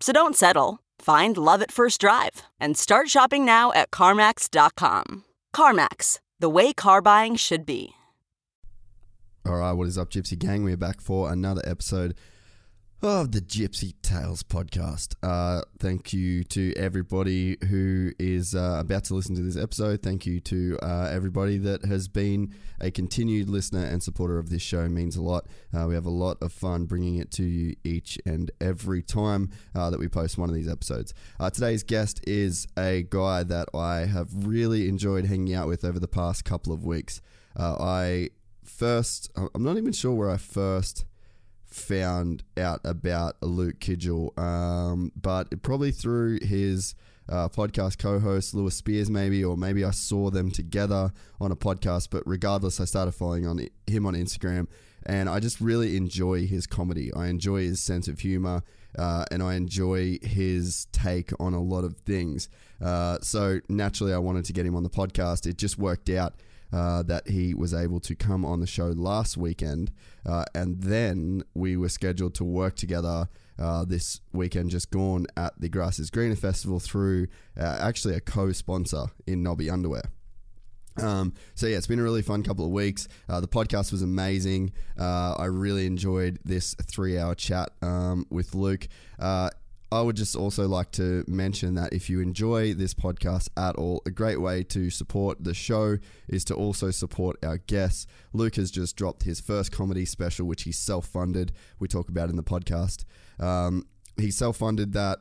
So don't settle. Find love at first drive and start shopping now at CarMax.com. CarMax, the way car buying should be. All right, what is up, Gypsy Gang? We're back for another episode of the Gypsy Tales podcast. Uh, thank you to everybody who is uh, about to listen to this episode. Thank you to uh, everybody that has been a continued listener and supporter of this show. It means a lot. Uh, we have a lot of fun bringing it to you each and every time uh, that we post one of these episodes. Uh, today's guest is a guy that I have really enjoyed hanging out with over the past couple of weeks. I first, I'm not even sure where I first found out about Luke Kidgell, um, but probably through his uh, podcast co-host Lewis Spears, maybe, or maybe I saw them together on a podcast. But regardless, I started following on him on Instagram, and I just really enjoy his comedy. I enjoy his sense of humor. Uh, and I enjoy his take on a lot of things. Uh, so naturally, I wanted to get him on the podcast. It just worked out uh, that he was able to come on the show last weekend, uh, and then we were scheduled to work together uh, this weekend just gone at the Grass is Greener Festival through uh, actually a co-sponsor in Knobby Underwear. Um, so yeah, it's been a really fun couple of weeks. Uh, the podcast was amazing. Uh, I really enjoyed this three-hour chat um, with Luke. Uh, I would just also like to mention that if you enjoy this podcast at all, a great way to support the show is to also support our guests. Luke has just dropped his first comedy special, which he self funded. We talk about in the podcast. Um, he self funded that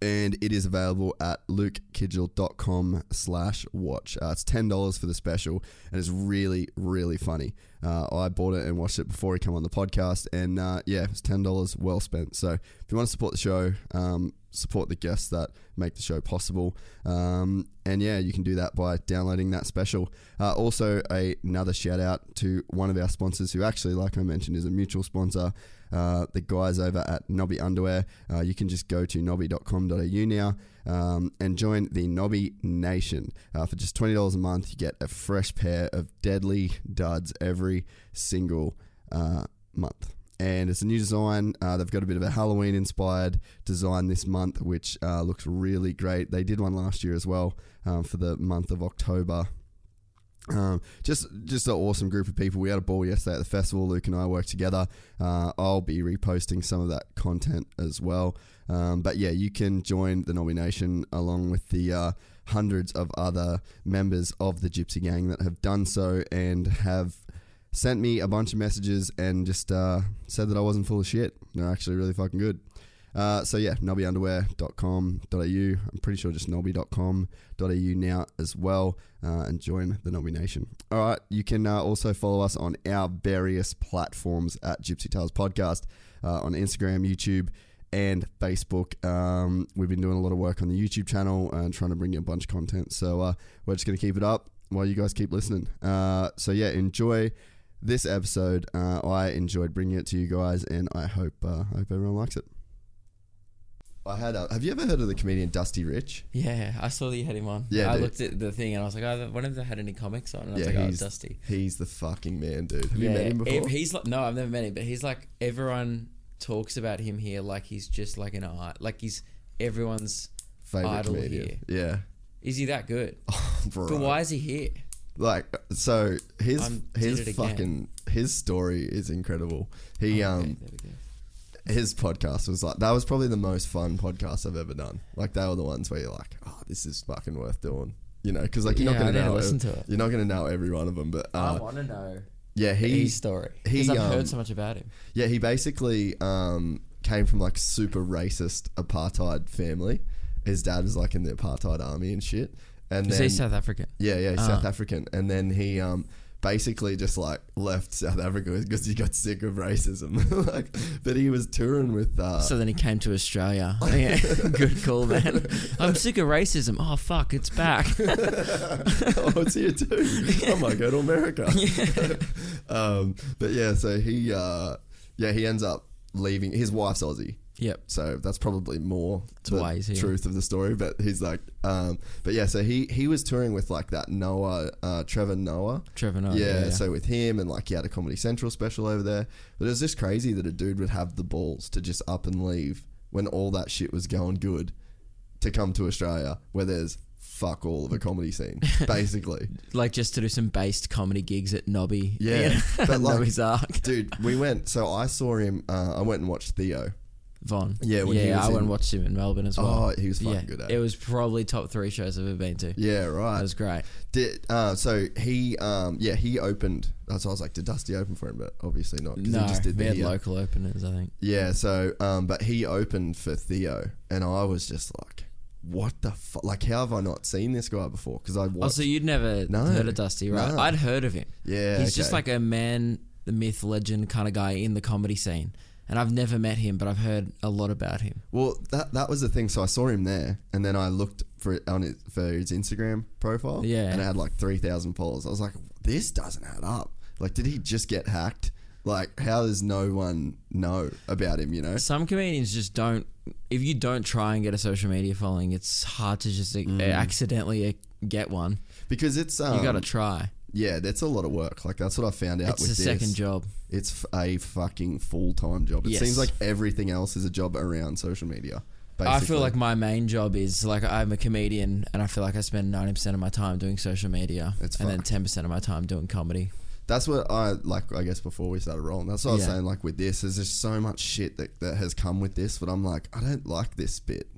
and it is available at lukekidgell.com slash watch. Uh, it's $10 for the special, and it's really, really funny. Uh, I bought it and watched it before he came on the podcast, and uh, yeah, it's $10 well spent. So if you want to support the show, um, support the guests that make the show possible. Um, and yeah, you can do that by downloading that special. Uh, also, a, another shout out to one of our sponsors who actually, like I mentioned, is a mutual sponsor. Uh, the guys over at Knobby Underwear. Uh, you can just go to knobby.com.au now um, and join the Knobby Nation. Uh, for just $20 a month, you get a fresh pair of deadly duds every single uh, month and it's a new design. Uh, they've got a bit of a Halloween inspired design this month, which uh, looks really great. They did one last year as well um, for the month of October. Um, just just an awesome group of people. We had a ball yesterday at the festival. Luke and I worked together. Uh, I'll be reposting some of that content as well. Um, but yeah, you can join the Knobby Nation along with the uh, hundreds of other members of the Gypsy Gang that have done so and have sent me a bunch of messages and just uh, said that I wasn't full of shit. They're actually really fucking good. Uh, so yeah, knobbyunderwear.com.au. I'm pretty sure just knobby.com.au now as well, uh, and join the Knobby Nation. All right, you can uh, also follow us on our various platforms at Gypsy Tales Podcast uh, on Instagram, YouTube, and Facebook. Um, we've been doing a lot of work on the YouTube channel and trying to bring you a bunch of content. So uh, we're just going to keep it up while you guys keep listening. Uh, so yeah, enjoy this episode. I enjoyed bringing it to you guys, and I hope I hope everyone likes it. I had. A, have you ever heard of the comedian Dusty Rich? Yeah, I saw that you had him on. Yeah, I dude. looked at the thing and I was like, I wonder if they had any comics on. And I was Yeah, like, oh, he's- Dusty. He's the fucking man, dude. Have you yeah, met him before? he's like, no, I've never met him, but he's like everyone talks about him here like he's just like an art, like he's everyone's. Favorite idol comedian. Yeah. Is he that good? Bro. But why is he here? Like so, his I'm- his it again. fucking his story is incredible. He Oh, um okay, go. His podcast was like that was probably the most fun podcast I've ever done. Like they were the ones where you're like, oh, this is fucking worth doing. You know, because like you're Yeah, not I gonna need to know listen to it. You're not gonna know every one of them, but I uh, want to know yeah, he his story he, I've um, heard so much about him. Yeah, he basically um, came from like super racist apartheid family. His dad was like in the apartheid army and shit. And Is then he South African? yeah, yeah, he's Ah. South African. And then he um, basically just like left South Africa because he got sick of racism. like, but he was touring with. Uh, So then he came to Australia. yeah, good call, man. I'm sick of racism. Oh fuck, it's back. oh, it's here too. I might go to America. um, but yeah, so he, uh, yeah, he ends up leaving. His wife's Aussie. Yep. So that's probably more the he's truth of the story. But he's like, um, but yeah, so he he was touring with like that Noah, uh, Trevor Noah. Trevor Noah. yeah, yeah. so with him and like he had a Comedy Central special over there. But it was just crazy that a dude would have the balls to just up and leave when all that shit was going good to come to Australia where there's fuck all of a comedy scene, basically. like just to do some based comedy gigs at Nobby. Yeah, you know, but like- Nobby's Ark. Dude, we went. So I saw him. Uh, I went and watched Theo. Von. Yeah, when yeah, he was I went in- and watched him in Melbourne as well. Oh, he was fucking yeah, good at it it. was probably top three shows I've ever been to. Yeah, right. That was great. Did uh, so he um yeah he opened. That's So I was like, did Dusty open for him? But obviously not. 'cause No, he just did we the had here. local openers, I think. Yeah, so um, but he opened for Theo, and I was just like, what the fuck? Like, how have I not seen this guy before? Because I watched. Oh, so you'd never No. heard of Dusty, right? No. I'd heard of him. yeah, He's just okay. like a man, the myth, legend kind of guy in the comedy scene. And I've never met him, but I've heard a lot about him. Well, that that was the thing. So I saw him there, and then I looked for it on his, for his Instagram profile. Yeah. and it had like three thousand followers. I was like, this doesn't add up. Like, did he just get hacked? Like, how does no one know about him? You know? Some comedians just don't. If you don't try and get a social media following, it's hard to just uh, accidentally uh, get one. Because it's um, You got to try. Yeah, that's a lot of work. Like that's what I found out It's with a this. second job. It's a fucking full time job. It Yes. seems like everything else is a job around social media. Basically. I feel like my main job is like I'm a comedian, and I feel like I spend ninety percent of my time doing social media, It's and then fucked. ten percent of my time doing comedy. that's what I like. I guess before we started rolling, that's what I was Yeah. saying. Like with this, there's just so much shit that that has come with this, but I'm like, I don't like this bit.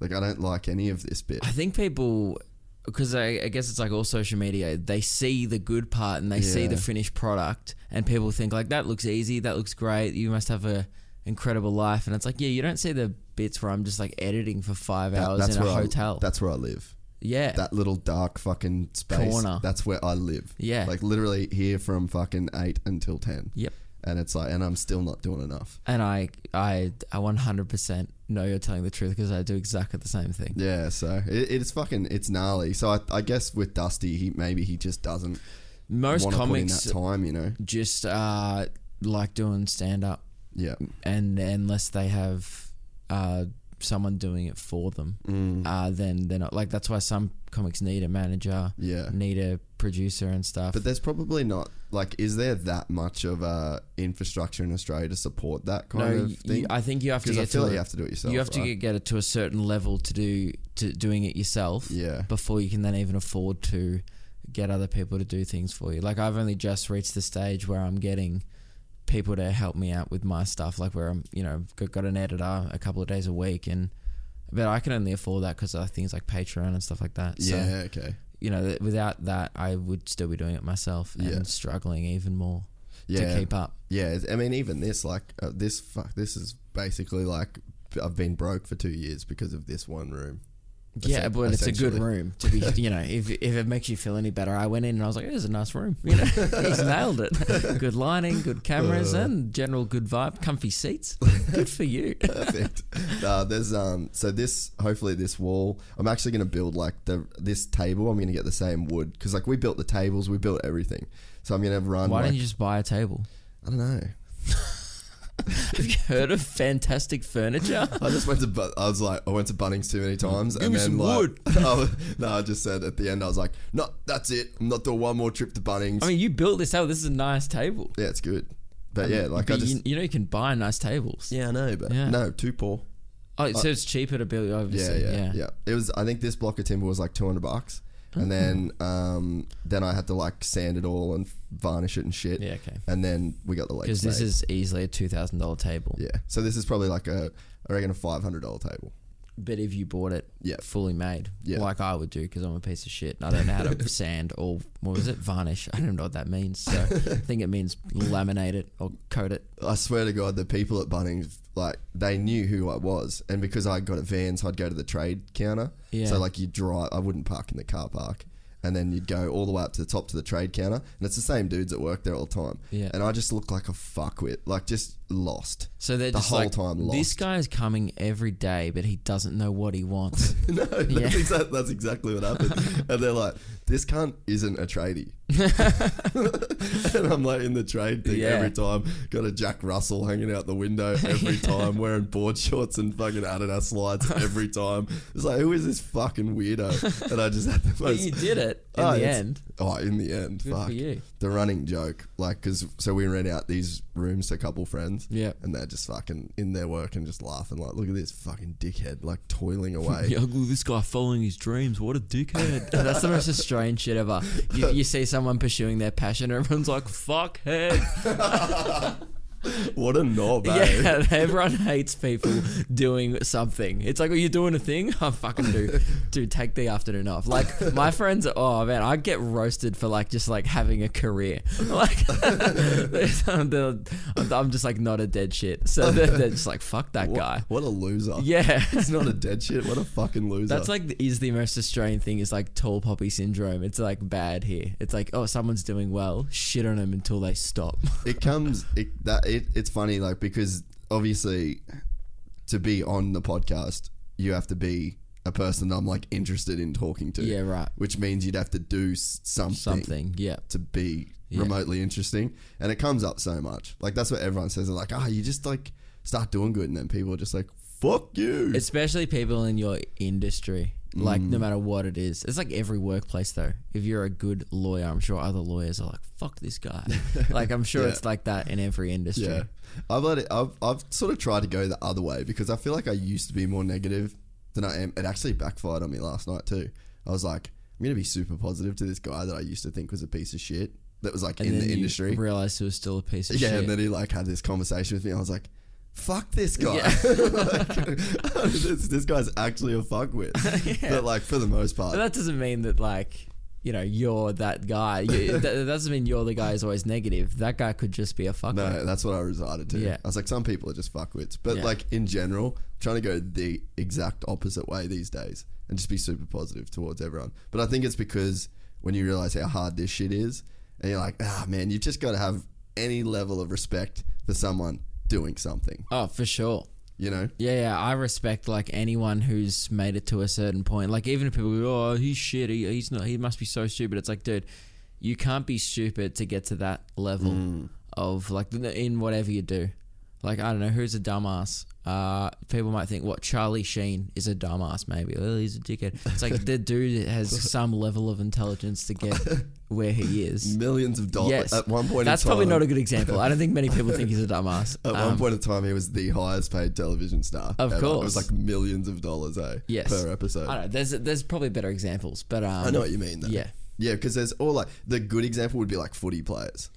Like I don't like any of this bit. I think people, because I, I guess it's like all social media, they see the good part and they see the finished product, and people think like that looks easy, that looks great, you must have a incredible life, and it's like yeah, you don't see the bits where I'm just like editing for five That- hours in a hotel. I, that's where I live. yeah, That little dark fucking space. Corner. That's where I live. Yeah. Like literally here from fucking eight until ten. yep. And it's like, and I'm still not doing enough. And I, I, I 100% know you're telling the truth because I do exactly the same thing. Yeah, so it, it's fucking it's gnarly. So I, I guess with Dusty, he maybe he just doesn't Most want to put in comics that time, you know. just uh, like doing stand up, Yeah, and unless they have uh, someone doing it for them, Mm. uh, then they're not like. That's why some comics need a manager, yeah. need a producer and stuff. But there's probably not like, is there that much of a infrastructure in Australia to support that kind no, of you- thing? I think you have to get I feel to like a- you have to do it yourself. you have to right? get, get it to a certain level to do to doing it yourself. yeah, before you can then even afford to get other people to do things for you. Like I've only just reached the stage where I'm getting people to help me out with my stuff, like where I'm, you know, got, got an editor a couple of days a week, and but I can only afford that because of things like Patreon and stuff like that. So, yeah, okay, you know, th- without that, I would still be doing it myself and Yeah. struggling even more yeah, to keep up. yeah. I mean, even this, like uh, this, fuck, this is basically like I've been broke for two years because of this one room. Yeah, but it's a good room to be. You know, if if it makes you feel any better, I went in and I was like, "It's a nice room." You know, he's nailed it. Good lighting, good cameras, Uh. and general good vibe. Comfy seats. Good for you. Perfect. uh, there's um. So this hopefully this wall. I'm actually gonna build like the this table. I'm gonna get the same wood because like we built the tables, we built everything. So I'm gonna run. Why like, didn't you just buy a table? I don't know. Have you heard of fantastic furniture? I just went to. Bu- I was like, I went to Bunnings too many times, Give and me then some like, wood. I was- no, I just said at the end, I was like, no, that's it. I'm not doing one more trip to Bunnings. I mean, you built this table. This is a nice table. yeah, it's good, but yeah, like I But just. you, you know, you can buy nice tables. yeah, I know, but Yeah. no, too poor. Oh, so it's cheaper to build. Obviously, yeah, yeah. yeah, It was. I think this block of timber was like 200 bucks, and then um, then I had to like sand it all and varnish it and shit. Yeah, okay. And then we got the legs. Because this made. is easily a two thousand dollar table. yeah. So this is probably like a I reckon a five hundred dollar table. But if you bought it Yeah. fully made, Yeah. like I would do, because I'm a piece of shit. and I don't know how to sand or what was it, varnish. I don't know what that means. So I think it means laminate it or coat it. I swear to God, the people at Bunnings like they knew who I was, and because I got a van, so I'd go to the trade counter. Yeah. So like you drive, I wouldn't park in the car park, and then you'd go all the way up to the top to the trade counter, and it's the same dudes that work there all the time. Yeah. And I just look like a fuckwit, like just lost. So they're The just whole like, time this lost. guy is coming every day, but he doesn't know what he wants. no, that's, Yeah. exact, that's exactly what happened. and they're like, this cunt isn't a tradie. and I'm like in the trade thing Yeah. every time. Got a Jack Russell hanging out the window every time, wearing board shorts and fucking Adidas slides every time. It's like, who is this fucking weirdo? And I just had the but most. you did it in Oh, the end. Oh, in the end, Good fuck. The running joke, like, because so we rent out these rooms to a couple friends. Yeah. And they're just fucking in their work and just laughing, like, look at this fucking dickhead, like toiling away. Yeah, look, this guy following his dreams. What a dickhead. That's the most strange shit ever. You, you see someone pursuing their passion, everyone's like, fuck head. What a knob, eh? Yeah, everyone hates people doing something. It's like, are you doing a thing? I fucking do. Dude, take the afternoon off. Like, my friends, oh man, I get roasted for like just like having a career. Like, I'm just like not a dead shit. So they're, they're just like, fuck that What, guy. what a loser. Yeah. He's not a dead shit. What a fucking loser. That's like is the most Australian thing is like tall poppy syndrome. It's like bad here. It's like oh someone's doing well, shit on them until they stop. it comes it, that it, it's funny like because obviously to be on the podcast you have to be a person I'm like interested in talking to. Yeah, right. Which means you'd have to do something, Something, yeah. to be Yeah. remotely interesting, and it comes up so much. Like that's what everyone says. They're like, ah, you just like start doing good, and then people are just like, fuck you. Especially people in your industry. Like Mm. no matter what it is. It's like every workplace though. If you're a good lawyer, I'm sure other lawyers are like, fuck this guy. like I'm sure Yeah. it's like that in every industry. Yeah, I've let it. I've I've sort of tried to go the other way because I feel like I used to be more negative than I am. It actually backfired on me last night too. I was like, I'm gonna be super positive to this guy that I used to think was a piece of shit. That was like And in the industry. realized it was still a piece of yeah, shit. and then he like had this conversation with me. I was like, fuck this guy. Yeah. Like, this, this guy's actually a fuckwit. But like for the most part, But that doesn't mean that like you know you're that guy. You, that, that doesn't mean you're the guy who's always negative. That guy could just be a fucker. No, that's what I resided to. Yeah. I was like, some people are just fuckwits. But Yeah. like in general, I'm trying to go the exact opposite way these days and just be super positive towards everyone. But I think it's because when you realize how hard this shit is, and you're like, ah, man, you've just got to have any level of respect for someone doing something. Oh, for sure. You know? Yeah, yeah, I respect like anyone who's made it to a certain point. Like even if people go, "Oh, he's shit. He, he's not. He must be so stupid." It's like, dude, you can't be stupid to get to that level Mm. of like in whatever you do. Like I don't know who's a dumbass. Uh, people might think what Charlie Sheen is a dumbass. Maybe oh, he's a dickhead. It's like the dude has some level of intelligence to get where he is. Millions of dollars. Yes, At one point that's in time, probably not a good example. I don't think many people think he's a dumbass. At Um, one point in time, he was the highest paid television star. Of ever. It was like millions of dollars, eh? Yes. Per episode. I don't know. There's there's probably better examples, but um, I know what you mean, though. Yeah, Yeah, because there's all like the good example would be like footy players,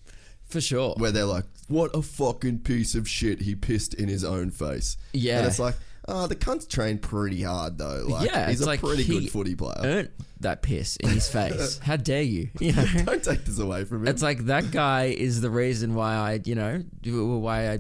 for sure. where they're like, "What a fucking piece of shit! He pissed in his own face." Yeah. and it's like, oh, the cunt's trained pretty hard though. Like, yeah, he's a like pretty good footy player. Earned that piss in his face. How dare you? You know. Don't take this away from him. It's like that guy is the reason why I, you know, why I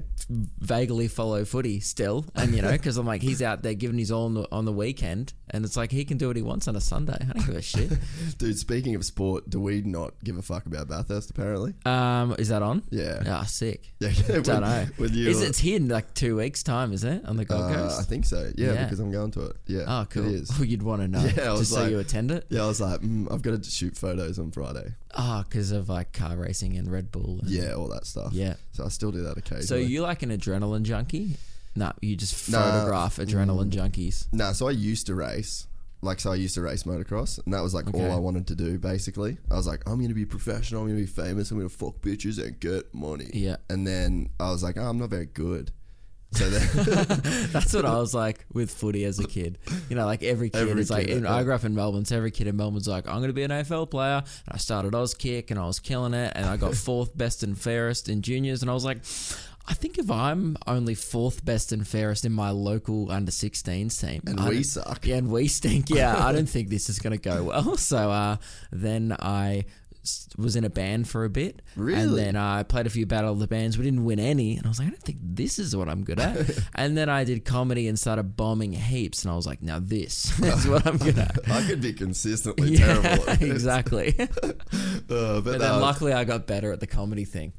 vaguely follow footy still, and you know, because I'm like he's out there giving his all on the, on the weekend, and it's like he can do what he wants on a Sunday. I don't give a shit. Dude, speaking of sport, do we not give a fuck about Bathurst? Apparently, Um, is that on? Yeah. Ah, sick. yeah. yeah Don't know. When you, is it, it's here in like two weeks' time? Is it on the Gold uh, Coast? I think so. Yeah, Yeah. because I'm going to it. Yeah. Oh, cool. It is. Oh, you'd want to know. Yeah, I was just so like- you attend it. Yeah, I was like, mm, I've got to shoot photos on Friday. Ah, oh, because of like car racing and Red Bull. And, Yeah, all that stuff. Yeah. So I still do that occasionally. So you like an adrenaline junkie? No, you just Nah. photograph mm. adrenaline junkies. Nah, so I used to race. Like, so I used to race motocross, and that was like all I wanted to do, basically. I was like, I'm going to be professional, I'm going to be famous, I'm going to fuck bitches and get money. Yeah. And then I was like, oh, I'm not very good. So then, That's what I was like with footy as a kid. You know, like every kid Every is like. kid, I grew up in Melbourne, so every kid in Melbourne's like, I'm going to be an AFL player. And I started Auskick, and I was killing it, and I got fourth best and fairest in juniors, and I was like. I think if I'm only fourth best and fairest in my local under 16s team, and I we suck. yeah, and we stink. Yeah, I don't think this is going to go well. So uh, then I was in a band for a bit. And then I played a few battle of the bands. We didn't win any. And I was like, I don't think this is what I'm good at. and then I did comedy and started bombing heaps. And I was like, now this is what I'm good at. I could be consistently yeah, terrible. At exactly. Uh, but then uh, luckily I got better at the comedy thing.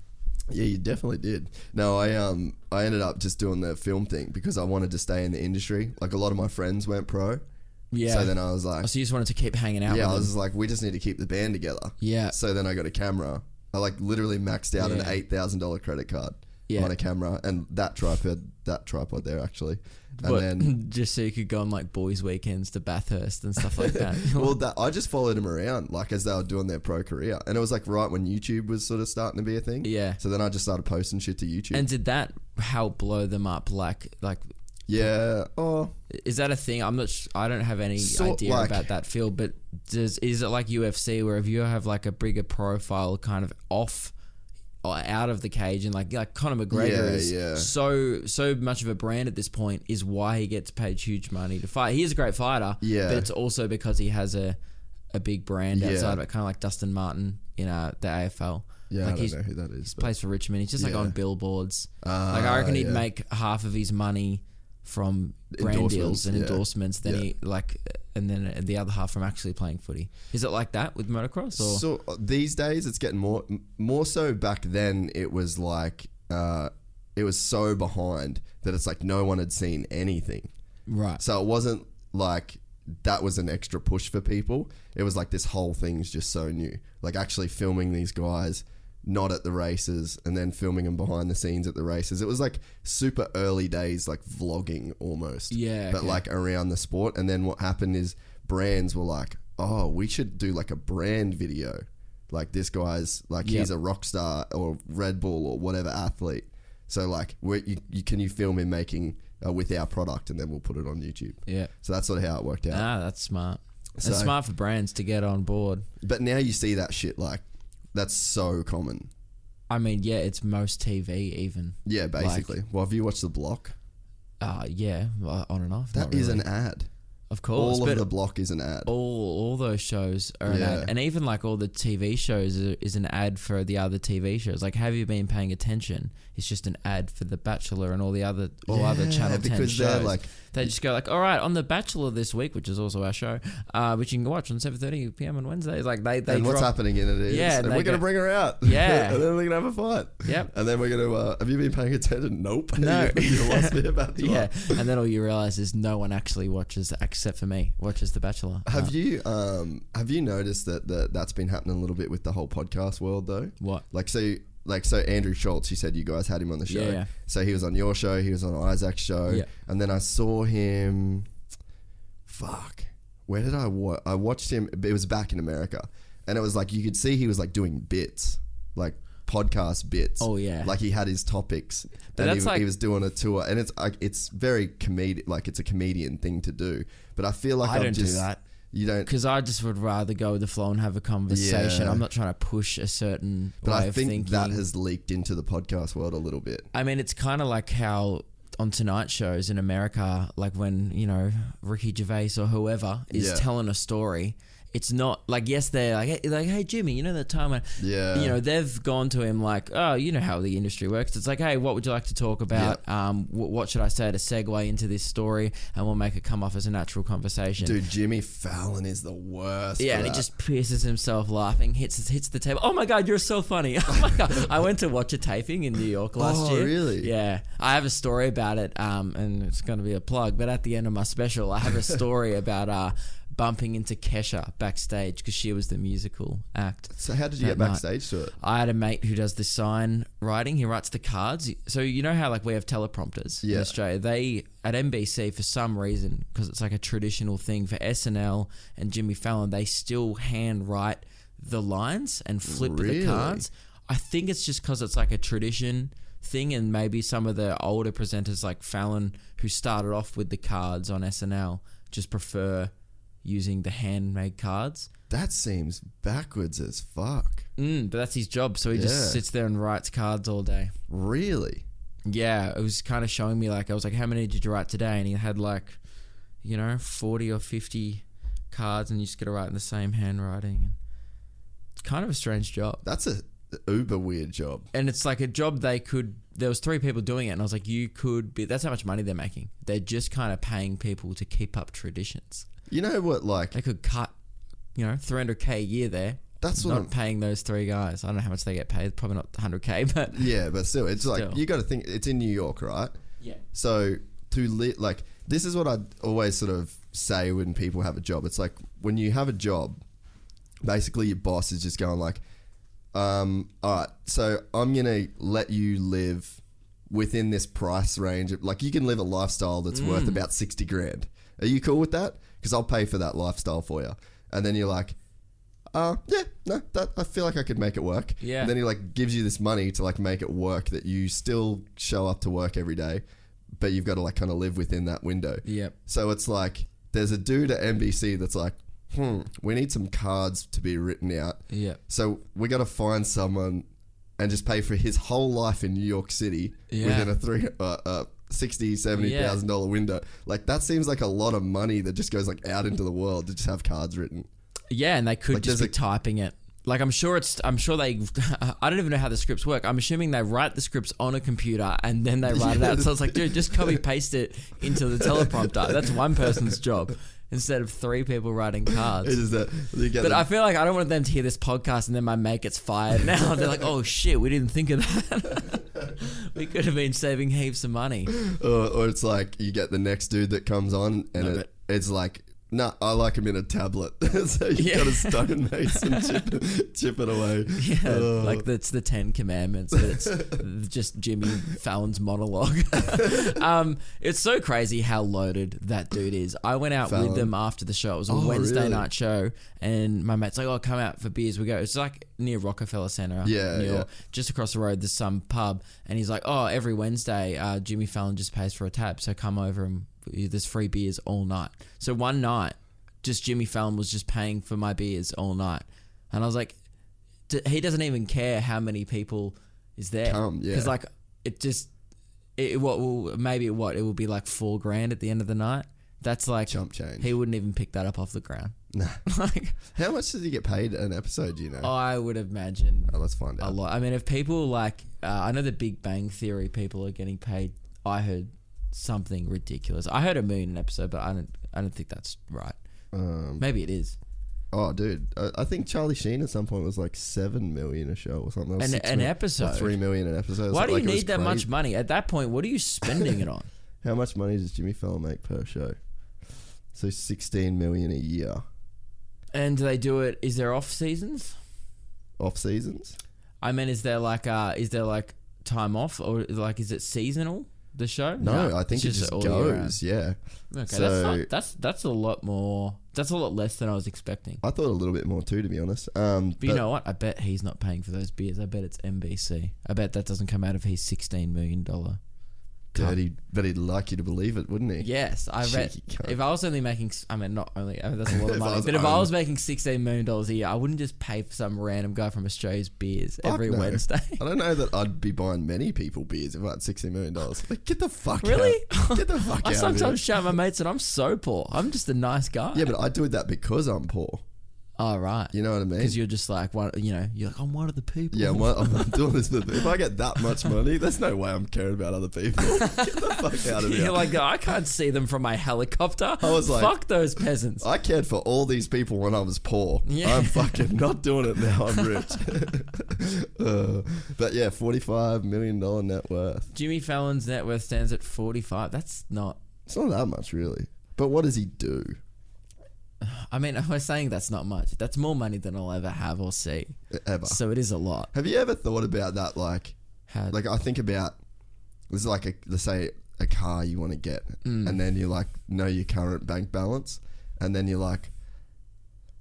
Yeah, you definitely did. No, I um I ended up just doing the film thing because I wanted to stay in the industry. Like a lot of my friends went pro. Yeah. So then I was like, Oh, so you just wanted to keep hanging out yeah, I with was them. like, we just need to keep the band together. Yeah. So then I got a camera. I like literally maxed out an Yeah. eight thousand dollar credit card Yeah. on a camera and that tripod, that tripod there actually, and But then. just so you could go on like boys' weekends to Bathurst and stuff like that. Well, that I just followed them around like as they were doing their pro career, and it was like right when YouTube was sort of starting to be a thing. Yeah. So then I just started posting shit to YouTube. And did that help blow them up? Like, like, yeah. Oh, is that a thing? I'm not. Sh- I don't have any Sort- idea like- about that field. But does is it like UFC where if you have like a bigger profile, kind of off or out of the cage, and like like Conor McGregor Yeah, is yeah. so so much of a brand at this point, is why he gets paid huge money to fight. He is a great fighter. Yeah. But it's also because he has a a big brand Yeah. outside of it, kind of like Dustin Martin in uh, the AFL. yeah. like I don't know who that is. but- plays for Richmond. He's just like on billboards. Ah, like I reckon he'd yeah. make half of his money from brand deals and yeah. endorsements than Yeah. he like, and then the other half from actually playing footy. Is it like that with motocross? Or So uh, these days, it's getting more more so. Back then, it was like uh, it was so behind that it's like no one had seen anything. right? So it wasn't like that was an extra push for people. It was like this whole thing's just so new. Like actually filming these guys not at the races and then filming them behind the scenes at the races. It was like super early days, like vlogging almost. Yeah, But okay. like around the sport. And then what happened is brands were like, oh, we should do like a brand video. Like this guy's like Yep. he's a rock star or Red Bull or whatever athlete. So like, you, you can you film him making uh, with our product and then we'll put it on YouTube. yeah. So that's sort of how it worked out. Ah, that's smart. So- It's smart for brands to get on board. But now you see that shit like that's so common. I mean, yeah, it's most TV even. Yeah, basically. well, have you watched the block? Uh yeah, on and off. That is really. an ad. of course, All of the block is an ad. all all those shows are an ad, and even like all the TV shows is an ad for the other TV shows. Like, have you been paying attention? It's just an ad for The Bachelor and all the other all other Yeah, Channel Ten because shows. like they just go like, all right, on The Bachelor this week, which is also our show, uh, which you can watch on seven thirty p.m. on Wednesdays. Like they they and what's happening in it is, Yeah, and they we're gonna bring her out. Yeah. and then we're gonna have a fight. Yep. And then we're gonna. Uh, have you been paying attention? Nope. No. you, you lost me about Yeah, and then all you realize is no one actually watches, except for me, watches The Bachelor. Have Uh, you um have you noticed that, that that's been happening a little bit with the whole podcast world though? What? Like so like so Andrew Schulz, you said you guys had him on the show. Yeah, yeah. So he was on your show, he was on Isaac's show, Yeah. and then I saw him. Fuck, where did I watch? I watched him. It was back in America, and it was like you could see he was like doing bits, like podcast bits. Oh, yeah. like he had his topics, But and that's he, like- he was doing a tour, and it's like it's very comedic, like it's a comedian thing to do. But I feel like I I'm don't do just, that. You don't. because I just would rather go with the flow and have a conversation. Yeah. I'm not trying to push a certain But way I of think thinking. that has leaked into the podcast world a little bit. I mean, it's kind of like how on Tonight shows in America, like when you know Ricky Gervais or whoever is Yeah. telling a story. It's not like yes, they're like hey, like hey Jimmy, you know that time when Yeah. you know they've gone to him like oh you know how the industry works. It's like hey, what would you like to talk about? Um, wh- what should I say to segue into this story, and we'll make it come off as a natural conversation. Dude, Jimmy Fallon is the worst. Yeah, and he just pierces himself laughing, hits hits the table. Oh my god, you're so funny! Oh my god, I went to watch a taping in New York last Oh, year. really? Yeah, I have a story about it, um, and it's going to be a plug. But at the end of my special, I have a story about uh, bumping into Kesha backstage because she was the musical act. So how did you get night. backstage to it? I had a mate who does the sign writing. He writes the cards. So you know how like we have teleprompters in Australia. They at NBC for some reason because it's like a traditional thing for SNL and Jimmy Fallon. They still hand write the lines and flip Really? the cards. I think it's just because it's like a tradition thing, and maybe some of the older presenters like Fallon, who started off with the cards on SNL, just prefer using the handmade cards. That seems backwards as fuck. Mm, but that's his job, so he Yeah. just sits there and writes cards all day. Really? Yeah, it was kind of showing me like I was like, "How many did you write today?" And he had like, you know, forty or fifty cards, and you just got to write in the same handwriting. It's kind of a strange job, That's a uber weird job. and it's like a job they could. There was three people doing it, and I was like, "You could be." That's how much money they're making. They're just kind of paying people to keep up traditions. You know what? Like They could cut, you know, three hundred k a year there. That's what not I'm- paying those three guys. I don't know how much they get paid. Probably not hundred k, but yeah, but still, it's like Still. you got to think. It's in New York, right? yeah, So to li- like this is what I always sort of say when people have a job. It's like when you have a job, basically your boss is just going like, um, all right, so I'm gonna let you live within this price range. Like you can live a lifestyle that's worth about sixty grand. Are you cool with that? Because I'll pay for that lifestyle for you. And then you're like, uh, yeah, no, that I feel like I could make it work. Yeah. And then he like gives you this money to like make it work that you still show up to work every day, but you've got to like kind of live within that window. Yep. So it's like there's a dude at NBC that's like, hmm, we need some cards to be written out. Yep. So we got to find someone and just pay for his whole life in New York City Yeah. within a three uh, uh, sixty seventy thousand dollar window. Like that seems like a lot of money that just goes like out into the world to just have cards written. Yeah, and they could Like, just there's be a- typing it. Like I'm sure it's. I'm sure they. I don't even know how the scripts work. I'm assuming they write the scripts on a computer and then they write it out. So it's like, dude, just copy paste it into the teleprompter. That's one person's job instead of three people writing It cards. is that you get But the- I feel like I don't want them to hear this podcast and then my mate gets fired. Now they're like, oh shit, we didn't think of that. we could have been saving heaps of money. or, or it's like you get the next dude that comes on and No, it, it's like. Nah, I like him in a tablet. so you Yeah. got a stonemason chip, chip it away. Yeah, Oh. like that's the Ten Commandments. It's just Jimmy Fallon's monologue. um, it's so crazy how loaded that dude is. I went out Fallon. with them after the show. It was a Oh, Wednesday really? night show, and my mate's like, "Oh, come out for beers." We go. It's like near Rockefeller Center. Yeah, New yeah. Just across the road, there's some pub, and he's like, "Oh, every Wednesday, uh, Jimmy Fallon just pays for a tap, so come over and there's free beers all night." So one night, just Jimmy Fallon was just paying for my beers all night, and I was like, d- he doesn't even care how many people is there. Come, yeah. Because like it just it what will maybe what it will be like four grand at the end of the night. That's like Chump change. He wouldn't even pick that up off the ground. Nah. like How much does he get paid an episode? Do you know? I would imagine Oh, let's find a out. lot. I mean, if people like uh, I know the Big Bang Theory people are getting paid. I heard something ridiculous. I heard a million an episode, but I don't. I don't think that's right. Um, Maybe it is. oh, dude, I, I think Charlie Sheen at some point was like seven million a show or something. Was An, six an mil- or episode. three million an episode. Why do you need that much money at that point? What are you spending it on? How much money does Jimmy Fallon make per show? So sixteen million a year And do they do it? Is there off seasons? off seasons. I mean, is there like uh, is there like time off or like is it seasonal? The show? No, I think it it's just all year goes. Yeah, Okay, that's So- not, that's that's a lot more. That's a lot less than I was expecting. I thought a little bit more too, to be honest. Um, But you know what? I bet he's not paying for those beers. I bet it's NBC. I bet that doesn't come out of his sixteen million dollar. He'd, but he'd like you to believe it, wouldn't he? Yes, I. Cheeky cunt. If I was only making, I mean, not only I mean, that's a lot of If I money, was but if I was making sixteen million dollars a year, I wouldn't just pay for some random guy from Australia's beers Fuck every no. Wednesday. I don't know that I'd be buying many people beers if I had sixty million dollars. Like, get the fuck Really? out. Get the fuck I out. sometimes of here. shout my mates that I'm so poor. I'm just a nice guy. Yeah, but I do that because I'm poor. Oh right, You know what I mean? because you're just like one. You know, you're like I'm one of the people. Yeah, I'm, I'm I'm doing this. For, if I get that much money, there's no way I'm caring about other people. Get the fuck out of here. You're like I can't see them from my helicopter. I was like- fuck those peasants. I cared for all these people when I was poor. Yeah. I'm fucking not doing it now. I'm rich. uh, but yeah, forty-five million dollar net worth. Jimmy Fallon's net worth stands at 45. That's not. It's not that much, really. But what does he do? I mean, we're saying that's not much. That's more money than I'll ever have or see. Ever? So it is a lot. Have you ever thought about that? Like, How, like I think about this is like a let's say a car you want to get, Mm. and then you like know your current bank balance, and then you're like,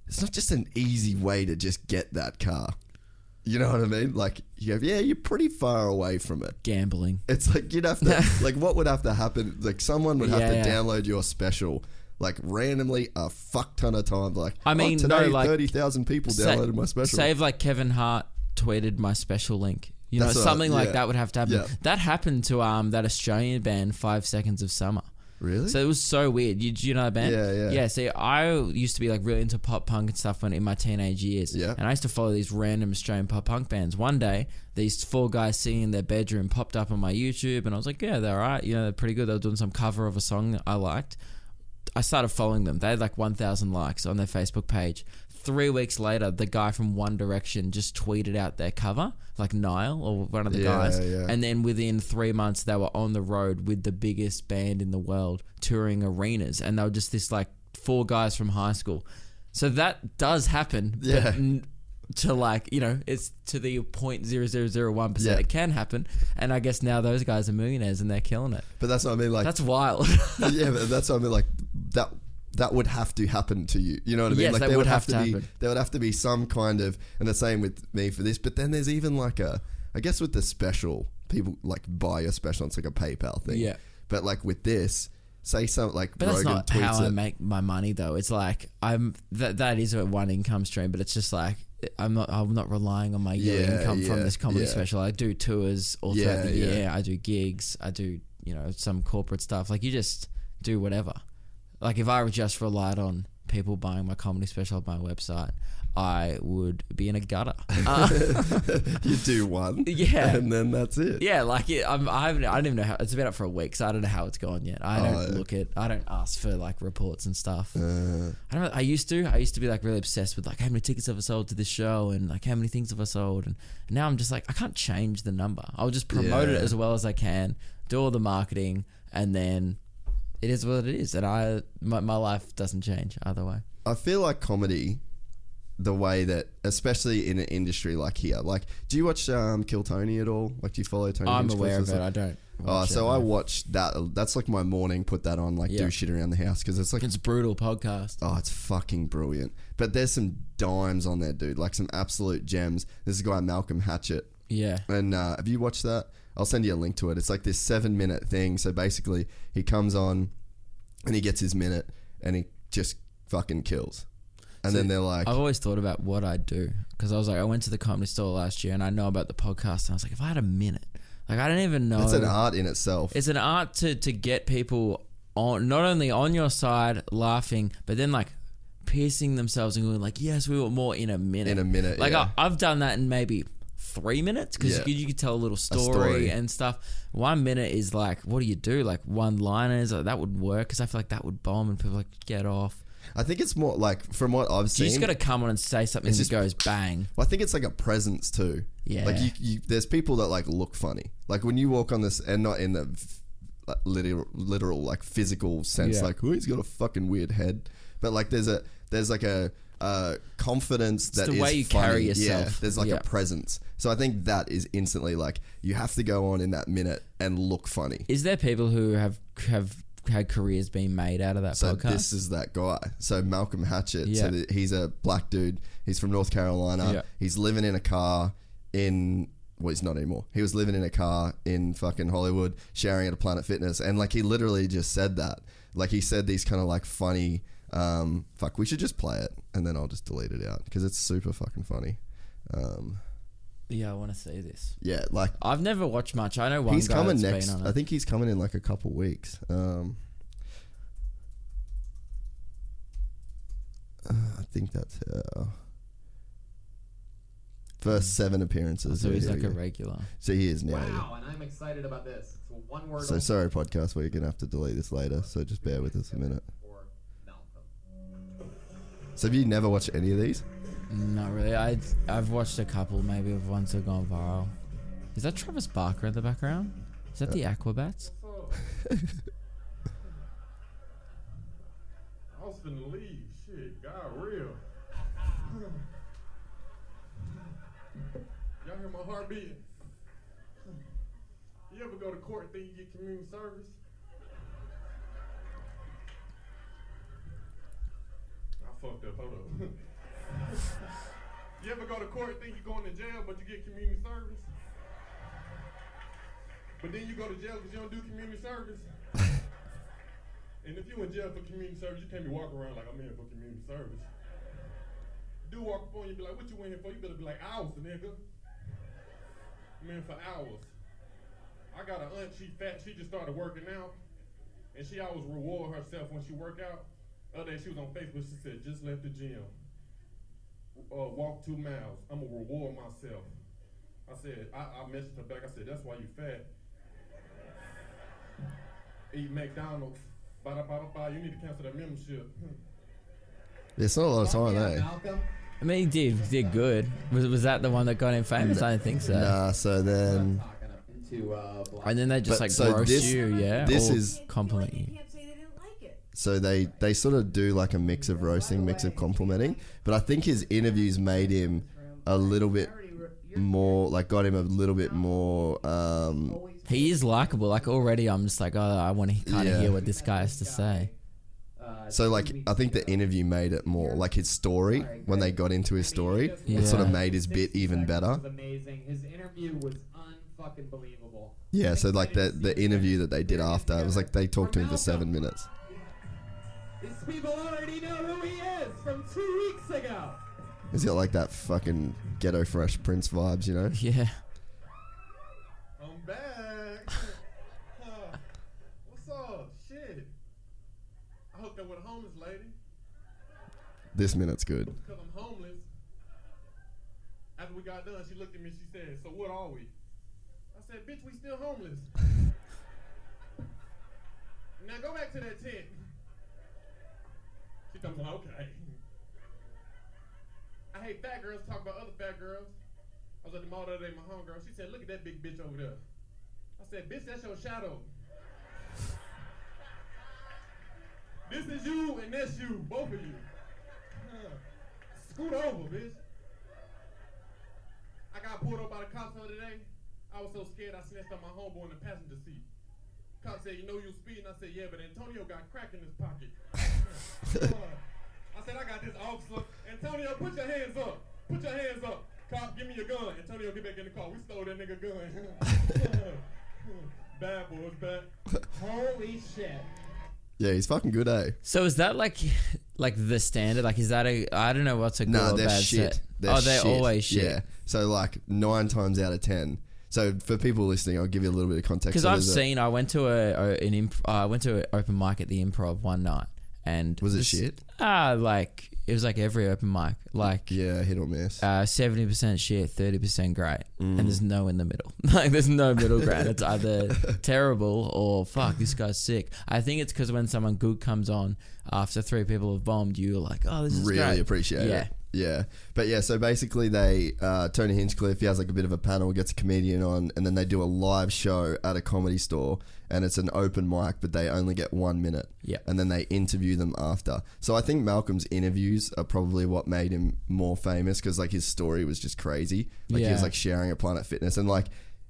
it's not just an easy way to just get that car. You know what I mean? Like you go, yeah, you're pretty far away from it. Gambling. It's like you'd have to like what would have to happen? Like someone would have Yeah, to yeah. download your special like randomly a fuck ton of times. Like I mean, oh, today no, like, thirty thousand people Sa- downloaded my special. Save like Kevin Hart tweeted my special link. You know, That's what- something like yeah. that would have to happen. Yeah. That happened to um that Australian band Five Seconds of Summer. really? So it was so weird. You, you know that band? Yeah, yeah. Yeah. See, I used to be like really into pop punk and stuff when in my teenage years. Yeah. And I used to follow these random Australian pop punk bands. One day, these four guys singing in their bedroom popped up on my YouTube, and I was like, yeah, they're alright. You know, they're pretty good. They were doing some cover of a song that I liked. I started following them. They had like 1,000 likes on their Facebook page. Three weeks later, the guy from One Direction just tweeted out their cover, like Niall or one of the Yeah, guys. yeah. And then within three months, they were on the road with the biggest band in the world, touring arenas. And they were just this like four guys from high school. So that does happen. Yeah. To like, you know, it's to the 0.0001% Yeah. it can happen. And I guess now those guys are millionaires and they're killing it. but that's what I mean. Like That's wild. yeah, but that's what I mean. Like that. That would have to happen to you. You know what I mean? Yes, like that there would have to be happen. there would have to be some kind of and the same with me for this. But then there's even like a I guess with the special people like buy your special. It's like a PayPal thing. Yeah. But like with this, say something like But that's Rogan not tweets how I it. make my money, though. It's like I'm that that is a one income stream, but it's just like I'm not I'm not relying on my yearly Yeah, income from this comedy yeah. special. I do tours all throughout Yeah, the yeah. year. I do gigs. I do you know some corporate stuff. Like you just do whatever. Like if I were just relied on people buying my comedy special on my website, I would be in a gutter. Uh, you do one, Yeah. and then that's it. Yeah, like it, I'm, I haven't. I don't even know how it's been up for a week, so I don't know how it's gone yet. I don't Oh, look at. I don't ask for like reports and stuff. Uh, I don't. I used to. I used to be like really obsessed with like how many tickets have I sold to this show and like how many things have I sold, and now I'm just like I can't change the number. I'll just promote it as well as I can, do all the marketing, and then it is what it is. And I, my, my life doesn't change either way. I feel like comedy, the way that, especially in an industry like here, like, do you watch um, Kill Tony at all? Like, do you follow Tony? I'm aware of it. something? I don't. Oh, so it, I no. watch that. That's like my morning. Put that on, like Yeah. do shit around the house because it's like, It's a brutal podcast. oh, it's fucking brilliant. But there's some dimes on there, dude. Like some absolute gems. There's a guy Malcolm Hatchett, Yeah. and uh, have you watched that? I'll send you a link to it. It's like this seven minute thing. So basically, he comes on and he gets his minute and he just fucking kills. And then they're like, I've always thought about what I'd do because I was like, I went to the comedy store last year and I know about the podcast. And I was like, if I had a minute, like I don't even know. It's an art in itself. It's an art to to get people on not only on your side laughing, but then like piercing themselves and going like, yes, we want more in a minute. In a minute, Like yeah. I, I've done that in maybe three minutes because Yeah. you, you could tell a little story, story. and stuff. One minute is like, what do you do? Like one liners like, that would work because I feel like that would bomb and people are like get off. I think it's more like from what I've seen. You seen. just got to come on and say something It's that just- goes bang. Well, I think it's like a presence too. Yeah. Like you, you, there's people that like look funny. Like when you walk on this, and not in the like, literal, literal like physical sense. Yeah. Like, oh, he's got a fucking weird head. But like, there's a there's like a. Uh, confidence that the is way you funny. carry Yeah, there's like Yeah. a presence. So I think that is instantly like you have to go on in that minute and look funny. Is there people who have have had careers being made out of that So podcast? this is that guy. So Malcolm Hatchett. Yeah. So th- he's a black dude. He's from North Carolina. Yeah. He's living in a car in. Well, he's not anymore. He was living in a car in fucking Hollywood, sharing at a Planet Fitness, and like he literally just said that. Like he said these kind of like funny. Um, fuck, we should just play it, and then I'll just delete it out because it's super fucking funny. Um, yeah, I want to see this. yeah, like I've never watched much. I know one he's guy coming that's next. Been on I think he's coming in like a couple weeks. Um, uh, I think that's how. First seven appearances. so he's Here like we a regular. so he is now. yeah. Wow, and I'm excited about this. It's one word So sorry, podcast. We're gonna have to delete this later. So just bear with us a minute. So have you never watched any of these? Not really. I I've watched a couple, maybe of ones that have gone viral. Is that Travis Barker in the background? Is that the uh, Aquabats? Oh. I was finna leave. Shit, God real. Y'all hear my heart beating? You ever go to court and think you get community service? I fucked up. Hold up. You ever go to court and think you're going to jail, but you get community service? But then you go to jail because you don't do community service. and if you in jail for community service, you can't be walking around like I'm here for community service. Do walk up on you, and be like, "What you in here for?" You better be like, "Hours, nigga." I'm in for hours. I got an aunt, she fat, she just started working out. And she always reward herself when she work out. Other day she was on Facebook, she said, just left the gym. Uh, walk two miles. I'm gonna reward myself. I said, I, I messaged her back, I said, that's why you fat. Eat McDonald's. Bada bada bada, you need to cancel that membership. There's not a lot of time, yeah, eh? I mean, he did he did good. Was was that the one that got him famous? I don't think so. Nah, so then Talking up into uh, black. And then they just But like so roast this- you, yeah. this or is- compliment you. can't say they didn't like it. So they they sort of do like a mix of roasting, mix of complimenting. But I think his interviews made him a little bit more like got him a little bit more um He is likable. Like already, I'm just like, oh, I want to kind of Yeah. hear what this guy has to say. Uh, so like I think the interview made it more like his story when they got into his story it sort of made his bit even better. Amazing. His interview was unfucking believable. Yeah, so like the the interview that they did after it was like they talked to him for 7 minutes. These people already know who he is from two weeks ago. He's got like that fucking ghetto fresh prince vibes, you know. Yeah. I'm back. Huh. What's up? Shit. I hooked up with a homeless lady This minute's good. because I'm homeless. After we got done, she looked at me. She said, "So what are we?" I said, "Bitch, we still homeless." now go back to that tent. Comes on, okay. I hate fat girls talk about other fat girls. I was at the mall the other day, my homegirl. She said, "Look at that big bitch over there." I said, "Bitch, that's your shadow." This is you and that's you, both of you. Huh. Scoot over, bitch. I got pulled up by the cops the other day. I was so scared I snatched up my homeboy in the passenger seat. Cop said, you know you speeding? I said, yeah, but Antonio got crack in his pocket. I said, I got this officer. Antonio, put your hands up. Put your hands up. Cop, give me your gun. Antonio, get back in the car. We stole that nigga gun. Bad boys back. Holy shit. Yeah, he's fucking good, eh? So is that like, like the standard? Like, is that a? I don't know what's a good No, or they're bad shit. set. They're oh, they're shit. always shit. Yeah. So like nine times out of ten. So for people listening, I'll give you a little bit of context. Because So I've a- seen. I went to a, an imp, uh, I went to an open mic at the Improv one night, and Was it this- shit? Ah, like it was like every open mic, like Yeah, hit or miss. uh, seventy percent shit, thirty percent great, Mm. and there's no in the middle. like there's no middle ground. It's either terrible or fuck, this guy's sick. I think it's because when someone good comes on after three people have bombed, you're like, oh, this is really great. appreciate yeah. it. Yeah, but yeah, so basically they uh, Tony Hinchcliffe he has like a bit of a panel, gets a comedian on, and then they do a live show at a comedy store, and it's an open mic, but they only get one minute. Yeah. and then they interview them after. So I think Malcolm's interviews are probably what made him more famous because like his story was just crazy. Like he was like sharing a Planet Fitness, and like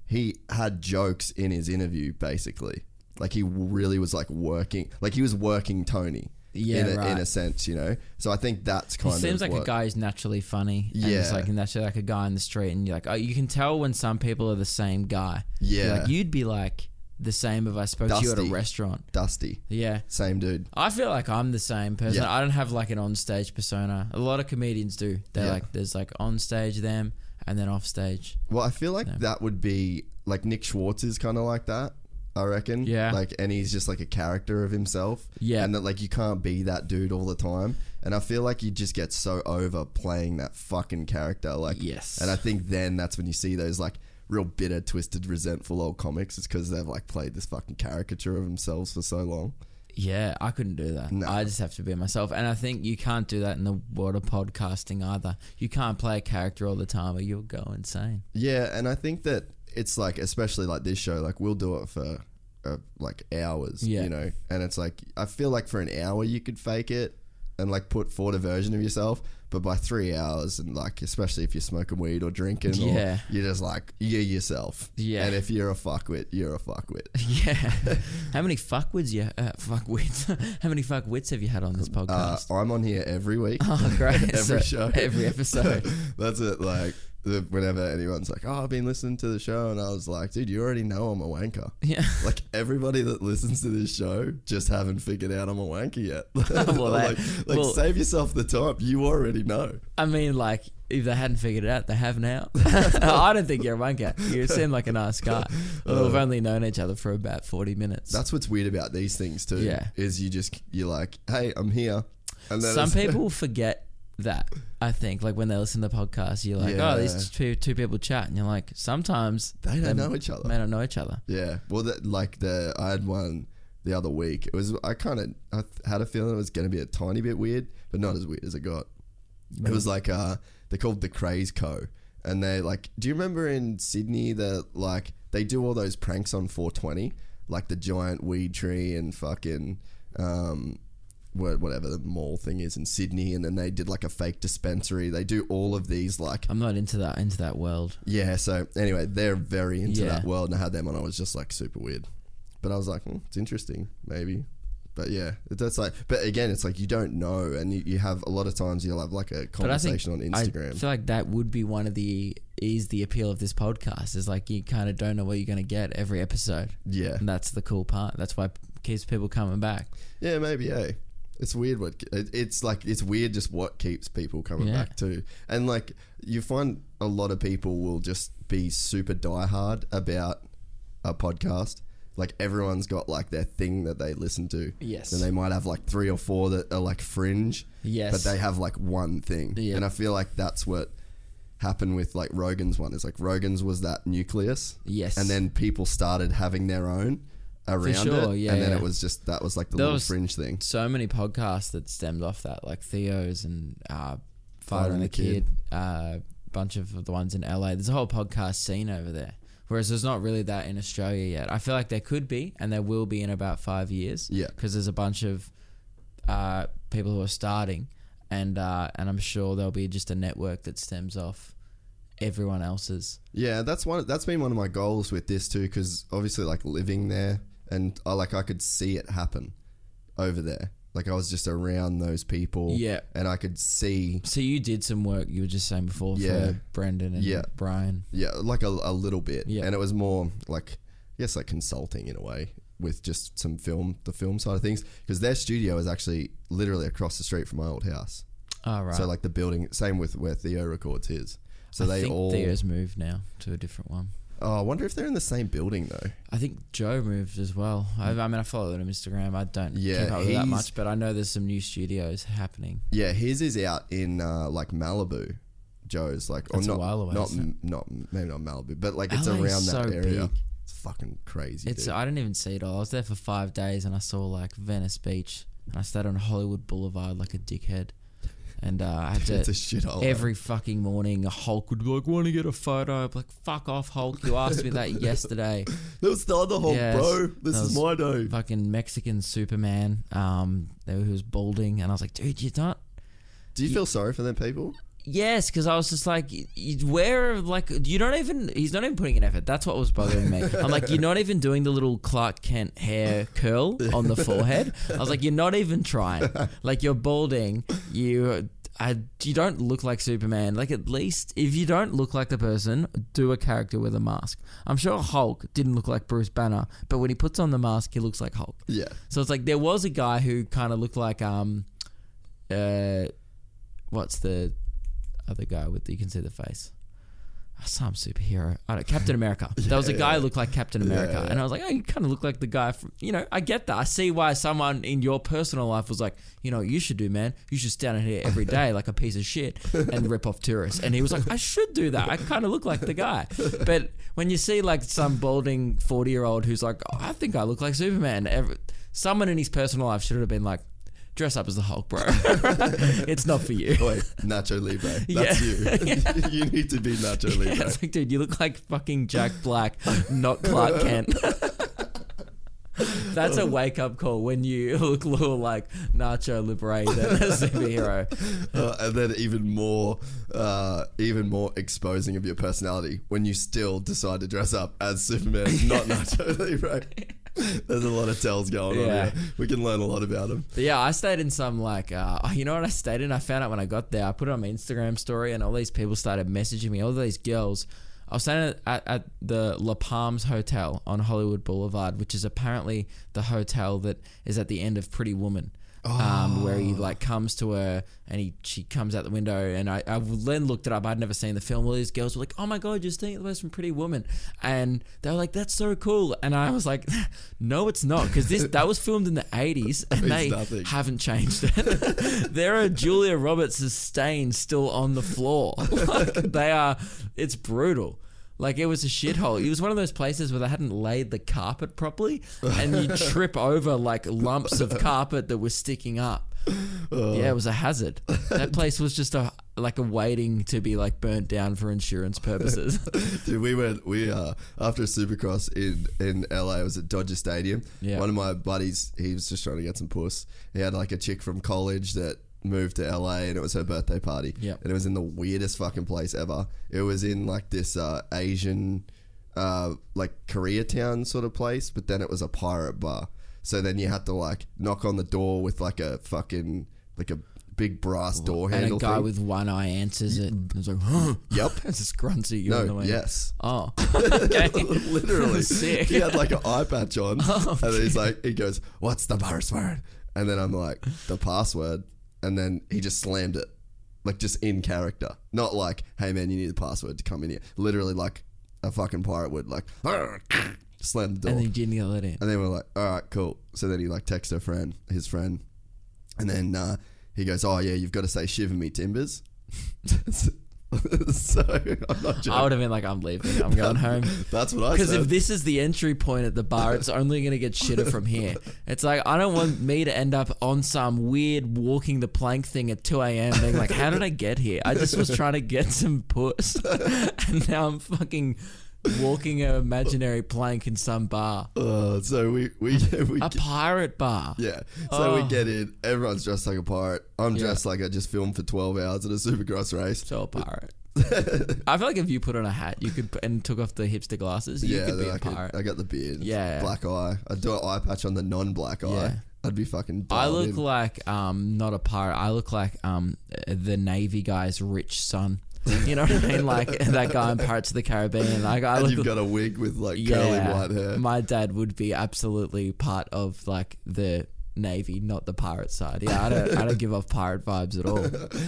he had jokes in his interview basically. Like he really was like working, like he was working Tony. Yeah, in a, in a sense, you know. So I think that's He kind of seems like what, a guy who's naturally funny. And Yeah. it's like naturally like a guy in the street, and you're like, oh, you can tell when some people are the same guy. You're Yeah. like you'd be like the same if I spoke to you at a restaurant. Dusty, Yeah. same dude. I feel like I'm the same person. Yeah. I don't have like an on-stage persona. A lot of comedians do. They're Yeah. like, there's like on-stage them, and then off-stage. Well, I feel like Yeah. that would be like Nick Schwartz is kind of like that. I reckon. Yeah. Like, and he's just like a character of himself. Yeah. And that like you can't be that dude all the time. And I feel like you just get so over playing that fucking character. Like, Yes. And I think then that's when you see those like real bitter, twisted, resentful old comics. It's because they've like played this fucking caricature of themselves for so long. Yeah, I couldn't do that. No. I just have to be myself, and I think you can't do that in the world of podcasting either. You can't play a character all the time, or you'll go insane. Yeah, and I think that it's like, especially like this show, like we'll do it for uh, like hours, Yeah. you know, and it's like I feel like for an hour you could fake it, and like put forward a version of yourself. But by three hours, and like especially if you're smoking weed or drinking, Yeah. or you're just like you're yourself. Yeah. And if you're a fuckwit, you're a fuckwit. Yeah. How many fuckwits you uh, fuckwits? How many fuckwits have you had on this Uh, podcast? I'm on here every week. oh, great! every So, show. every episode. That's it. Like whenever anyone's like, "Oh, I've been listening to the show," and I was like, "Dude, you already know I'm a wanker." Yeah. Like everybody that listens to this show just haven't figured out I'm a wanker yet. Well, like, like well- save yourself the time. You already know. I mean, like, if they hadn't figured it out, they have now. I don't think you're a wanker. You seem like a nice guy. Well, we've only known each other for about 40 minutes. Uh. That's what's weird about these things too. Yeah. is you just you're like, "Hey, I'm here," and then Some people forget that. I think, like when they listen to the podcast, you're like, Yeah. "Oh, these two two people chat," and you're like, sometimes They don't know each other. They don't know each other. Yeah. Well, that, like the I had one the other week. It was I kind of I had a feeling it was going to be a tiny bit weird, but not as weird as it got. It was like uh they're called the Craze Co. And they like do you remember in Sydney that like they do all those pranks on 420 like the giant weed tree and fucking um whatever the mall thing is in Sydney and then they did like a fake dispensary. They do all of these like I'm not into that into that world. yeah, so anyway, they're very into Yeah. that world, and I had them on. I was just like super weird, but I was like, hmm, it's interesting, maybe. But yeah, that's like, but again, it's like you don't know, and you, you have a lot of times you'll have like a But I think conversation on I Instagram. feel like that would be one of the is the appeal of this podcast is like you kind of don't know what you're going to get every episode, yeah, and that's the cool part. That's why it keeps people coming back. yeah, maybe. Yeah, it's weird. What it's like, it's weird just what keeps people coming Yeah. back to, and like you find a lot of people will just be super diehard about a podcast. Like everyone's got like their thing that they listen to. Yes. And they might have like three or four that are like fringe. Yes. But they have like one thing. Yeah. And I feel like that's what happened with like Rogan's one. Is like Rogan's was that nucleus. Yes. And then people started having their own around sure, it. yeah, and then yeah. it was just that was like the There little fringe thing. So many podcasts that stemmed off that, like Theo's and uh, Fighter and the the Kid. A bunch of the ones in LA. There's a whole podcast scene over there. Whereas there's not really that in Australia yet. I feel like there could be, and there will be in about five years. Yeah. because there's a bunch of uh, people who are starting, and uh, and I'm sure there'll be just a network that stems off everyone else's. Yeah, that's one. That's been one of my goals with this too, because obviously, like living there, and I like I could see it happen over there. Like I was just around those people, Yeah. and I could see, So you did some work you were just saying before Yeah. for Brendan and Yeah. Bryan. yeah, like a, a little bit, Yeah. and it was more like, I guess, like consulting in a way with just some film, the film side of things, because their studio is actually literally across the street from my old house. Oh right. So like the building, same with where Theo records his. So I they think all. Theo's moved now to a different one. Oh, I wonder if they're in the same building though. I think Joe moved as well. I, I mean, I follow it on Instagram. I don't Yeah, keep up with that much, but I know there's some new studios happening. Yeah, his is out in uh, like Malibu. Joe's like, That's a or not, while away, not, not maybe not Malibu, but like it's LA around is that area. big. It's fucking crazy. It's dude. I didn't even see it all. I was there for five days and I saw like Venice Beach and I stayed on Hollywood Boulevard like a dickhead. And uh, I had to It's a every fucking morning. Hulk would be like, "Want to get a photo?" Be like, "Fuck off, Hulk! You asked me that yesterday." that was the other Hulk, Yes, bro. This is my day. Fucking Mexican Superman, um, who was balding, and I was like, "Dude, you're not." Do you feel sorry for them people? Yes, because I was just like, where, like, you don't even, he's not even putting an effort. That's what was bothering me. I'm like, you're not even doing the little Clark Kent hair curl on the forehead. I was like, you're not even trying. Like, you're balding. You, I, you don't look like Superman. Like, at least, if you don't look like the person, do a character with a mask. I'm sure Hulk didn't look like Bruce Banner, but when he puts on the mask, he looks like Hulk. Yeah. So it's like there was a guy who kind of looked like um, uh, what's the other guy with you can see the face? Some superhero. I don't, Captain America. there was a guy who looked like Captain America, Yeah, yeah. and I was like, oh, you kind of look like the guy from. You know, I get that. I see why someone in your personal life was like, you know, what you should do, man. You should stand in here every day like a piece of shit and rip off tourists. And he was like, I should do that. I kind of look like the guy. But when you see like some balding forty year old who's like, oh, I think I look like Superman. Every, someone in his personal life should have been like, dress up as the Hulk, bro. it's not for you. Wait, Nacho Libre. That's Yeah. you. you need to be Nacho Yeah, Libre. it's like, dude, you look like fucking Jack Black, not Clark Kent. That's a wake up call when you look a little like Nacho Libre than a superhero. Uh, and then even more, uh, even more exposing of your personality when you still decide to dress up as Superman, not Nacho Libre. There's a lot of tells going on Yeah. here. We can learn a lot about them. But yeah, I stayed in some like, uh, you know what I stayed in? I found out when I got there. I put it on my Instagram story, and all these people started messaging me. All these girls. I was staying at, at the Las Palmas Hotel on Hollywood Boulevard, which is apparently the hotel that is at the end of Pretty Woman. Um, where he like comes to her and he she comes out the window and I, I then looked it up I'd never seen the film all these girls were like oh my god you're staying at the place from Pretty Woman and they were like that's so cool and I was like no it's not because this that was filmed in the 80s and they nothing. haven't changed it. there are Julia Roberts' stains still on the floor. Like, they are. It's brutal. Like it was a shithole. It was one of those places where they hadn't laid the carpet properly, and you trip over like lumps of carpet that were sticking up. Yeah, it was a hazard. That place was just a like a waiting to be like burnt down for insurance purposes. Dude, we went we uh after Supercross in in LA. It was at Dodger Stadium. Yeah. One of my buddies, he was just trying to get some puss. He had like a chick from college that moved to LA, and it was her birthday party. Yep. and it was in the weirdest fucking place ever. It was in like this uh, Asian, uh, like Koreatown sort of place, but then it was a pirate bar. So then you had to like knock on the door with like a fucking like a big brass door and handle. And a guy thing. with one eye answers it. And it's like, huh? Yep. It's just grunts at you. No, way. yes. Oh, okay. Literally. Sick. He had like an eye patch on. Oh, And he's like, he goes, What's the password? And then I'm like, The password. And then he just slammed it. Like just in character. Not like, hey man, you need the password to come in here. Literally like a fucking pirate would like slam the door. and then you didn't get let in. And then we're like, all right, cool. So then he like texts her friend, his friend, and then uh, he goes, oh yeah, you've got to say shiver me timbers. so I'm not joking. I would have been like, I'm leaving. I'm going home. That's what I said. Because if this is the entry point at the bar, it's only going to get shitter from here. It's like, I don't want me to end up on some weird walking the plank thing at 2 a.m. being like, how did I get here? I just was trying to get some puss. and now I'm fucking walking an imaginary plank in some bar. Uh, so we we we A get, pirate bar. yeah. So we Oh. get in. Everyone's dressed like a pirate. I'm Yeah. dressed like I just filmed for 12 hours at a Supercross race. So a pirate. I feel like if you put on a hat, you could and took off the hipster glasses, you yeah, could be then a I, could- pirate. I got the beard. Yeah. black eye. I'd do an eye patch on the non-black eye. Yeah. I'd be fucking. I look in. like um not a pirate. I look like um the Navy guy's rich son. You know what I mean? Like that guy in Pirates of the Caribbean. Like I and look you've got a wig with like curly yeah. white hair. My dad would be absolutely part of like the Navy, not the pirate side. Yeah, I don't I don't give off pirate vibes at all.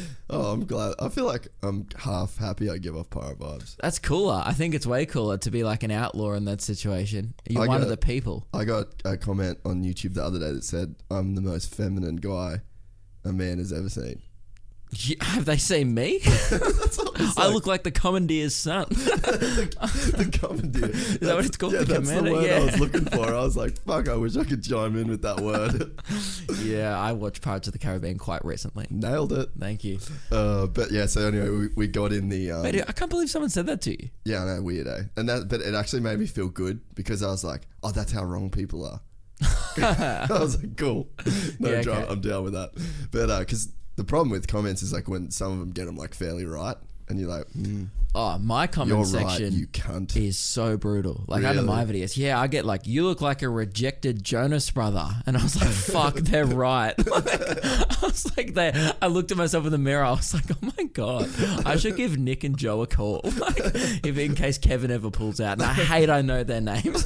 oh, I'm glad. I feel like I'm half happy. I give off pirate vibes. That's cooler. I think it's way cooler to be like an outlaw in that situation. You're I one get of the people. I got a comment on YouTube the other day that said I'm the most feminine guy a man has ever seen. Have they seen me? I look like the commandeer's son. the commandeer. Is that what it's called? Yeah, The that's the word I was looking for. I was like, fuck, I wish I could chime in with that word. yeah, I watched Pirates of the Caribbean quite recently. Nailed it. Thank you. Uh, but yeah, so anyway, we, we got in the. Um, Wait, I can't believe someone said that to you. yeah, I know, weird, eh? And that, but it actually made me feel good because I was like, oh, that's how wrong people are. I was like, cool. No Yeah, drama. okay. I'm down with that. But because the problem with comments is like when some of them get them like fairly right, and you're like, mm, Oh, my comment you're section right, you cunt. is so brutal. Like under Really? my videos, yeah, I get like, "You look like a rejected Jonas brother," and I was like, "Fuck, they're right." Like, I was like, they. I looked at myself in the mirror. I was like, "Oh my god, I should give Nick and Joe a call, like, if in case Kevin ever pulls out." And I hate I know their names.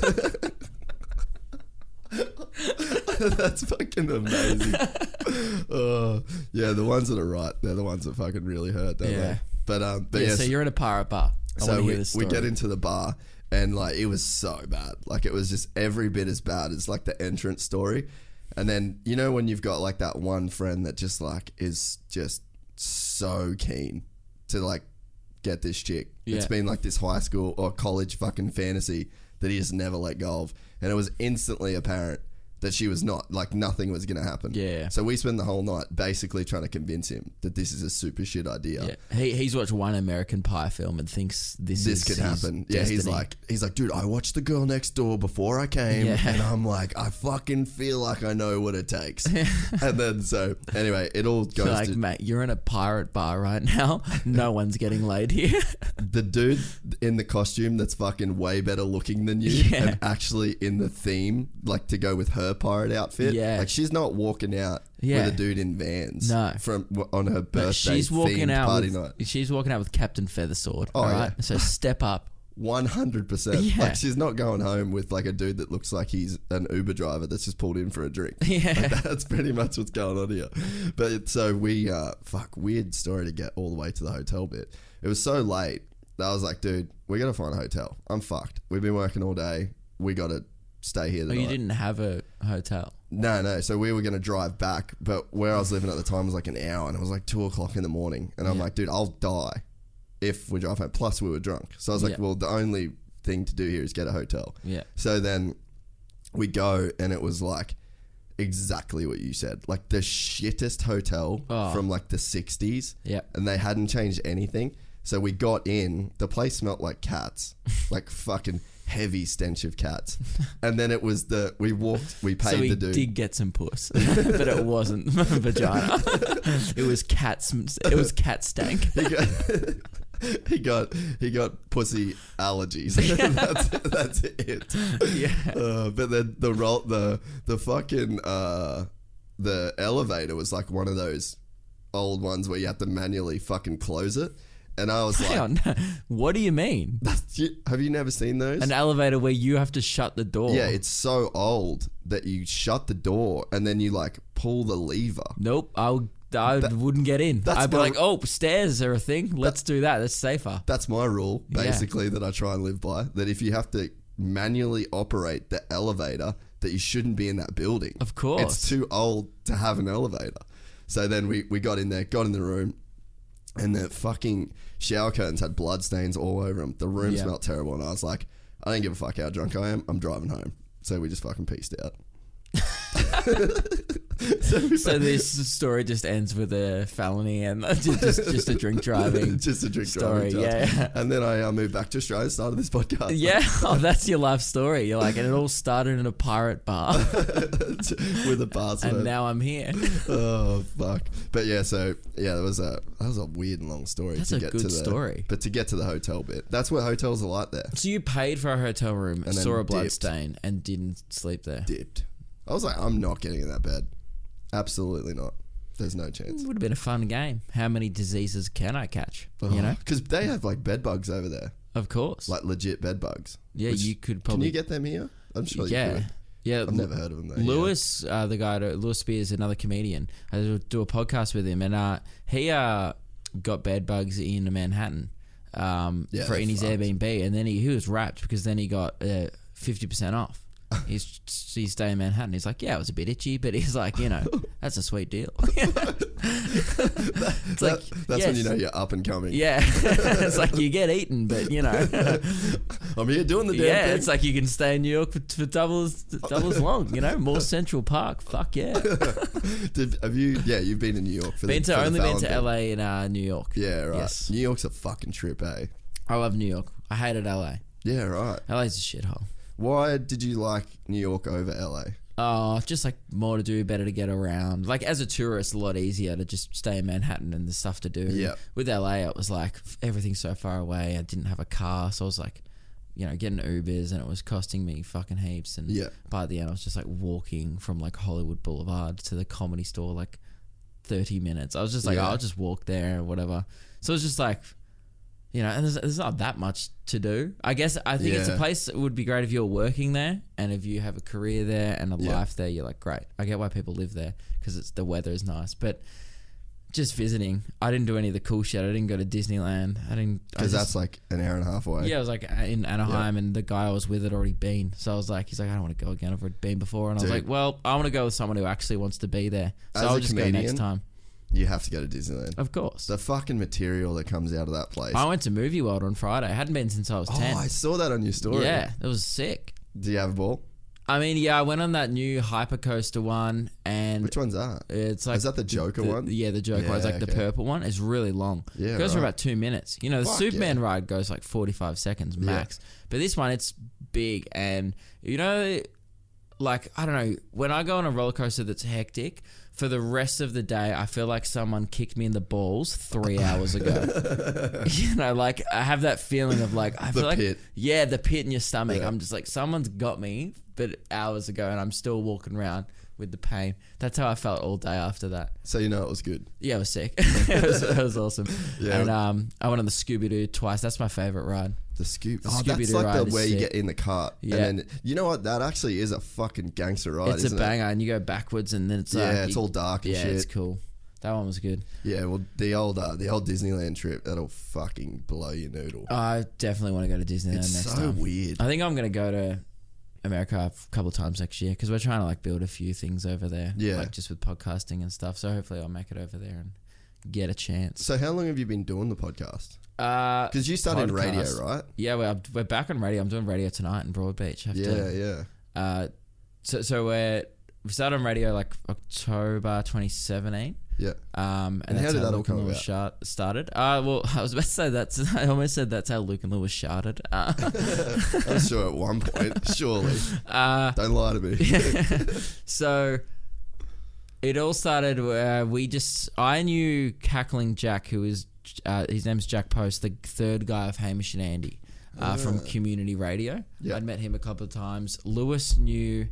That's fucking amazing. uh, yeah, the ones that are right, they're the ones that fucking really hurt, don't Yeah. they? But um, but yeah, yeah, so you're in a pirate bar. I so we, hear this we story. get into the bar and like it was so bad like it was just every bit as bad as like the entrance story and then you know when you've got like that one friend that just like is just so keen to like get this chick Yeah. it's been like this high school or college fucking fantasy that he just never let go of and it was instantly apparent that she was not like nothing was going to happen. Yeah. So we spent the whole night basically trying to convince him that this is a super shit idea. Yeah, he, he's watched one American Pie film and thinks this This is could happen. Yeah, he's like, he's like, dude, I watched the girl next door before I came, Yeah. and I'm like, I fucking feel like I know what it takes. and then so anyway, it all goes like, to mate, you're in a pirate bar right now. No one's getting laid here. the dude in the costume that's fucking way better looking than you Yeah. and actually in the theme, like to go with her pirate outfit. Yeah. Like she's not walking out Yeah. with a dude in vans. No. From on her birthday But she's walking out. party With, night. She's walking out with Captain Feathersword. Oh, all right, yeah. so step up. One hundred percent. Like she's not going home with like a dude that looks like he's an Uber driver that's just pulled in for a drink. Yeah. Like, that's pretty much what's going on here. But so we, uh, fuck, weird story to get all the way to the hotel bit. It was so late that I was like, dude, we gotta find a hotel. I'm fucked. We've been working all day. We gotta stay here Oh, tonight. you didn't have a hotel. No, no. So we were going to drive back, but where I was living at the time was like an hour, and it was like two o'clock in the morning. And I'm like, dude, I'll die if we drive home. Plus, we were drunk. So I was like, Yeah. well, the only thing to do here is get a hotel. Yeah. So then we go, and it was like exactly what you said, like the shittest hotel Oh. from like the '60s. Yep. And they hadn't changed anything. So we got in. The place smelt like cats, like fucking heavy stench of cats. And then it was the we walked. We paid so he the dude. did get some puss, but it wasn't vagina. it was cat. sm- It was cat stank. he got he got he got pussy allergies. that's that's it. Yeah. Uh, but then the roll the the fucking uh the elevator was like one of those old ones where you have to manually fucking close it. And I was Hang like, on. What do you mean? have you never seen those? An elevator where you have to shut the door? yeah, it's so old that you shut the door and then you like pull the lever. Nope. I would. I wouldn't get in. I'd be my- like, oh, stairs are a thing. Let's do that. That's safer. That's my rule, Yeah. basically, that I try and live by. That if you have to manually operate the elevator, that you shouldn't be in that building. Of course. It's too old to have an elevator. So then we, we got in there, got in the room, and the fucking shower curtains had blood stains all over them. The room Yeah. smelled terrible, and I was like, I don't give a fuck how drunk I am. I'm driving home. So we just fucking pieced out. So So this story just ends with a felony and just just, just a drink driving. just a drink story, driving yeah. And then I uh, moved back to Australia, and started this podcast. Yeah, oh, that's your life story. You're like, and it all started in a pirate bar, with a bar, and now I'm here. oh fuck! But yeah, so yeah, that was a that was a weird and long story. That's to a get good to the, story. But to get to the hotel bit, that's what hotels are like. There, So you paid for a hotel room, And saw a blood dipped. stain, and didn't sleep there. dipped. I was like, I'm not getting in that bed. Absolutely not. There's no chance. Would have been a fun game. How many diseases can I catch? You know, because they have like bed bugs over there, of course. like legit bed bugs. yeah, which- you could Can probably you get them here? I'm sure. yeah. You could. Yeah, I've never heard of them though. yeah. Lewis, uh, the guy, Lewis Spears, another comedian. I do- do a podcast with him, and uh, he uh, got bed bugs in Manhattan um, Yeah, for in his fucked. Airbnb, and then he, he was wrapped because then he got uh, fifty percent off. He's he's staying in Manhattan. He's like, yeah, it was a bit itchy, but he's like, you know, that's a sweet deal. it's like That- that's when you know you're up and coming. Yeah, it's like you get eaten, but you know, I'm here doing the damn yeah, thing. it's like you can stay in New York for, for double as double as long. You know, more Central Park. Fuck yeah. Did, have you? Yeah, you've been in New York for Been the, to for only been to LA and uh, New York. Yeah, right. Yes. New York's a fucking trip, eh? I love New York. I hated LA. Yeah, right. LA's a shithole. Why did you like New York over LA? Oh, just like more to do, better to get around. Like as a tourist, a lot easier to just stay in Manhattan and there's stuff to do. Yeah. With LA, it was like everything's so far away. I didn't have a car, so I was like, you know, getting Ubers and it was costing me fucking heaps. And Yeah. by the end, I was just like walking from like Hollywood Boulevard to the comedy store like 30 minutes. I was just like, Yeah. oh, I'll just walk there or whatever. So it was just like, you know, and there's, there's not that much to do. I guess I think it's a place that would be great if you're working there and if you have a career there and a Yeah. life there. You're like, great. I get why people live there because it's the weather is nice, but just visiting. I didn't do any of the cool shit. I didn't go to Disneyland. I didn't Because that's like an hour and a half away. yeah, I was like in Anaheim, and the guy I was with had already been. So I was like, he's like, I don't want to go again. I've already been before, and I was like, well, I want to go with someone who actually wants to be there. So As I'll just go next time. You have to go to Disneyland. Of course. The fucking material that comes out of that place. I went to Movie World on Friday. I hadn't been since I was oh, ten. I saw that on your story. yeah, it was sick. Do you have a ball? I mean, yeah, I went on that new hypercoaster one, and Which one's that? it's like Is that the Joker the- one? Yeah, the Joker one. It's Yeah, like the purple one. It's really long. Yeah, it goes for about two minutes. You know, the Fuck Superman yeah. ride goes like forty-five seconds max, but this one it's big, and you know, like I don't know, when I go on a roller coaster that's hectic. For the rest of the day, I feel like someone kicked me in the balls three hours ago. you know, like I have that feeling of like I The feel like yeah, the pit in your stomach. Yeah. I'm just like someone's got me, but hours ago, and I'm still walking around with the pain. That's how I felt all day after that. So you know it was good. Yeah, it was sick. it, was, it was awesome. Yeah. And um, I went on the Scooby Doo twice. That's my favorite ride. The scoop. Oh, that's Scooby-Doo like the ride is where you sick. get in the cart. Yeah. And then you know what? That actually is a fucking gangster ride. it's a isn't it? banger, and you go backwards, and then it's Yeah, like it's you- all dark and yeah, shit. it's cool. That one was good. Yeah, well, the old uh, the old Disneyland trip that'll fucking blow your noodle. I definitely want to go to Disneyland it's next so time. weird. I think I'm gonna go to America a couple times next year because we're trying to like build a few things over there. Yeah. like just with podcasting and stuff. So hopefully I'll make it over there and get a chance. So how long have you been doing the podcast? Uh, Because you started radio, podcast. right? Yeah, we're, we're back on radio. I'm doing radio tonight in Broadbeach. I have Yeah, to- yeah. Uh, so so we're we started on radio like October 2017. Yeah. Um, And and, how did that all Luke and come Lewis shart- started. Uh, well, I was about to say that's. I almost said that's how Luke and Lewis started. Uh, I'm sure at one point, surely. uh, Don't lie to me. so it all started where we just I knew cackling Jack, who is uh, his name's Jack Post, the third guy of Hamish and Andy uh, from Community Radio. Yeah. I'd met him a couple of times. Lewis knew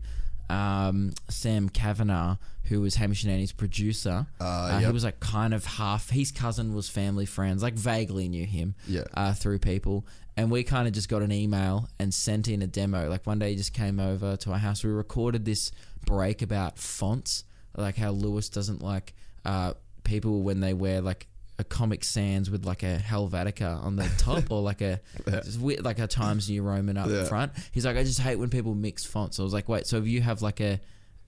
um, Sam Kavanagh, who was Hamish and Andy's producer. Uh, He yep. was like kind of half. His cousin was family friends, like vaguely knew him Yeah. uh, through people. And we kind of just got an email and sent in a demo. Like one day he just came over to our house. We recorded this break about fonts, like how Lewis doesn't like uh, people when they wear like a Comic Sans with like a Helvetica on the top or like a weird- like a Times New Roman up Yeah. front. He's like, I just hate when people mix fonts. I was like, wait, so if you have like a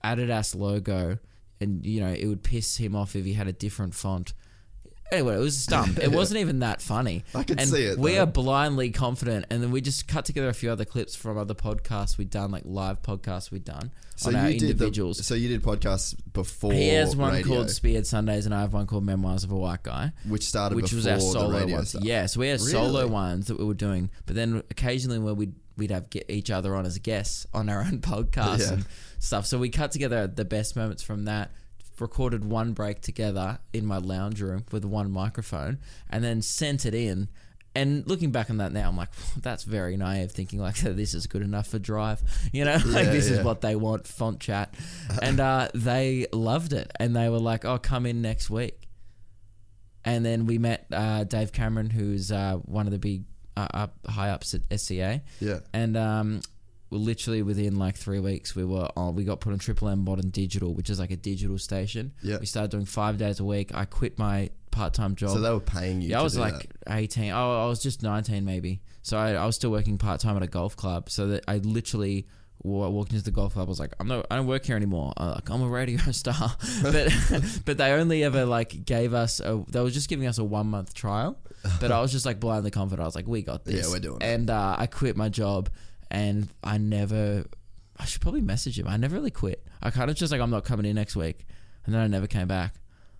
Adidas logo and you know it would piss him off if he had a different font. Anyway, it was a dumb. It wasn't even that funny. I could and see it, We though. are blindly confident, and then we just cut together a few other clips from other podcasts we'd done, like live podcasts we'd done So on our you did individuals. the, so you did podcasts before he has one radio, called Speared Sundays, and I have one called Memoirs of a White Guy, which started which before was our solo ones. stuff. Yeah, so we had solo ones that we were doing, but then occasionally where we'd we'd have get each other on as guests on our own podcast Yeah. and stuff. So we cut together the best moments from that. Recorded one break together in my lounge room with one microphone, and then sent it in. And looking back on that now, I'm like, that's very naive, thinking like this is good enough for Drive, you know, like this yeah. is what they want, font chat, and uh, they loved it, and they were like, oh, come in next week. And then we met uh, Dave Cameron, who's uh, one of the big uh, up, high ups at SCA, Yeah. and um, literally within like three weeks, we were on, we got put on Triple M Modern Digital, which is like a digital station. Yeah. we started doing five days a week. I quit my part time job. So they were paying you. Yeah, I was like that. 18. Oh, I was just 19 maybe. So I, I was still working part time at a golf club. So that I literally walked into the golf club. I was like, I'm not, I don't work here anymore. I'm like, I'm a radio star. but but they only ever like gave us a. They were just giving us a one month trial. But I was just like blindly confident. I was like, we got this. Yeah, we're doing it. And uh, I quit my job, and I never. I should probably message him. I never really quit. I kind of just like I'm not coming in next week, and then I never came back.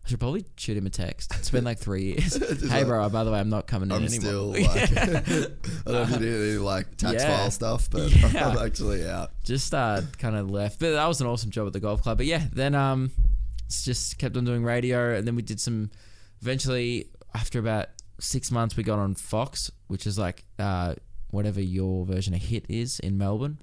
I should probably shoot him a text. It's been like three years. hey, bro. By the way, I'm not coming in I'm anymore. still like, I don't know if you did any like tax Yeah. file stuff, but Yeah. I'm actually out. just uh, kind of left. But that was an awesome job at the golf club. But yeah, then um, it's just kept on doing radio, and then we did some. Eventually, after about six months, we got on Fox, which is like uh, whatever your version of Hit is in Melbourne.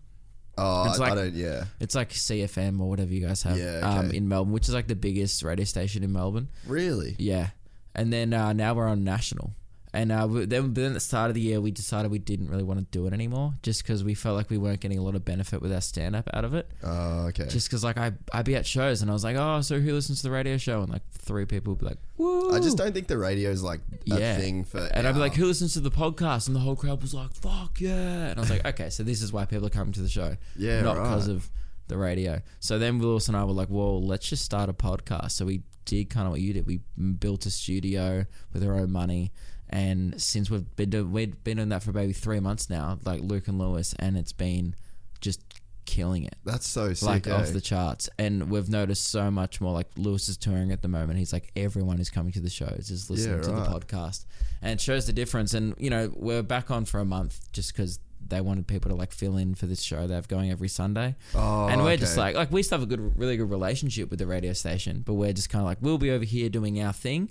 Oh, It's I, I like- don't. Yeah, It's like CFM or whatever you guys have Yeah, um, in Melbourne, which is like the biggest radio station in Melbourne. really. Yeah, and then uh, now we're on national, and uh, we, then then at the start of the year we decided we didn't really want to do it anymore, just because we felt like we weren't getting a lot of benefit with our stand up out of it. Oh, okay. Just because like I I'd be at shows and I was like, oh, so who listens to the radio show? And like three people would be like, woo. I just don't think the radio is like a Yeah. thing for. And I'd be like, who listens to the podcast? And the whole crowd was like, fuck yeah. And I was like, okay, so this is why people are coming to the show. Yeah, Not because right. of the radio. So then Lewis and I were like, well, let's just start a podcast. So we did kind of what you did. We built a studio with our own money. And since we've been doing, we've been doing that for maybe three months now, like Luke and Lewis, and it's been just killing it. That's so sick. like eh? off the charts. And we've noticed so much more. Like Lewis is touring at the moment. He's like everyone is coming to the shows, is listening Yeah, to the podcast, and it shows the difference. And you know we're back on for a month just because they wanted people to like fill in for this show they have going every Sunday. Oh, and we're just like like we still have a good, really good relationship with the radio station, but we're just kind of like we'll be over here doing our thing,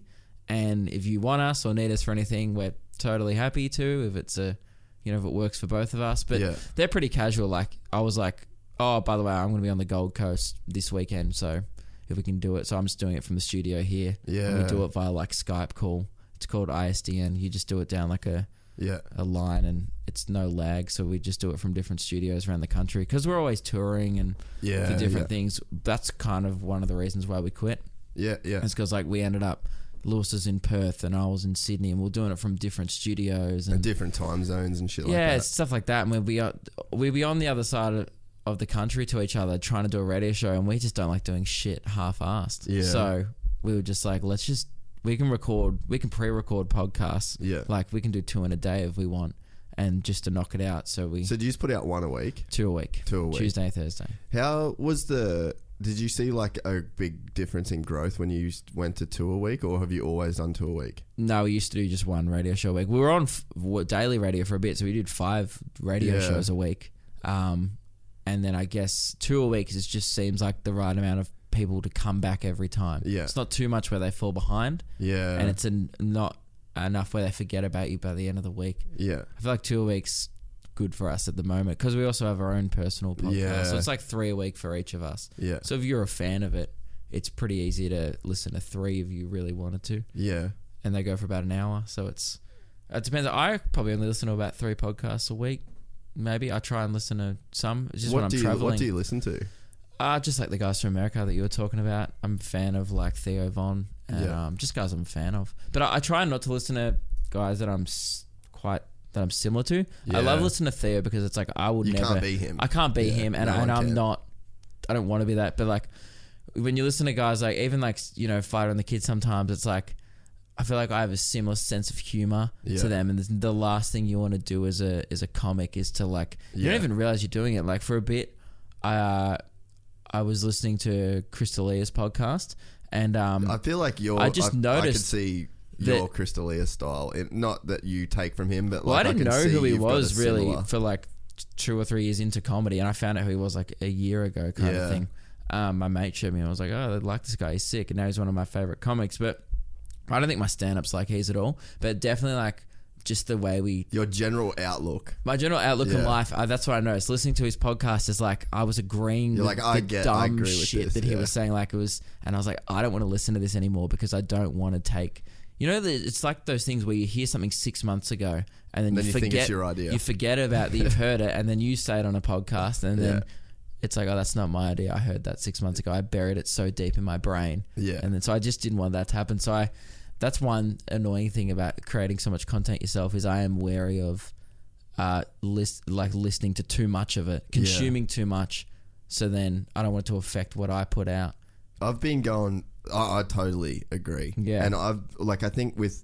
and if you want us or need us for anything, we're totally happy to. If it's a you know if it works for both of us, but Yeah. they're pretty casual. Like I was like, oh, by the way, I'm going to be on the Gold Coast this weekend, so if we can do it, so I'm just doing it from the studio here. And we do it via like Skype call. It's called ISDN. You just do it down like a yeah, a line, and it's no lag. So we just do it from different studios around the country because we're always touring and yeah, for different yeah. things. That's kind of one of the reasons why we quit. Yeah, yeah, It's because like we ended up. Lewis is in Perth and I was in Sydney, and we're doing it from different studios and and different time zones and shit like yeah, that. stuff like that. And we'd be on, we'd be on the other side of, of the country to each other trying to do a radio show, and we just don't like doing shit half-assed. Yeah. So we were just like, let's just we can record, we can pre-record podcasts. Yeah. Like we can do two in a day if we want, and just to knock it out. So we So do you just put out one a week? two a week, Two a week. Tuesday, Thursday. How was the? Did you see like a big difference in growth when you went to two a week, or have you always done two a week? No, we used to do just one radio show a week. We were on f- daily radio for a bit, so we did five radio Yeah. shows a week. Um, and then I guess two a week is just seems like the right amount of people to come back every time. Yeah. it's not too much where they fall behind, Yeah, and it's an, not enough where they forget about you by the end of the week. yeah, I feel like two a week's good for us at the moment because we also have our own personal podcast. Yeah. So it's like three a week for each of us. yeah, So if you're a fan of it, it's pretty easy to listen to three if you really wanted to yeah. and they go for about an hour. So it's it depends. I probably only listen to about three podcasts a week. Maybe I try and listen to some. It's just what when I'm do you traveling. What do you listen to? Uh, just like the guys from America that you were talking about. I'm a fan of like Theo Von and Yeah. um, just guys I'm a fan of. But I, I try not to listen to guys that I'm s- quite that I'm similar to. I love listening to Theo because it's like I would You never can't be him. I can't be Yeah, him, and, no and I'm not. I don't want to be that. But like when you listen to guys like even like you know Fighter and the Kid, sometimes it's like I feel like I have a similar sense of humor Yeah. to them, and the- last thing you want to do as a as a comic is to like you don't even realize you're doing it. Like for a bit, I uh, I was listening to Chris D'Elia's podcast, and um, I feel like you're. I just I, I could noticed see your Chris D'Elia style. It, not that you take from him, but well, like I didn't can know who he you've got a was really similar- for like two or three years into comedy, and I found out who he was like a year ago, kind Yeah. of thing. Um, my mate showed me, and I was like, "Oh, I like this guy. He's sick." And now he's one of my favorite comics. But I don't think my stand-up's like his at all. But definitely like just the way we Your general outlook. my general outlook in Yeah. life, I, that's what I noticed. Listening to his podcast is like I was agreeing You're with like, I the get- dumb I shit this, that he was saying. Like it was, and I was like, I don't want to listen to this anymore because I don't want to take. You know, it's like those things where you hear something six months ago and then, Then you you forget think it's your idea. You forget about that you've heard it, and then you say it on a podcast, and then Yeah. it's like, oh, that's not my idea. I heard that six months ago. I buried it so deep in my brain. Yeah. And then so I just didn't want that to happen. So I that's one annoying thing about creating so much content yourself is I am wary of uh list like listening to too much of it, consuming too much. So then I don't want it to affect what I put out. I've been going. I, I totally agree. Yeah. and I've like I think with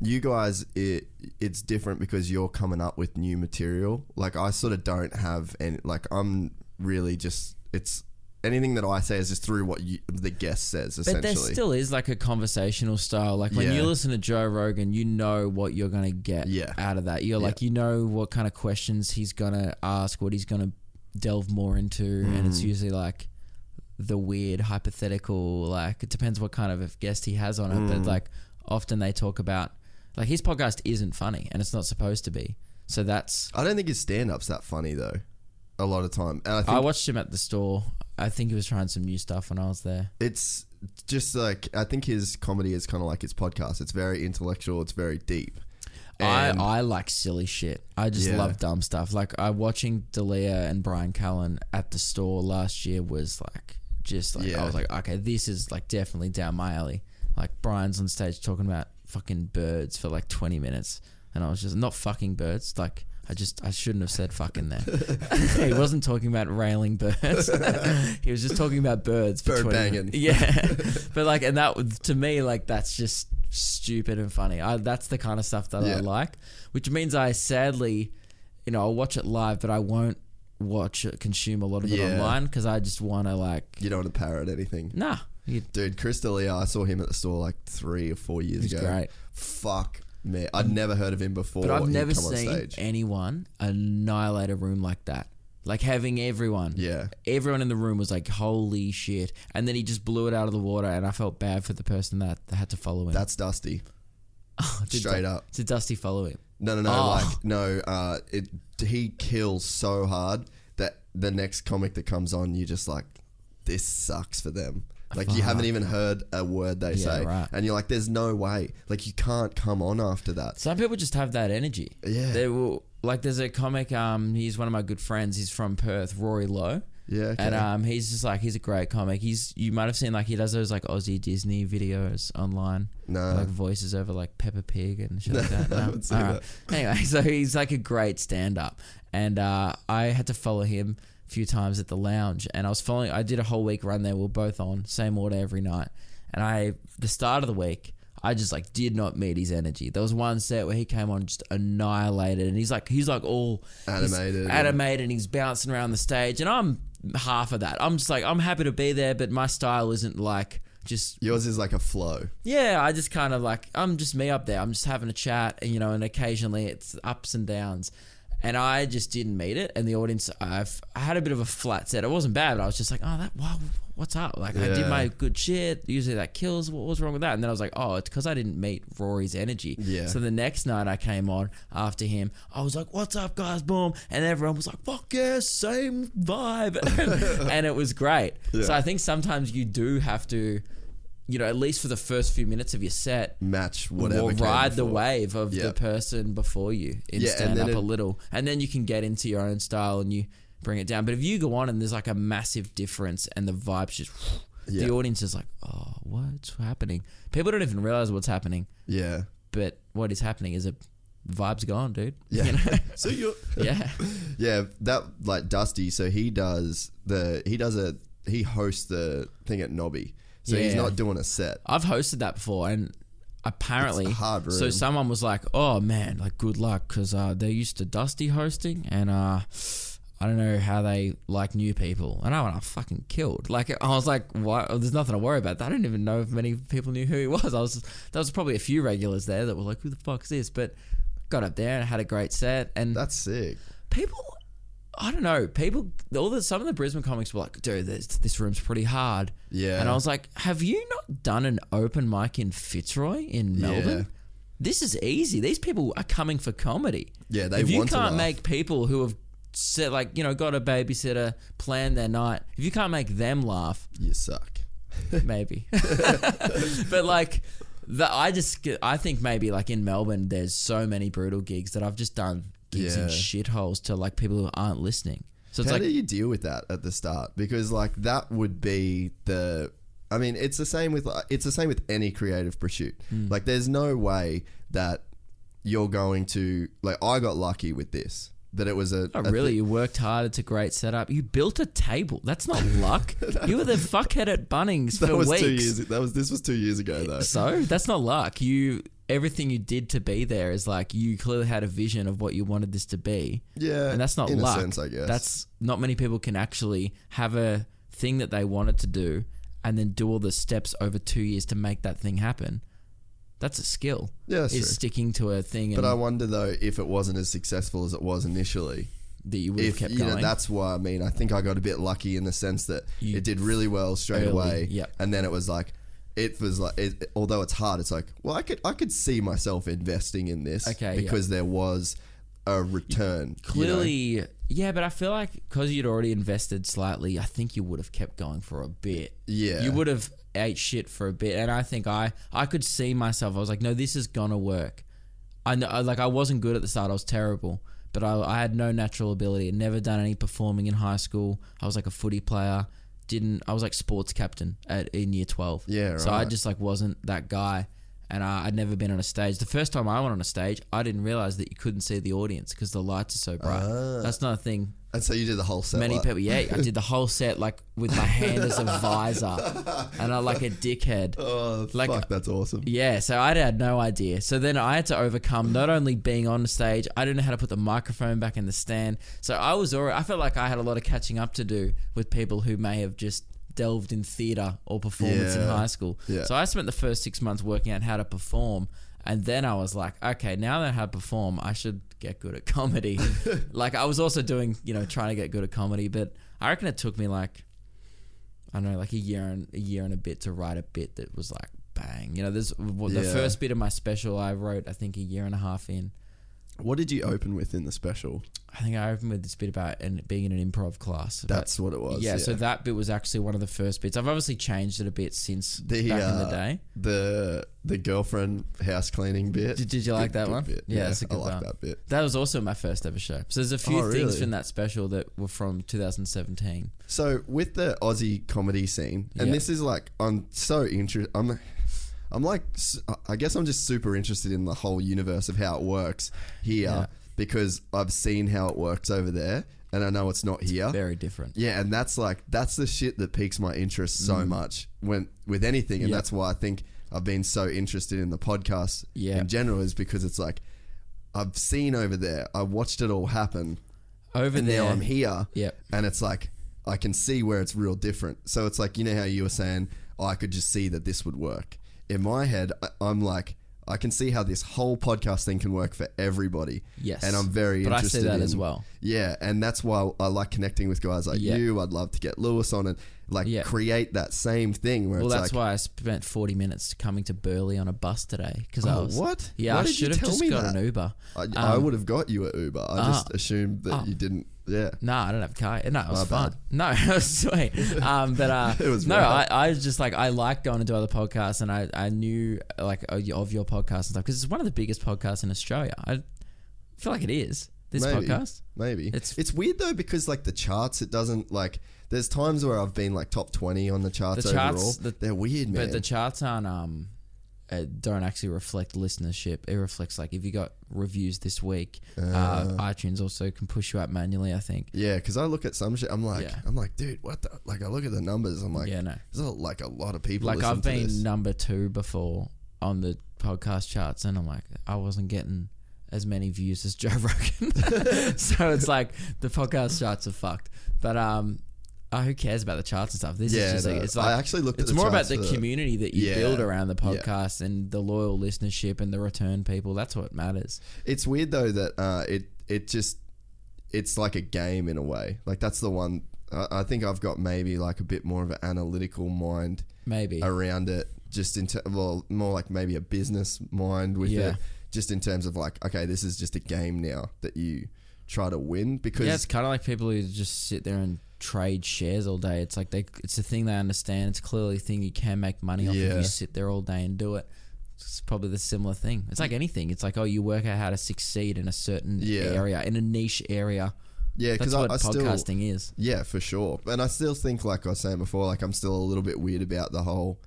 you guys, it it's different because you're coming up with new material. Like I sort of don't have any. Like I'm really just it's anything that I say is just through what you, the guest says. Essentially, But there still is like a conversational style. Like when Yeah. you listen to Joe Rogan, you know what you're gonna get Yeah. out of that. You're like you know what kind of questions he's gonna ask, what he's gonna delve more into, and Mm. it's usually like the weird hypothetical. Like it depends what kind of guest he has on it, Mm. but like often they talk about like his podcast isn't funny and it's not supposed to be. So that's I don't think his stand up's that funny though. A lot of time, and I think I watched him at the store. I think he was trying some new stuff when I was there. it's just like I think his comedy is kind of like his podcast. It's very intellectual. It's very deep. And- I, I like silly shit. I just Yeah. love dumb stuff. Like I watching D'Elia and Bryan Callen at the store last year was like just like Yeah. I was like, okay, this is like definitely down my alley. Like Bryan's on stage talking about fucking birds for like twenty minutes, and I was just not fucking birds. Like I just I shouldn't have said fucking there. he wasn't talking about railing birds. he was just talking about birds. For Bird 20 banging. Yeah, but like, and that was to me like that's just stupid and funny. I, that's the kind of stuff that I like, which means I sadly, you know, I'll watch it live, but I won't watch it, consume a lot of it Yeah. online because I just want to like You don't want to parrot anything. nah. You, Dude, Chris D'Elia, I saw him at the store like three or four years He's ago. great. Fuck me. I'd never heard of him before. but I've he'd never come on seen stage. anyone annihilate a room like that. Like having everyone, Yeah. everyone in the room was like, "Holy shit!" And then he just blew it out of the water, and I felt bad for the person that, that had to follow him. That's Dusty. Did straight Du- up. Did Dusty follow him? No, no, no. Oh. Like, no. Uh, it. He kills so hard that the next comic that comes on, you're just like, this sucks for them. Like you haven't even heard a word they Yeah, say, right. and you're like, "There's no way." Like you can't come on after that. Some people just have that energy. Yeah. They will like there's a comic, um, he's one of my good friends, he's from Perth, Rory Lowe. Yeah, okay. And um he's just like he's a great comic. He's you might have seen like he does those like Aussie Disney videos online. No. Like voices over like Peppa Pig and shit like that. I No? haven't seen Alright. Anyway, so he's like a great stand up. And uh I had to follow him a few times at the lounge and I was following I did a whole week run there, we are both on, same order every night. And I the start of the week I just like did not meet his energy. There was one set where he came on just annihilated, and he's like he's like all Animated and- animated, and he's bouncing around the stage, and I'm half of that. I'm just like I'm happy to be there, but my style isn't like just Yours is like a flow. yeah. I just kind of like I'm just me up there. I'm just having a chat, and you know, and occasionally it's ups and downs. And I just didn't meet it, and the audience. I've I had a bit of a flat set. It wasn't bad, but I was just like, oh, that wow, what's up? Like I did my good shit. Usually that kills. What was wrong with that? And then I was like, oh, it's because I didn't meet Rory's energy. Yeah. So the next night I came on after him, I was like, what's up, guys? Boom, and everyone was like, fuck yeah, same vibe, and it was great. So I think sometimes you do have to, you know, at least for the first few minutes of your set, Match whatever. or ride the wave of Yeah. the person before you and Yeah, stand then up it- a little, and then you can get into your own style and you bring it down. But if you go on and there's like a massive difference and the vibes just, Yeah. the audience is like, oh, what's happening? People don't even realize what's happening, Yeah. but what is happening is a vibe's gone, dude. Yeah. You know? so you're. yeah. Yeah, that like Dusty. So he does the he does a he hosts the thing at Nobby. So he's not doing a set. I've hosted that before, and apparently, It's a hard so someone was like, "Oh man, like good luck," because uh, they're used to Dusty hosting, and uh, I don't know how they like new people. And I went, I fucking killed. Like I was like, "What? There's nothing to worry about." I didn't even know if many people knew who he was. I was there was probably a few regulars there that were like, "Who the fuck's this?" But got up there and had a great set, and That's sick. people I don't know. People, all the some of the Brisbane comics were like, "Dude, this, this room's pretty hard." Yeah. and I was like, "Have you not done an open mic in Fitzroy in Melbourne? Yeah. This is easy. These people are coming for comedy. Yeah, they If you want can't make people who have said like you know got a babysitter, plan their night. If you can't make them laugh, You suck. maybe. but like, the, I just I think maybe like in Melbourne, there's so many brutal gigs that I've just done gigs in Yeah. shitholes to like people who aren't listening. So it's How like do you deal with that at the start? Because like that would be the. I mean, it's the same with it's the same with any creative pursuit. Hmm. Like, there's no way that you're going to like. I got lucky with this that it was a. Oh, a really? thi- You worked hard. It's a great setup. You built a table. That's not luck. you were the fuckhead at Bunnings that for was weeks. two years. That was this was two years ago though. So that's not luck. You everything you did to be there is like you clearly had a vision of what you wanted this to be. Yeah, and that's not in a luck. sense, I guess. That's not many people can actually have a thing that they wanted to do and then do all the steps over two years to make that thing happen. That's a skill. Yeah, that's is true. sticking to a thing But I wonder though if it wasn't as successful as it was initially. that you would have kept going. know, that's why I mean I think I got a bit lucky in the sense that You- it did really well straight Early, away. yep. and then it was like. It was like, it, although it's hard, it's like, well, I could, I could see myself investing in this, Okay, yeah. because there was a return. you? Clearly, yeah, but I feel like because you'd already invested slightly, I think you would have kept going for a bit. Yeah. you would have ate shit for a bit, and I think I I could see myself. I was like, no, this is gonna work. I know, I- like I wasn't good at the start. I was terrible, but I, I had no natural ability. I'd never done any performing in high school. I was like a footy player. Didn't I was like sports captain at in year twelve. Yeah, So I just like wasn't that guy. And I, I'd never been on a stage. The first time I went on a stage, I didn't realize that you couldn't see the audience because the lights are so bright. Ah. That's not a thing And so you did the whole set. Many like- people, yeah, I did the whole set like with my hand as a visor, and I like a dickhead. Oh, Like- fuck, that's awesome. Yeah, so I had no idea. So then I had to overcome not only being on stage, I didn't know how to put the microphone back in the stand. So I was already, I felt like I had a lot of catching up to do with people who may have just delved in theatre or performance in high school. Yeah. So I spent the first six months working out how to perform. And then I was like, okay, now that I have perform, I should get good at comedy. like I was also doing, you know, trying to get good at comedy, but I reckon it took me like I don't know, like a year and a year and a bit to write a bit that was like bang. You know, there's the Yeah. first bit of my special I wrote, I think a year and a half in. What did you open with in the special? I think I opened with this bit about and being in an improv class. That's what it was. yeah, so that bit was actually one of the first bits. I've obviously changed it a bit since the back in uh, the day. the the girlfriend house cleaning bit. Did, did you like that one? bit. Yeah, it's a I good I like one. that bit. That was also my first ever show. So there's a few Oh, things really? from that special that were from 2017. So with the Aussie comedy scene, and Yeah. this is like I'm so interested. I'm I'm like I guess I'm just super interested in the whole universe of how it works here Yeah. because I've seen how it works over there, and I know it's not here. Very different. Yeah, and that's like that's the shit that piques my interest so much when with anything, and Mm. Yeah. that's why I think I've been so interested in the podcast Yeah. in general is because it's like I've seen over there, I watched it all happen, Over and there, now I'm here, Yep. and it's like I can see where it's real different. So it's like you know how you were saying, oh, I could just see that this would work. In my head, I- I'm like. I can see how this whole podcast thing can work for everybody. Yes. and I'm very But I see interested that in, as well. Yeah, and that's why I like connecting with guys like Yeah. you. I'd love to get Lewis on and like Yeah. create that same thing where Well, that's like, why I spent 40 minutes coming to Burleigh on a bus today because I Oh, was what? Yeah, Why I should have just got that? an Uber. I, I Um, would have got you at Uber. I ah. just assumed that Oh. you didn't. Yeah, No, I don't have a car. No, it was My fun. bad. No, it was sweet. Um, but uh, It was no. I, I was just like I like going to do other podcasts, and I, I knew like of your of your podcast and stuff because it's one of the biggest podcasts in Australia. I feel like it is this maybe, podcast. maybe. It's- It's weird though because like the charts, it doesn't like. There's times where I've been like top twenty on the charts The charts, overall. the- They're weird, man. But the charts aren't um uh, don't actually reflect listenership. It reflects like if you got reviews this week, uh, iTunes also can push you up manually. I think. yeah, because I look at some shit. I'm like, Yeah. I'm like, dude, what the? Like, I look at the numbers. I'm like, Yeah, no. There's a, like a lot of people. Like I've been this. number two before on the podcast charts, and I'm like, I wasn't getting as many views as Joe Rogan. so it's like the podcast charts are fucked. But um, oh, who cares about the charts and stuff? This Yeah, is just like no, it's I like actually looked at It's more about the community that you Yeah, build around the yeah. podcast and the loyal listenership and the return people. That's what matters. It's weird though that uh, it it just it's like a game in a way. Like that's the one. I, I think I've got maybe like a bit more of an analytical mind Maybe. around it. Just in ter- well, more like maybe a business mind with Yeah. it. Just in terms of like, okay, this is just a game now that you try to win because Yeah, it's kind of like people who just sit there and trade shares all day. It's like they, it's a thing they understand. It's clearly a thing you can make money off if you sit there all day and do it. It's probably the similar thing. It's like anything. It's like oh, you work out how to succeed in a certain Yeah. area, in a niche area. yeah, because I, what I still podcasting is. Yeah, for sure. And I still think, like I was saying before, like I'm still a little bit weird about the whole,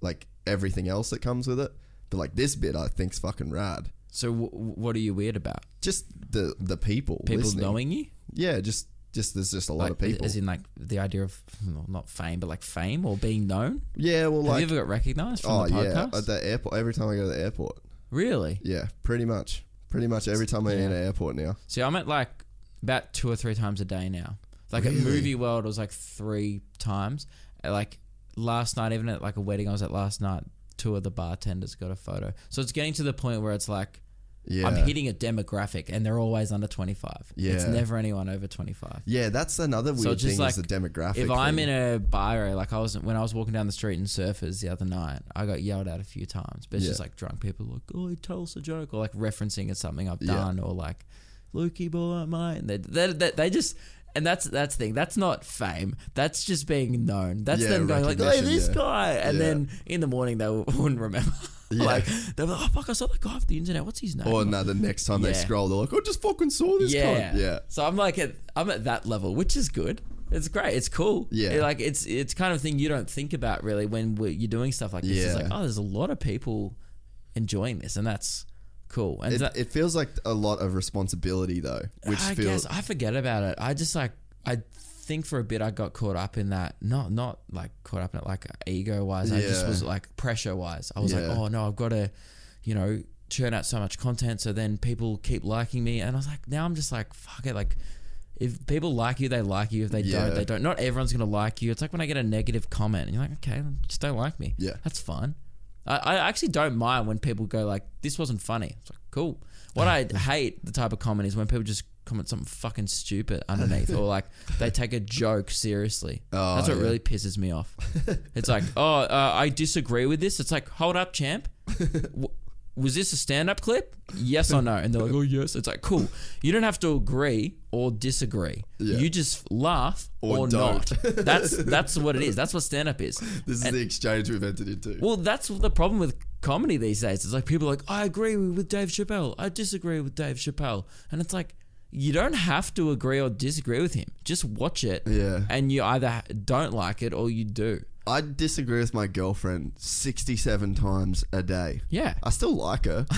like everything else that comes with it. But like this bit, I think's fucking rad. So w- what are you weird about? Just the the people, People listening. knowing you? Yeah, just just there's just a lot Like, of people. As in like the idea of well, not fame, but like fame or being known. yeah, well, Have like you ever got recognized from oh the yeah, podcast? at the airport. Every time I go to the airport, really? yeah, pretty much, pretty much every time I'm in an airport now. See, I'm at like about two or three times a day now. Like at Movie World, it was like three times. Like last night, even at like a wedding I was at last night, two of the bartenders got a photo. So it's getting to the point where it's like Yeah, I'm hitting a demographic, and they're always under 25. Yeah. it's never anyone over 25. yeah. That's another weird So just thing like is the demographic. If I'm thing. in a bar like I was when I was walking down the street in Surfers the other night, I got yelled at a few times. But it's Yeah. just like drunk people like, "Oh, tell us a joke," or like referencing it's something I've Yeah. done, or like, "Lukey boy, mate." They, they, they, they just. And that's that's the thing. That's not fame. That's just being known. That's Yeah, them going like, "Hey, recognition, this yeah. guy," and Yeah. then in the morning they wouldn't remember. Yeah. like they're like, "Oh fuck, I saw that guy off the internet. What's his name?" or no, the next time they Yeah. scroll, they're like, "I just fucking saw this." yeah, cunt." yeah, So I'm like at I'm at that level, which is good. It's great. It's cool. Yeah. It- like it's it's kind of thing you don't think about really when we you're doing stuff like this. It's Yeah. like oh, there's a lot of people enjoying this, and that's cool. And It, that, it feels like a lot of responsibility though, which I feels guess I forget about it. I just like I think for a bit I got caught up in that. Not not like caught up in it like ego wise. I just was like pressure wise. I was Yeah. like, oh no, I've got to, you know, churn out so much content so then people keep liking me. And I was like, now I'm just like, fuck it, like. If people like you, they like you. If they Yeah. don't, they don't. Not everyone's gonna like you. It's like when I get a negative comment, and you're like, okay, just don't like me. Yeah. that's fine. I, I actually don't mind when people go like, "This wasn't funny." It's like, cool. What I hate the type of comment is when people just comment something fucking stupid underneath, or like they take a joke seriously. Oh, That's what yeah. really pisses me off. it's like, oh, uh, I disagree with this. It's like, hold up, champ. Was this a stand-up clip? Yes or no? And they're like, oh yes. It's like, cool. You don't have to agree or disagree. Yeah. You just laugh Or or, don't. That's that's what it is. That's what stand-up is. this is the exchange we've entered into. Well, that's the problem with comedy these days. It's like people are like, I agree with Dave Chappelle. I disagree with Dave Chappelle. And it's like, you don't have to agree or disagree with him. Just watch it. Yeah. And you either don't like it or you do. I disagree with my girlfriend 67 times a day. Yeah. I still like her.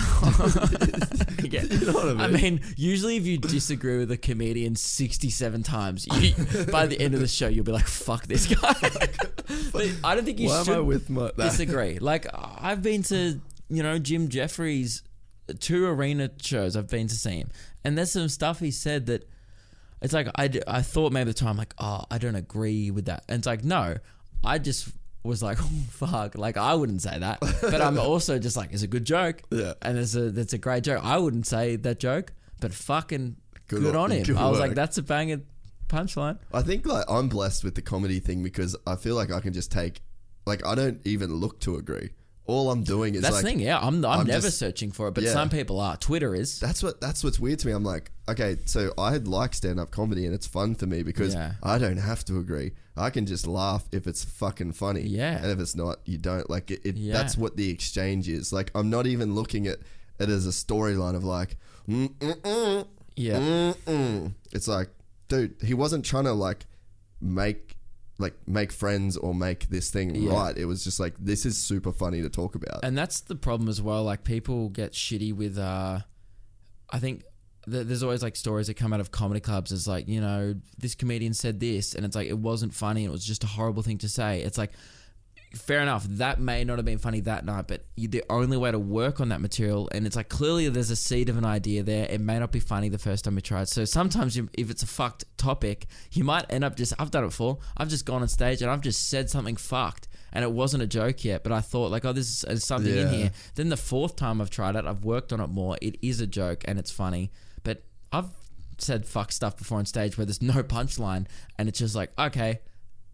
Yeah. You know what I mean? I mean, usually if you disagree with a comedian 67 times, you, by the end of the show, you'll be like, fuck this guy. but I don't think you Why should am I with my disagree. Like, I've been to, you know, Jim Jeffries, two arena shows I've been to see him. And there's some stuff he said that it's like, I, I thought maybe the time, like, oh, I don't agree with that. And it's like, no, I just was like, oh, fuck. Like, I wouldn't say that. But I'm also just like, it's a good joke. Yeah. And it's a, that's a great joke. I wouldn't say that joke, but fucking Good good, on- on him. good I was work. like, that's a banging punchline. I think like I'm blessed with the comedy thing because I feel like I can just take like I don't even look to agree. All I'm doing is That's like the thing, yeah. I'm, I'm, I'm never just- searching for it, but Yeah. some people are. Twitter is. that's what that's what's weird to me. I'm like, okay, so I like stand up comedy and it's fun for me because Yeah. I don't have to agree. I can just laugh if it's fucking funny. Yeah. And if it's not, you don't. Like it, it Yeah. that's what the exchange is. Like I'm not even looking at it as a storyline of like mm, mm, mm, Yeah. Mm-mm. It's like, dude, he wasn't trying to like make like make friends or make this thing Yeah. right. It was just like this is super funny to talk about. And that's the problem as well. Like people get shitty with. uh I think th- there's always like stories that come out of comedy clubs. It's like you know this comedian said this, and it's like it wasn't funny, and it was just a horrible thing to say. It's like fair enough. That may not have been funny that night, but you, the only way to work on that material, and it's like clearly there's a seed of an idea there. It may not be funny the first time you try it. So sometimes you, if it's a fucked topic, you might end up just. I've done it before. I've just gone on stage and I've just said something fucked, and it wasn't a joke yet. But I thought like, oh, this is there's something in here. Then the fourth time I've tried it, I've worked on it more. It is a joke and it's funny, but I've said fuck stuff before on stage where there's no punchline, and it's just like, okay,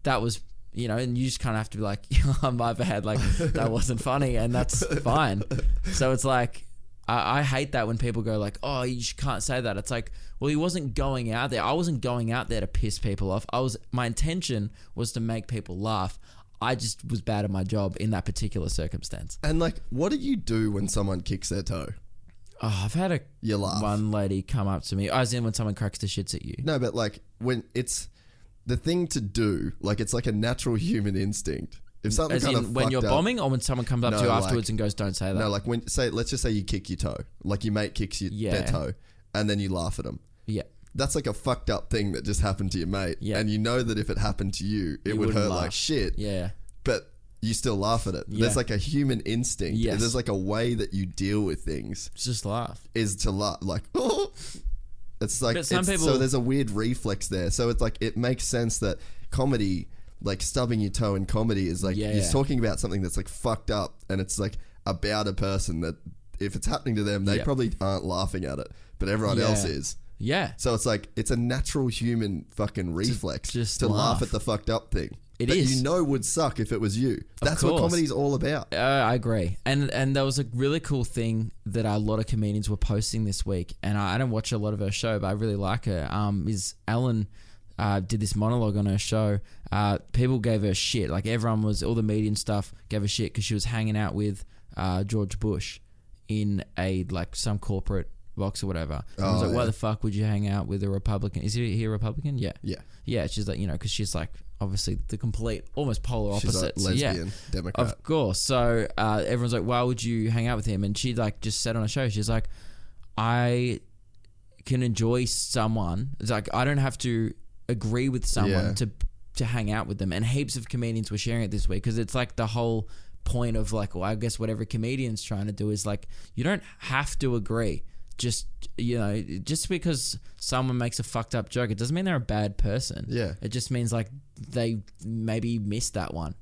that was you know, and you just kind of have to be like, my bad, like that wasn't funny, and that's fine. So it's like, I, I hate that when people go like, oh, you just can't say that. It's like, well, he wasn't going out there. I wasn't going out there to piss people off. I was, my intention was to make people laugh. I just was bad at my job in that particular circumstance. and like, what do you do when someone kicks their toe? Oh, I've had a You laugh. one lady come up to me, I was in when someone cracks the shits at you. No, but like when it's the thing to do, like it's like a natural human instinct. If something As kind in of when you're up- bombing, or when someone comes up No, to you like- afterwards and goes, "Don't say that." No, like when say let's just say you kick your toe, like your mate kicks your, their toe, and then you laugh at them. yeah, That's like a fucked up thing that just happened to your mate, Yeah. and you know that if it happened to you, it You would hurt laugh. like shit. yeah, but you still laugh at it. Yeah. There's like a human instinct. Yes. There's like a way that you deal with things just laugh. is to laugh. Like, it's like But some it's- so. There's a weird reflex there. So it's like it makes sense that comedy, like stubbing your toe in comedy, is like Yeah. you're talking about something that's like fucked up, and it's like about a person that if it's happening to them, they Yeah. probably aren't laughing at it, but everyone Yeah. else is. Yeah, So it's like it's a natural human fucking reflex just to laugh. laugh. at the fucked up thing. It that is. you know would suck if it was you. That's what comedy's all about. Uh, I agree. And and there was a really cool thing that a lot of comedians were posting this week, and I, I don't watch a lot of her show, but I really like her. Um, is Ellen uh, did this monologue on her show. Uh, people gave her shit. Like everyone was, all the media and stuff gave her shit because she was hanging out with uh, George Bush in a like some corporate box or whatever. And I was Oh, like, why the fuck would you hang out with a Republican? Is he, he a Republican? Yeah. Yeah. Yeah, she's like, you know, because she's like obviously the complete, almost polar She's opposites. like yeah. Democrat. Of course. So uh, everyone's like, "Why would you hang out with him?" And she like just said on a show, she's like, "I can enjoy someone. It's like I don't have to agree with someone Yeah. to to hang out with them." And heaps of comedians were sharing it this week because it's like the whole point of like, well, I guess whatever comedians trying to do is like, you don't have to agree. Just you know, just because someone makes a fucked up joke, it doesn't mean they're a bad person. Yeah. it just means like they maybe missed that one.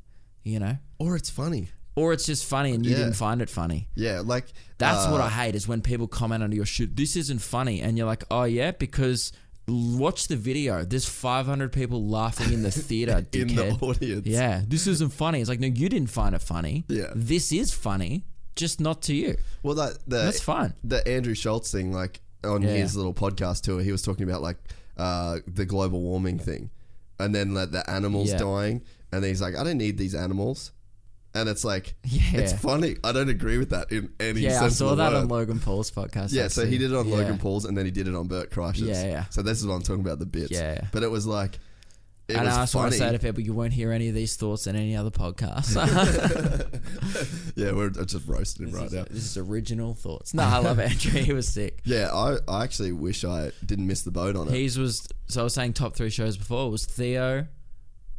You know, or it's funny. or it's just funny and you Yeah. didn't find it funny. Yeah, like That's what uh, I hate is when people comment under your shoot, This isn't funny, and you're like, oh yeah, because watch the video. There's 500 people laughing in the theater, in dickhead. the audience. yeah, this isn't funny. It's like, no, you didn't find it funny. Yeah. this is funny, just not to you. Well, that the That's fine. The Andrew Schulz thing, like on Yeah. his little podcast tour, he was talking about like uh, the global warming thing, and then like the animals Yeah. dying, and then he's like, I don't need these animals, and it's like, Yeah. it's funny. I don't agree with that in any Yeah, I sense saw of the that word. on Logan Paul's podcast. Yeah, so actually. he did it on Yeah. Logan Paul's, and then he did it on Bert Kreischer's. Yeah, yeah. So this is what I'm talking about the bits. Yeah, yeah. But it was like, it and I also want to say to people, you won't hear any of these thoughts in any other podcast. yeah, we're just roasting him this, right is, now. this is original thoughts. No, I love Andrew. He was sick. Yeah, I, I actually wish I didn't miss the boat on it. He's was so I was saying top three shows before. It was Theo.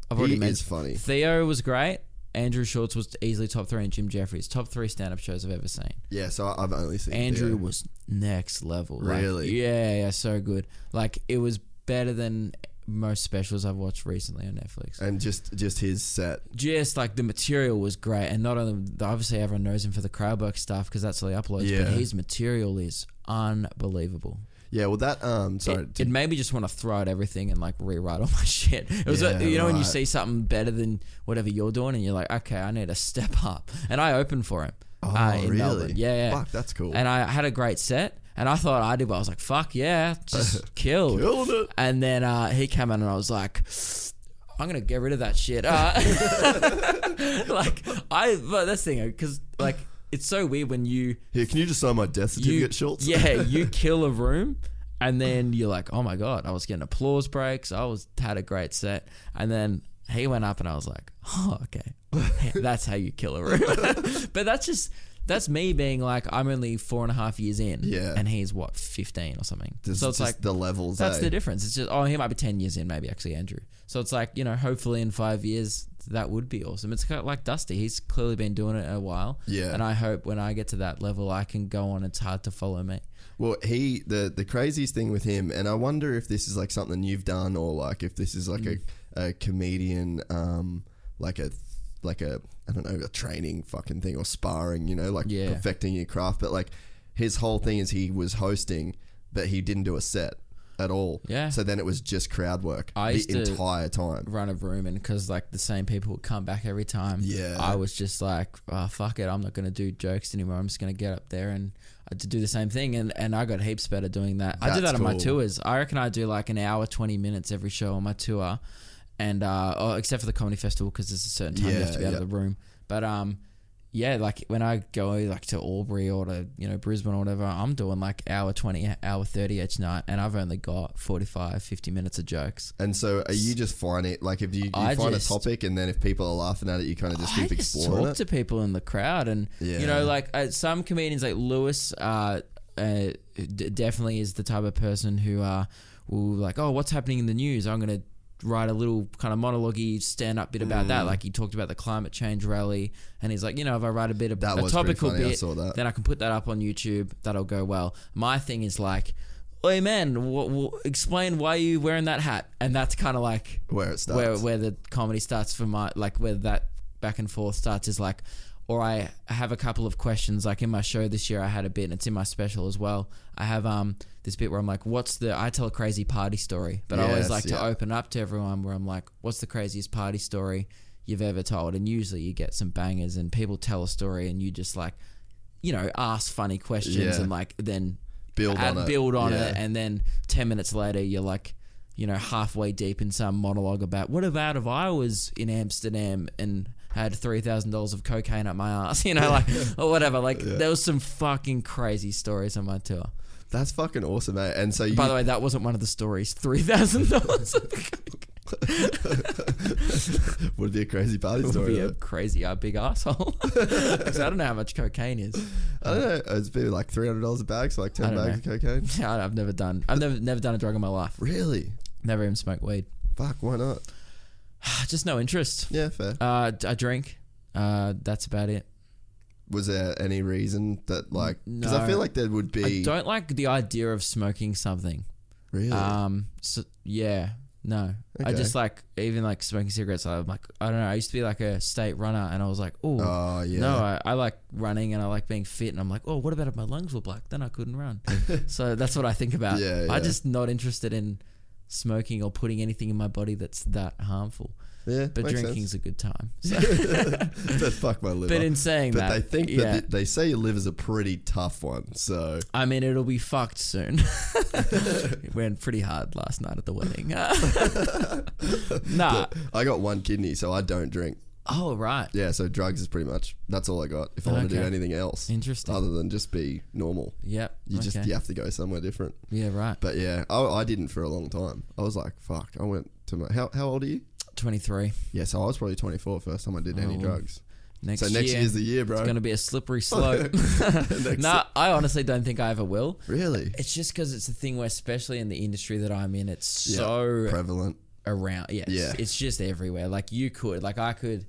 I've already He is funny. Theo was great. Andrew Schulz was easily top three, and Jim Jeffries top three stand up shows I've ever seen. Yeah, so I've only seen Andrew Theo. was next level. Like, Really? yeah, yeah, so good. Like it was better than most specials I've watched recently on Netflix. and just just his set. Just like the material was great, and not only obviously everyone knows him for the crowd work stuff because that's all he uploads. Yeah. But his material is unbelievable. Yeah, well that um sorry it, it made me just want to throw out everything and like rewrite all my shit. It was like, you know when you see something better than whatever you're doing, and you're like, okay, I need to step up. And I opened for him. Oh, uh, really? Melbourne. Yeah, yeah. Fuck, that's cool. And I had a great set, and I thought I did well. I was like, fuck yeah, just killed. Killed it. And then uh, he came in, and I was like. I'm gonna get rid of that shit. Uh, like I, but that's the thing, because like it's so weird when you Here, can you just sign my death certificate, you, Schulz? Yeah, you kill a room, and then you're like, oh my god, I was getting applause breaks. I was had a great set, and then he went up, and I was like, oh okay, that's how you kill a room. but that's just that's me being like, I'm only four and a half years in, Yeah. and he's what fifteen or something. This so it's like the levels. that's eh? the difference. It's just oh, he might be ten years in, maybe actually Andrew. So it's like you know, hopefully in five years that would be awesome. It's kind of like Dusty. He's clearly been doing it a while. Yeah. and I hope when I get to that level, I can go on. It's hard to follow me. Well, he the the craziest thing with him, and I wonder if this is like something you've done, or like if this is like Mm. a, a comedian, um, like a like a I don't know a training fucking thing or sparring, you know, like Yeah. perfecting your craft. But like his whole thing is he was hosting, but he didn't do a set at all. Yeah. So then it was just crowd work I the used to entire time. run a room and because like the same people would come back every time Yeah. i was just like oh, fuck it i'm not going to do jokes anymore i'm just going to get up there and uh, to do the same thing and, and i got heaps better doing that i do That's that on my cool. tours i reckon i do like an hour 20 minutes every show on my tour and uh oh, except for the comedy festival because there's a certain time you have to be out of the room but um yeah, like when I go like to Albury or to you know Brisbane or whatever, I'm doing like hour 20, hour 30 each night, and I've only got 45, 50 minutes of jokes. And so, are you just finding it like if you, you I find just- a topic and then if people are laughing at it, you kind of just I keep just exploring talk it? to people in the crowd, and Yeah. you know, like uh, some comedians, like Lewis, uh, uh, d- definitely is the type of person who uh, will like, oh, what's happening in the news? I'm gonna write a little kind of monologue stand up bit about Mm. that. Like he talked about the climate change rally, and he's like, you know, if I write a bit of That a topical. I bit, that. then I can put that up on YouTube. That'll go well. My thing is like. Oi man, w- w- explain why you wearing that hat, and that's kind of like Where it starts. where where the comedy starts for my like where that back and forth starts is like or I have a couple of questions like in my show this year I had a bit and it's in my special as well I have um this bit where I'm like what's the I tell a crazy party story but I always Yes, like to open up to everyone where I'm like what's the craziest party story you've ever told and usually you get some bangers and people tell a story and you just like you know ask funny questions Yeah. and like then Build add- on it. build on Yeah. it and then 10 minutes later you're like you know halfway deep in some monologue about what about if i was in amsterdam and had $3000 of cocaine up my ass you know like or whatever like there was some fucking crazy stories on my tour That's fucking awesome, mate. And so you, by the way that wasn't one of the stories $3000 Would be a crazy party It would story. be a though. crazy uh, big asshole. 'Cause I don't know how much cocaine is. I don't know. It's maybe like three hundred dollars a bag, so like ten don't bags of cocaine. Yeah, I've never done. I've never never done a drug in my life. Really? Never even smoked weed. Fuck, why not? Just no interest. Yeah, fair. Uh, I drink. Uh, that's about it. Was there any reason that like? Because I feel like there would be I don't like the idea of smoking something. really. Um, so yeah, no. Okay. I just like even like smoking cigarettes. I'm like I don't know. I used to be like a state runner, and I was like, oh, oh yeah. no, I, I like running and I like being fit, and I'm like, oh, what about if my lungs were black? Then I couldn't run. so that's what I think about. Yeah, yeah. I'm just not interested in smoking or putting anything in my body that's that harmful. Yeah, But drinking's sense. a good time. So. but fuck my liver. but in saying But that, they think yeah, that the, they say your liver's a pretty tough one. So I mean, it'll be fucked soon. it went pretty hard last night at the wedding. nah. I got one kidney, so I don't drink. Oh right. Yeah, so drugs is pretty much that's all I got. If I want to do anything else, Interesting. other than just be normal, Yep. you just you have to go somewhere different. Yeah. Right. But yeah, I, I didn't for a long time. I was like, fuck. I went to my how how old are you? Twenty three. Yeah, so I was probably 24 first time I did any Oh, drugs. Next So next year, year's the year, bro. It's going to be a slippery slope. Next nah, I honestly don't think I ever will. really It's just because it's a thing where, especially in the industry that I'm in, it's Yeah, so prevalent. around. Yeah, it's just everywhere. Like you could, like I could,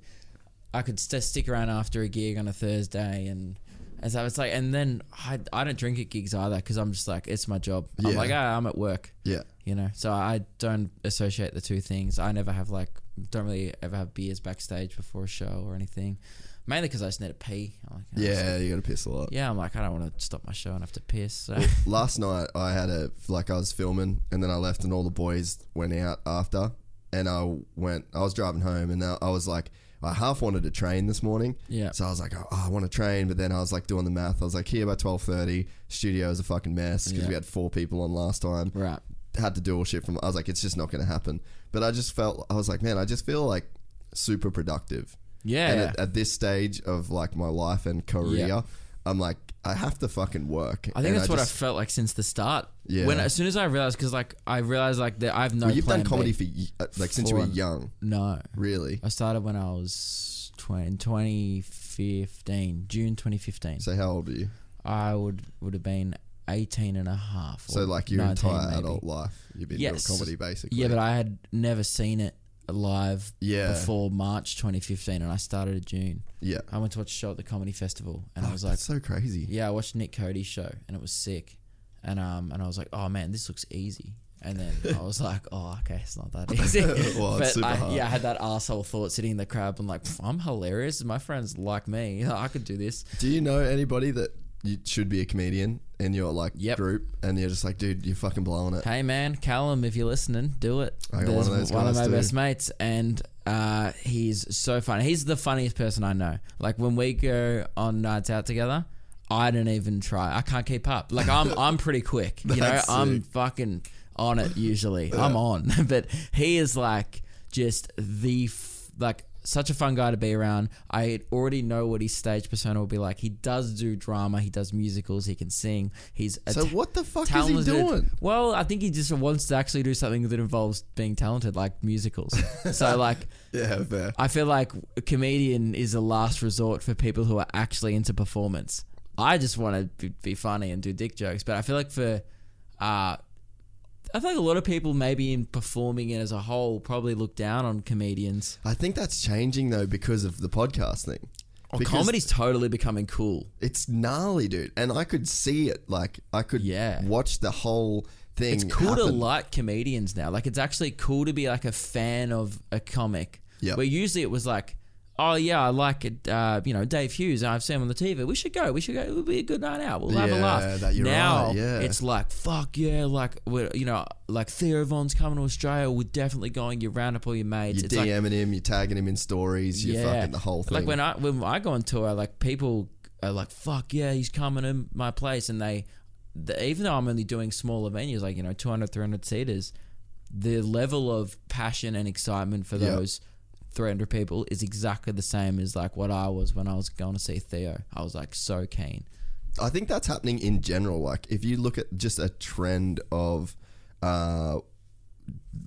I could st- stick around after a gig on a Thursday and. And so it's like, and then I, I don't drink at gigs either because I'm just like, it's my job. I'm like, ah, I'm at work, Yeah, you know. So I don't associate the two things. I never have like, don't really ever have beers backstage before a show or anything. Mainly because I just need to pee. I'm like, oh, yeah, you got to piss a lot. yeah, I'm like, I don't want to stop my show and have to piss. So. Last night I had a like I was filming and then I left and all the boys went out after and I went I was driving home and I was like I half wanted to train this morning. Yeah. So I was like, oh, I want to train, but then I was like doing the math. I was like, here by twelve thirty, studio is a fucking mess because Yeah. we had four people on last time. Right. Had to do all shit from. I was like, it's just not going to happen. But I just felt I was like, man, I just feel like super productive. Yeah. And at, at this stage of like my life and career, Yeah. I'm like, I have to fucking work. I think that's what just- I felt like since the start. Yeah. When as soon as I realized, because like I realized like that I have no. Well, you've done plan B. comedy for uh, like since you were young, No, really. I started when I was 20, 2015, June 2015. So how old are you? I would would have been 18 and a half. So like your entire maybe. adult life, you've been Yes. doing comedy basically. Yeah, but I had never seen it live Yeah. before March 2015, and I started in June. yeah, I went to watch a show at the comedy festival, and I Fuck, was like, that's so crazy. Yeah, I watched Nick Cody's show and it was sick. And um and I was like, oh man, this looks easy. And then I was like, oh okay, it's not that easy. Well, it's but super I, hard. yeah, I had that asshole thought sitting in the crowd. I'm like, "Pff, I'm hilarious. My friends like me. I could do this. Do you know anybody that you should be a comedian in your like Yep. group, and you're just like, dude, you're fucking blowing it. Hey man, Callum, if you're listening, do it. I got one of those one of guys my too. best mates, and uh, he's so funny. He's the funniest person I know. Like when we go on nights out together, I don't even try. I can't keep up. Like I'm, I'm pretty quick. You know, That's I'm sick. fucking on it usually. I'm on, but he is like just the f- like such a fun guy to be around. I already know what his stage persona will be like. He does do drama. He does musicals. He can sing. He's a So ta- what the fuck is he doing? Well, I think he just wants to actually do something that involves being talented, like musicals. so, like, Yeah, fair. I feel like a comedian is a last resort for people who are actually into performance. I just want to be, be funny and do dick jokes, but I feel like for, uh, I feel like a lot of people maybe in performing it as a whole probably look down on comedians. I think that's changing though because of the podcast thing. Oh, Because comedy's totally becoming cool. It's gnarly, dude, and I could see it. Like I could Yeah. watch the whole thing. It's cool to happen. like comedians now. Like it's actually cool to be like a fan of a comic. Yeah. Where usually it was like, oh yeah, I like it. Uh, you know, Dave Hughes. I've seen him on the TV. We should go. We should go. It'll be a good night out. We'll have a laugh. that you're now right, yeah. it's like fuck yeah, like we're, you know, like Theo Von's coming to Australia. We're definitely going. You round up all your mates. You're it's like, DMing him, you're tagging him in stories, you're fucking the whole thing. like when I when I go on tour, like people are like, "Fuck yeah, he's coming to my place," and they, the, even though I'm only doing smaller venues, like you know, 200, 300 seaters, the level of passion and excitement for Yeah. those 300 people is exactly the same as like what I was when I was going to see Theo. I was like so keen. I think that's happening in general. Like if you look at just a trend of uh,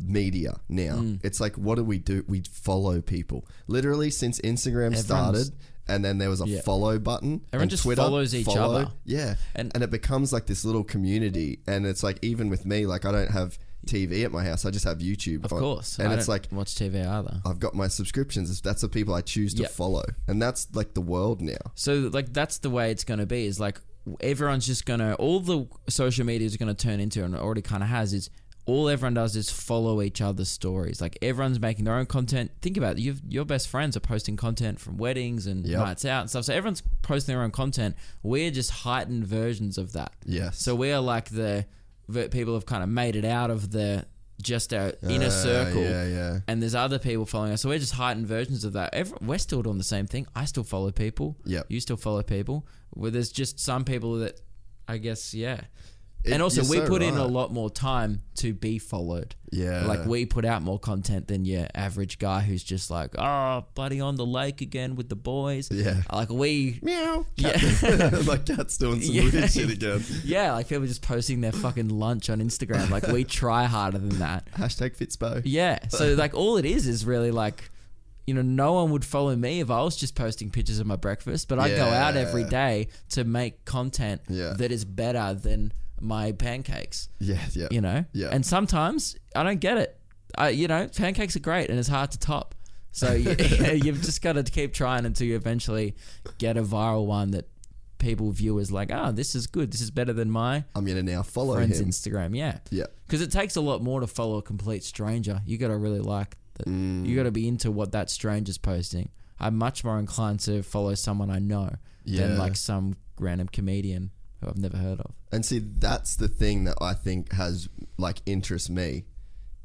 media now. Mm. It's like, what do we do? We follow people. Literally, since Instagram Everyone's- started, and then there was a Yeah. follow button. Everyone and just Twitter, follows each follow. other. Yeah, And- and it becomes like this little community. And it's like even with me, like I don't have TV at my house. I just have YouTube. Of on. course. and I it's don't like watch TV either. I've got my subscriptions. That's the people I choose to Yep. follow, and that's like the world now. So like that's the way it's going to be. Is like everyone's just going to all the social media is going to turn into, and it already kind of has. Is all everyone does is follow each other's stories. Like everyone's making their own content. Think about it. You've, your best friends are posting content from weddings and Yep. nights out and stuff. So everyone's posting their own content. We're just heightened versions of that. Yes. So we are like the, people have kind of made it out of the just our inner Uh, circle. Yeah, yeah. And there's other people following us, so we're just heightened versions of that. Every, we're still doing the same thing. I still follow people. Yep. You still follow people. Where there's just some people that, I guess, yeah. It- and also, we so put in a lot more time to be followed. Yeah. Like we put out more content than your average guy who's just like, oh, buddy, on the lake again with the boys. Yeah. Like we, Meow. Yeah. Cat. my cat's doing some Yeah. weird shit again. yeah, like people just posting their fucking lunch on Instagram. Like we try harder than that. Hashtag Fitzbo. Yeah. So like all it is is really like you know, no one would follow me if I was just posting pictures of my breakfast, but I go out every day to make content Yeah. that is better than my pancakes, Yeah, yeah. you know? Yeah. And sometimes I don't get it. I, you know, pancakes are great and it's hard to top. So you, you've just got to keep trying until you eventually get a viral one that people view as like, oh, this is good. This is better than my I'm gonna now follow friend's him. Instagram. Yeah. Yeah. Because it takes a lot more to follow a complete stranger. You got to really like that. Mm. You got to be into what that stranger's posting. I'm much more inclined to follow someone I know Yeah. than like some random comedian who I've never heard of. And see, that's the thing that I think has like interests me,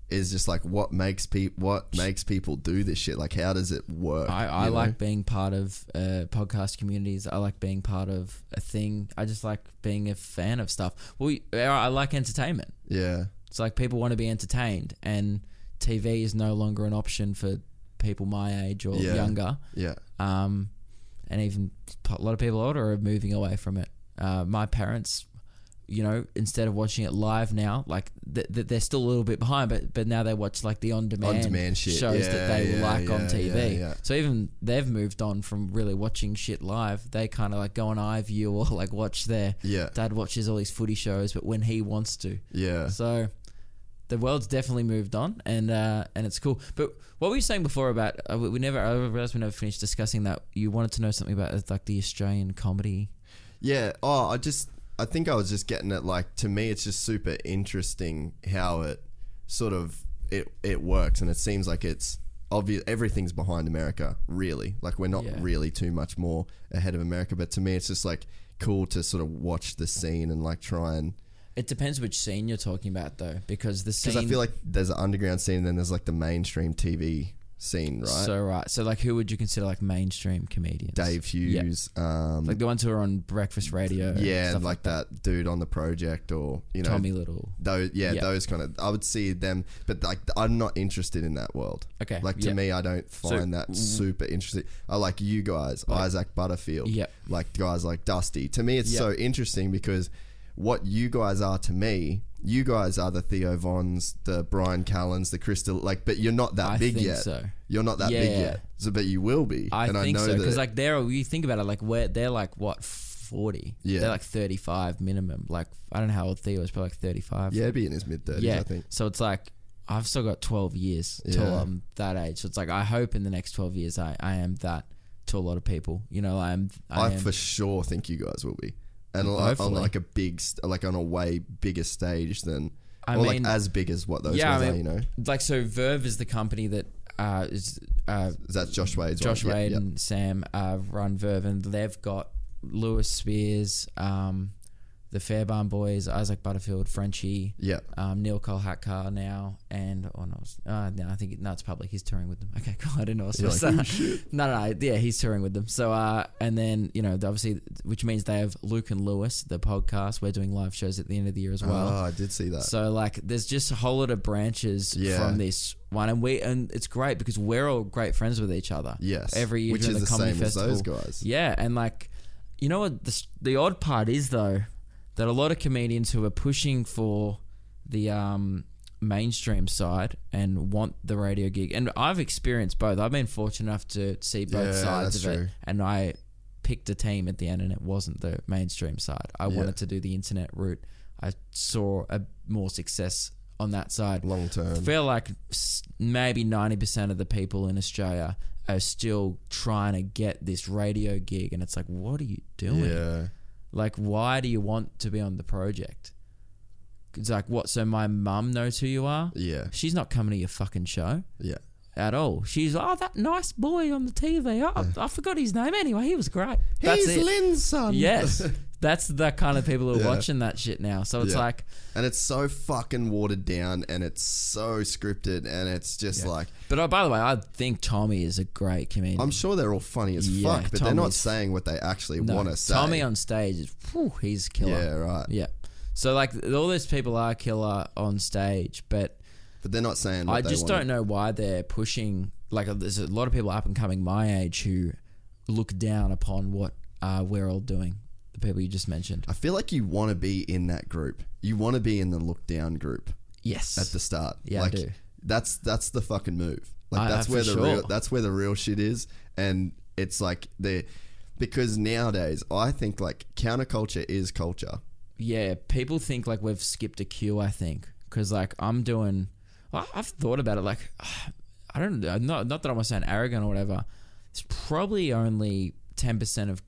is just like what makes people what makes people do this shit. Like, how does it work? I, I you know? like being part of uh, podcast communities. I like being part of a thing. I just like being a fan of stuff. Well, I like entertainment. Yeah. It's like people want to be entertained, and TV is no longer an option for people my age or Yeah. younger. Yeah. um, and even a lot of people older are moving away from it. Uh, my parents, you know, instead of watching it live now, like th- th- they're still a little bit behind, but but now they watch like the on-demand, On-demand shit. shows Yeah, that they yeah, like on TV. yeah, yeah. So even they've moved on from really watching shit live. They kind of like go on iView or like watch their Yeah. dad watches all these footy shows, but when he wants to. Yeah. So the world's definitely moved on, and uh, and it's cool. But what were you saying before about uh, we we never? I realized we never finished discussing that. You wanted to know something about uh, like the Australian comedy. Yeah. Oh, I just, I think I was just getting it. Like to me, it's just super interesting how it sort of it it works, and it seems like it's obvious. Everything's behind America, really. Like we're not Yeah. really too much more ahead of America, but to me, it's just like cool to sort of watch the scene and like try and It depends which scene you're talking about though, because the scene. because I feel like there's an underground scene, and then there's like the mainstream TV scene, right? So right, so like who would you consider like mainstream comedians? Dave. Hughes, um, like the ones who are on breakfast radio. and yeah, stuff like, that. dude on the project, or you know, Tommy Little. Those, yeah, Yeah. those kind of. I would see them, but like I'm not interested in that world. Okay, like to yeah. me, I don't find that super interesting. I like you guys, Isaac Butterfield. yeah, like guys like Dusty. To me, it's Yep. so interesting because what you guys are to me, you guys are the Theo Vons, the Bryan Callens, the Crystal. Like, but you're not that I big think yet. so. You're not that big yet. So, but you will be. I and think I know so that because like they're you think about it like where they're like what forty. Yeah. they're like thirty five minimum. Like I don't know how old Theo is, probably like thirty five. yeah, be in his mid thirties. yeah. I think. So it's like I've still got twelve years till Yeah. I'm that age. So it's like I hope in the next twelve years I, I am that to a lot of people. You know, I'm I, I, am for sure think you guys will be, and like, on like a big, st- like on a way bigger stage than, I or like as big as what those yeah, guys I are. You know, like so Verve is the company that uh, is uh, is that Josh Wade's Josh one? Wade yeah. and Sam uh, run Verve, and they've got Lewis Spears, um, the Fairbairn boys, Isaac Butterfield, Frenchie, Yeah. um, Neil Kolhatkar now, and oh no, uh, no, I think no, it's public. He's touring with them. Okay, cool. I didn't know. I was like, no, no, no, yeah, he's touring with them. So, uh, and then you know, obviously, which means they have Luke and Lewis, the podcast. We're doing live shows at the end of the year as well. oh, I did see that. So like, there's just a whole lot of branches Yeah. from this one, and we and it's great because we're all great friends with each other. yes, every year which during is the, the comedy same festival. as those guys. Yeah, and like, you know what? The the odd part is though that a lot of comedians who are pushing for the um mainstream side and want the radio gig. And I've experienced both. I've been fortunate enough to see both Yeah, sides of true. it. And I picked a team at the end and it wasn't the mainstream side. I Yeah. wanted to do the internet route. I saw a more success on that side. Long term. I feel like maybe 90% of the people in Australia are still trying to get this radio gig and it's like what are you doing? Yeah. Like why do you want to be on the project? It's like what so my mum knows who you are? Yeah. She's not coming to your fucking show Yeah. at all. She's oh that nice boy on the TV. Oh, I forgot his name anyway. He was great. That's He's it. Lynn's son. Yes. That's the kind of people who are Yeah. watching that shit now. So it's Yeah. like and it's so fucking watered down and it's so scripted and it's just like But oh, by the way, I think Tommy is a great comedian. I'm sure they're all funny as Yeah, fuck, but they're not saying what they actually No, want to say. Tommy on stage is whew, he's killer. Yeah, right. Yeah. So like all those people are killer on stage, but But they're not saying what I just don't know why they're pushing. Like there's a lot of people up and coming my age who look down upon what uh, we're all doing. The people you just mentioned. I feel like you want to be in that group. You want to be in the look down group Yes. at the start. Yeah, I like, do. That's that's the fucking move. Like I- that's I- where the real that's where the real shit is, and it's like the because nowadays I think like counterculture is culture. yeah, people think like we've skipped a queue. I think because like I'm doing, I- I've thought about it. Like I don't know, not not that I'm saying arrogant or whatever. It's probably only ten percent of.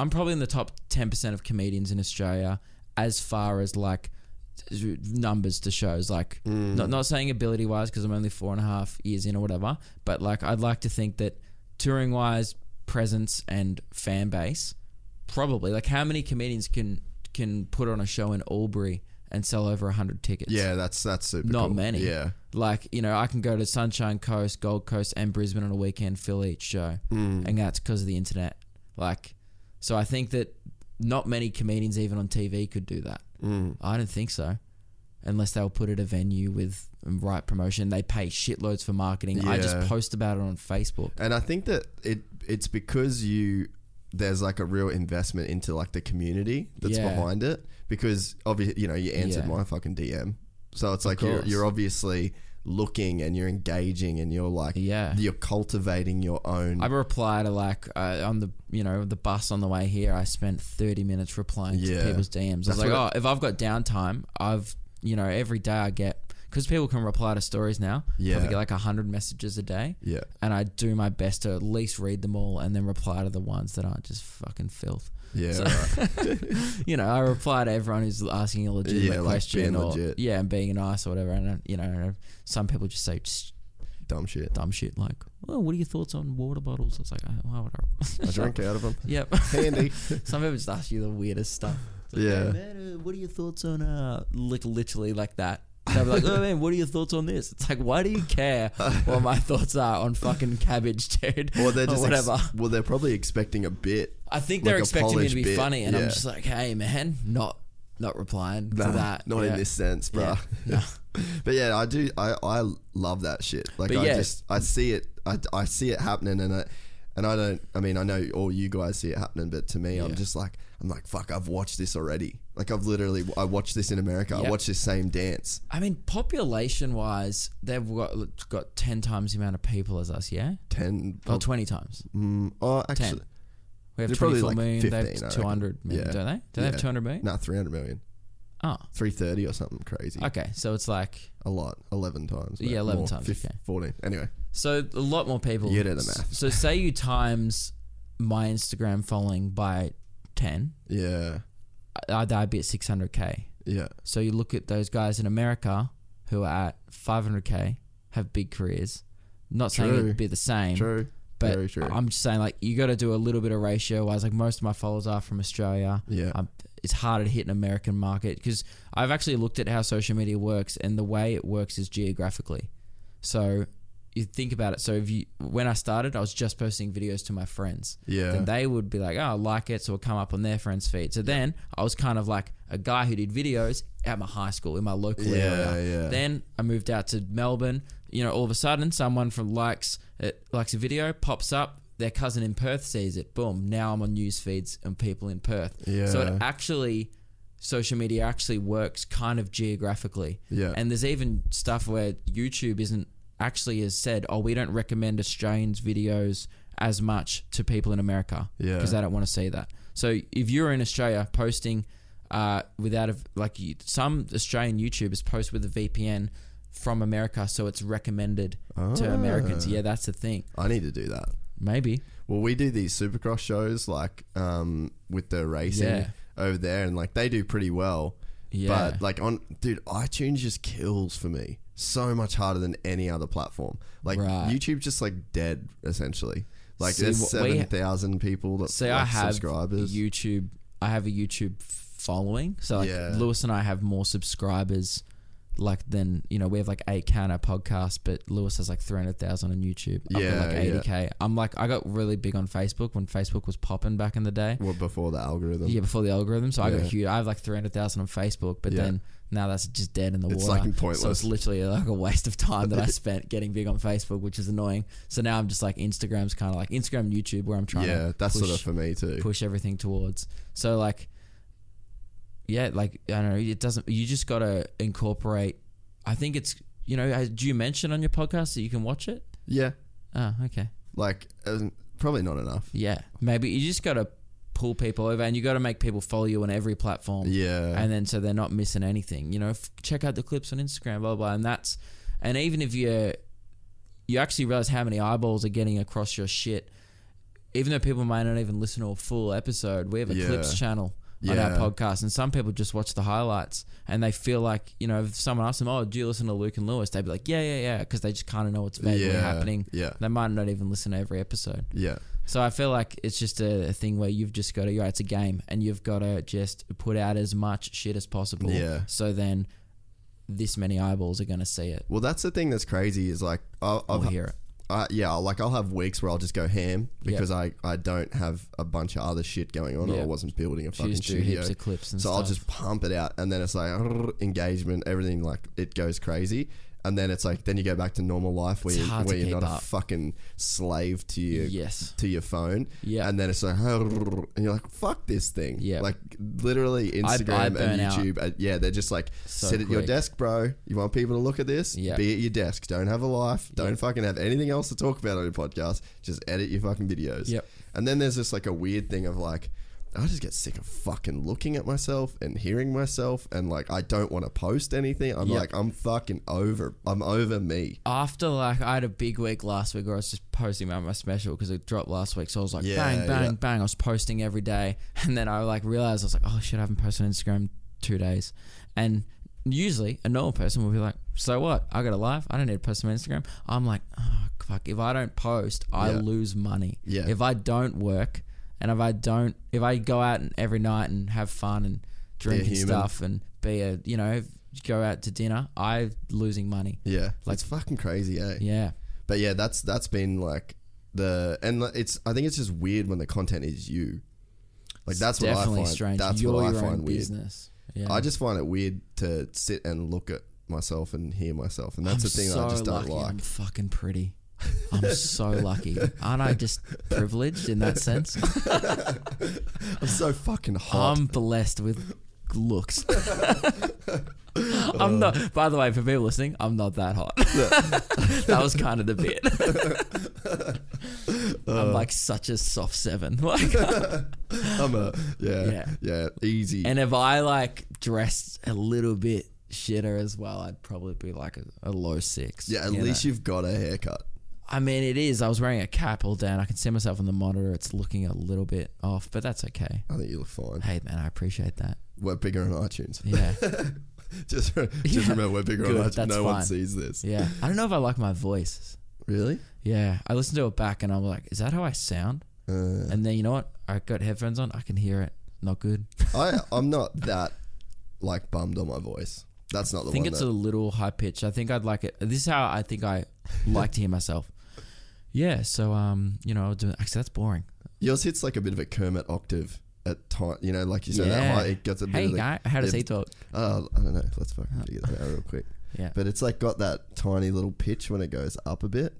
I'm probably in the top ten percent of comedians in Australia as far as like numbers to shows. Like not not saying ability wise because I'm only four and a half years in or whatever. But like I'd like to think that touring wise, presence and fan base probably like how many comedians can can put on a show in Albury and sell over 100 tickets Yeah, that's that's super. not cool. many Yeah, like you know i can go to sunshine coast gold coast and brisbane on a weekend fill each show Mm. and that's because of the internet like so i think that not many comedians even on tv could do that. Mm. i don't think so. Unless they'll put at a venue with right promotion. They pay shitloads for marketing. I just post about it on facebook. And I think that it it's because you there's like a real investment into like the community that's Yeah. behind it. Because obviously you know you answered Yeah. my fucking DM, so it's like you're you're obviously looking and you're engaging and you're like Yeah. you're cultivating your own I reply to like uh, on the you know the bus on the way here. I spent thirty minutes replying Yeah. to people's DMs. I was That's like, oh, if I've got downtime, I've you know every day I get because people can reply to stories now. Yeah. probably get like hundred messages a day. yeah and I do my best to at least read them all and then reply to the ones that aren't just fucking filth. Yeah So- right. you know, I reply to everyone who's asking a legitimate Yeah, like question being or legit. yeah, and being nice or whatever. And uh, you know, some people just say just dumb shit. dumb shit like, "Well, what are your thoughts on water bottles?" It's like, oh, why would I? I drink out of them. Yep. Handy. Some people just ask you the weirdest stuff. Like, Yeah. "Hey, man, uh, what are your thoughts on uh, like literally like that? They'll be like, oh man, what are your thoughts on this? It's like, why do you care what my thoughts are on fucking cabbage, dude? Or they're just ex- whatever. well, they're probably expecting a bit. I think they're a expecting me to be bit, funny, and I'm just like, hey man, not not replying Nah, to that. not Yeah. in this sense, bro. Yeah. No. But yeah, I do. I, I love that shit. Like But I yeah. just I see it. I, I see it happening, and I and I don't. I mean, I know all you guys see it happening, but to me, I'm just like I'm like fuck. I've watched this already. Like I've literally I watched this in America. I Yep. watched this same dance. I mean, population wise, they've got got ten times the amount of people as us. Yeah, Ten. or twenty times. mm, oh, actually, We have probably 24 like million. 15, they have 200 million, Yeah. don't they? Do they Yeah. have 200 million? nah, three hundred million. Oh, Three thirty or something crazy. okay. So it's like A lot. Eleven times. Yeah, 11 more. times, Fif- okay. Fourteen. Anyway. so a lot more people. You do the math. So say you times my Instagram following by 10, Yeah. I'd, I'd be at 600k. Yeah. So you look at those guys in America who are at 500k, have big careers. Not saying it'd be the same, True. but Very true. I'm just saying like you got to do a little bit of ratio. Wise, like most of my followers are from Australia. Yeah. um, it's harder to hit an American market because I've actually looked at how social media works, and the way it works is geographically. So you think about it. So if you when I started, I was just posting videos to my friends. Yeah. Then they would be like, "Oh, I like it," so it'll come up on their friends' feed. So then I was kind of like a guy who did videos at my high school in my local Yeah, area. yeah. Then I moved out to Melbourne. You know, all of a sudden, someone from likes it likes a video, pops up. Their cousin in Perth sees it. Boom! Now I'm on news feeds and people in Perth. Yeah. So it actually social media actually works kind of geographically. Yeah. And there's even stuff where YouTube isn't actually has said, oh, we don't recommend Australians videos as much to people in America Yeah. because they don't want to see that. So if you're in Australia posting uh, without a like you, some Australian YouTubers post with a VPN from America, so it's recommended to Americans. Ah. Yeah, that's the thing. I need to do that. Maybe. Well, we do these supercross shows like um, with the racing Yeah. over there, and like they do pretty well. Yeah. But like on, dude, iTunes just kills for me so much harder than any other platform. Like Right. YouTube's just like dead essentially. Like See, there's seven thousand people that See, like, I have subscribers. YouTube. I have a YouTube following. So like Yeah. Lewis and I have more subscribers. Like than you know, we have like eight k on our podcast, but Lewis has like three hundred thousand on YouTube. I've got Yeah, like yeah. eighty k. I'm like, I got really big on Facebook when Facebook was popping back in the day. well, before the algorithm. Yeah, before the algorithm. So I got huge. I have like three hundred thousand on Facebook, but Yeah. then now that's just dead in the It's, water. like, So it's literally like a waste of time that I spent getting big on Facebook, which is annoying. So now I'm just like Instagram's kind of like Instagram, and YouTube, where I'm trying yeah, to that's push, sort of for me too. push everything towards. So like, yeah, like I don't know. It doesn't. You just gotta incorporate. I think it's you know. uh, Do you mention on your podcast that you can watch it? Yeah, Oh, okay. like uh, probably not enough. Yeah, maybe you just gotta pull people over, and you got to make people follow you on every platform. Yeah, and then so they're not missing anything. You know, f- check out the clips on Instagram, blah blah, blah. and that's and even if you you actually realize how many eyeballs are getting across your shit, even though people might not even listen to a full episode, we have a Yeah. clips channel on our podcast, and some people just watch the highlights and they feel like you know if someone asks them, "Oh, do you listen to Luke and Lewis?" They'd be like, "Yeah, yeah, yeah," because they just kind of know what's vaguely Yeah, happening. yeah. they might not even listen to every episode. yeah, So I feel like it's just a, thing where you've just got to, yeah, it's a game, and you've got to just put out as much shit as possible. Yeah. So then, this many eyeballs are going to see it Well, that's the thing that's crazy is like I'll, I've, hear it. uh, yeah, like I'll have weeks where I'll just go ham because I, I don't have a bunch of other shit going on or I wasn't building a fucking studio. heaps of clips and so stuff. I'll just pump it out and then it's like engagement, everything like it goes crazy. And then it's like then you go back to normal life where, It's you, hard to where you're keep not a fucking slave to your Yes. to your phone. Yeah. And then it's like and you're like fuck this thing. Yeah. Like literally I Instagram burn and out. YouTube. uh, yeah, they're just like So sit at your quick. desk, bro. You want people to look at this? Yeah. Be at your desk. Don't have a life. Don't fucking have anything else to talk about on your podcast. Just edit your fucking videos. Yep. And then there's this like a weird thing of like, I just get sick of fucking looking at myself and hearing myself, and like I don't want to post anything. I'm Yep. like, I'm fucking over. I'm over me. After like I had a big week last week where I was just posting about my special because it dropped last week, so I was like Yeah, bang bang yeah. bang. I was posting every day, and then I like realized I was like, oh shit, I haven't posted on Instagram in two days, and usually a normal person will be like, so what? I got a life. I don't need to post on Instagram. I'm like, oh fuck. If I don't post, I Yeah. lose money. Yeah. If I don't work, and if I don't, if I go out and every night and have fun and drink and human. stuff and be a, you know, go out to dinner, I'm losing money. Yeah, Like- it's fucking crazy, eh? Yeah. But yeah, that's that's been like the and it's. I think it's just weird when the content is you. Like that's It's what I find. strange. That's You're what I find weird. business. Yeah. I just find it weird to sit and look at myself and hear myself, and that's I'm the thing that I just don't lucky like. I'm fucking pretty. I'm so lucky. Aren't I just privileged in that sense? I'm so fucking hot. I'm blessed with looks. I'm not. By the way, for people listening, I'm not that hot. that was kind of the bit. Uh. I'm like such a soft seven. Like, I'm a yeah, Yeah. yeah, easy. and if I like dressed a little bit shitter as well, I'd probably be like a, a low six. yeah, at least know? you've got a haircut. I mean, it is. I was wearing a cap all day, and I can see myself on the monitor. It's looking a little bit off, but that's okay. I think you look fine. Hey, man, I appreciate that. We're bigger on iTunes. Yeah, just just Yeah. remember, we're bigger Good, on iTunes. No one sees this. yeah. I don't know if I like my voice. Really? Yeah, I listened to it back, and I'm like, is that how I sound? Uh, And then you know what? I got headphones on. I can hear it. Not good. I I'm not that like bummed on my voice. That's not the I think it's that, a little high pitched. I think I'd like it. This is how I think I like to hear myself. Yeah. So um, you know, I'll do actually that's boring. yours hits like a bit of a Kermit octave at time. You know, like you said, that Yeah. high, it gets a bit Hey of guy, how does he talk? Uh, I don't know. Let's fucking figure that out real quick. Yeah. But it's like got that tiny little pitch when it goes up a bit.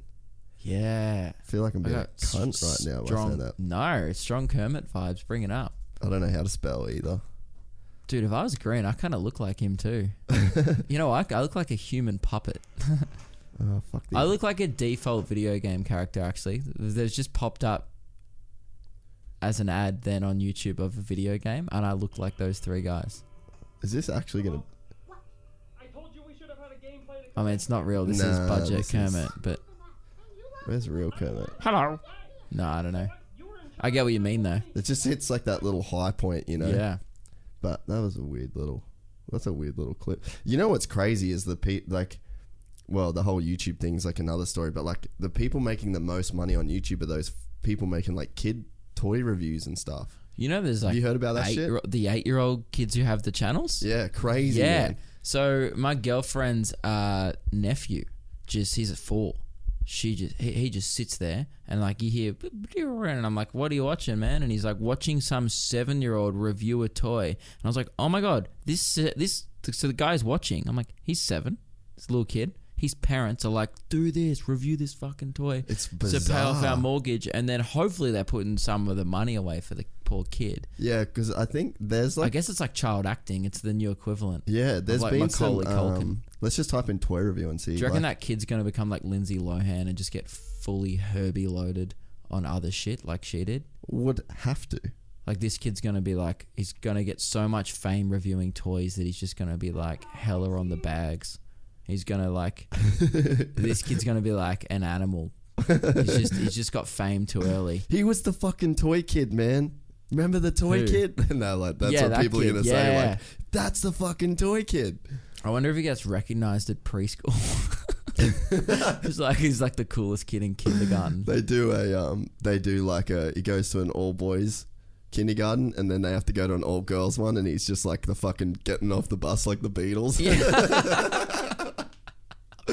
Yeah. I feel like I'm being a got cunt s- right now by strong, saying that. No, it's strong Kermit vibes. Bring it up. I don't know how to spell either. Dude, if I was green, I kind of look like him too. you know, I, I look like a human puppet. Oh fuck. I look like a default video game character. Actually, there's just popped up as an ad then on YouTube of a video game, and I look like those three guys. Is this actually gonna? I told you we should have had a gameplay I mean, it's not real. This is budget this is- Kermit, but Where's real Kermit? hello. No, I don't know. I get what you mean though. It just hits like that little high point, you know. Yeah. But that was a weird little. That's a weird little clip. You know what's crazy is the pe like, well, the whole YouTube thing is like another story. But like the people making the most money on YouTube are those people making like kid toy reviews and stuff. You know, there's like you heard about that eight shit? year- the eight-year-old kids who have the channels. Yeah, crazy. Yeah. man. So my girlfriend's uh, nephew, just he's at four. She just he, he just sits there and like you hear and I'm like, what are you watching, man? And he's like watching some seven year old review a toy. And I was like, oh my god, this uh, this so the guy's watching. I'm like, he's seven, this little kid. His parents are like, do this, review this fucking toy. It's to pay off our mortgage, and then hopefully they're putting some of the money away for the poor kid. Yeah, because I think there's like. I guess it's like child acting. It's the new equivalent. yeah, there's like been Macaulay some. Um, let's just type in toy review and see. Do you reckon like- that kid's gonna become like Lindsay Lohan and just get fully Herbie loaded on other shit like she did? would have to? Like this kid's gonna be like he's gonna get so much fame reviewing toys that he's just gonna be like hella on the bags. He's gonna like this kid's gonna be like an animal. He's just he's just got fame too early. He was the fucking toy kid, man. Remember the toy Who? kid? no, like that's Yeah, what that people are kid, gonna say. yeah. Like, that's the fucking toy kid. I wonder if he gets recognized at preschool. he's like he's like the coolest kid in kindergarten. They do a um, they do like a. He goes to an all boys kindergarten, and then they have to go to an all girls one, and he's just like the fucking getting off the bus like the Beatles.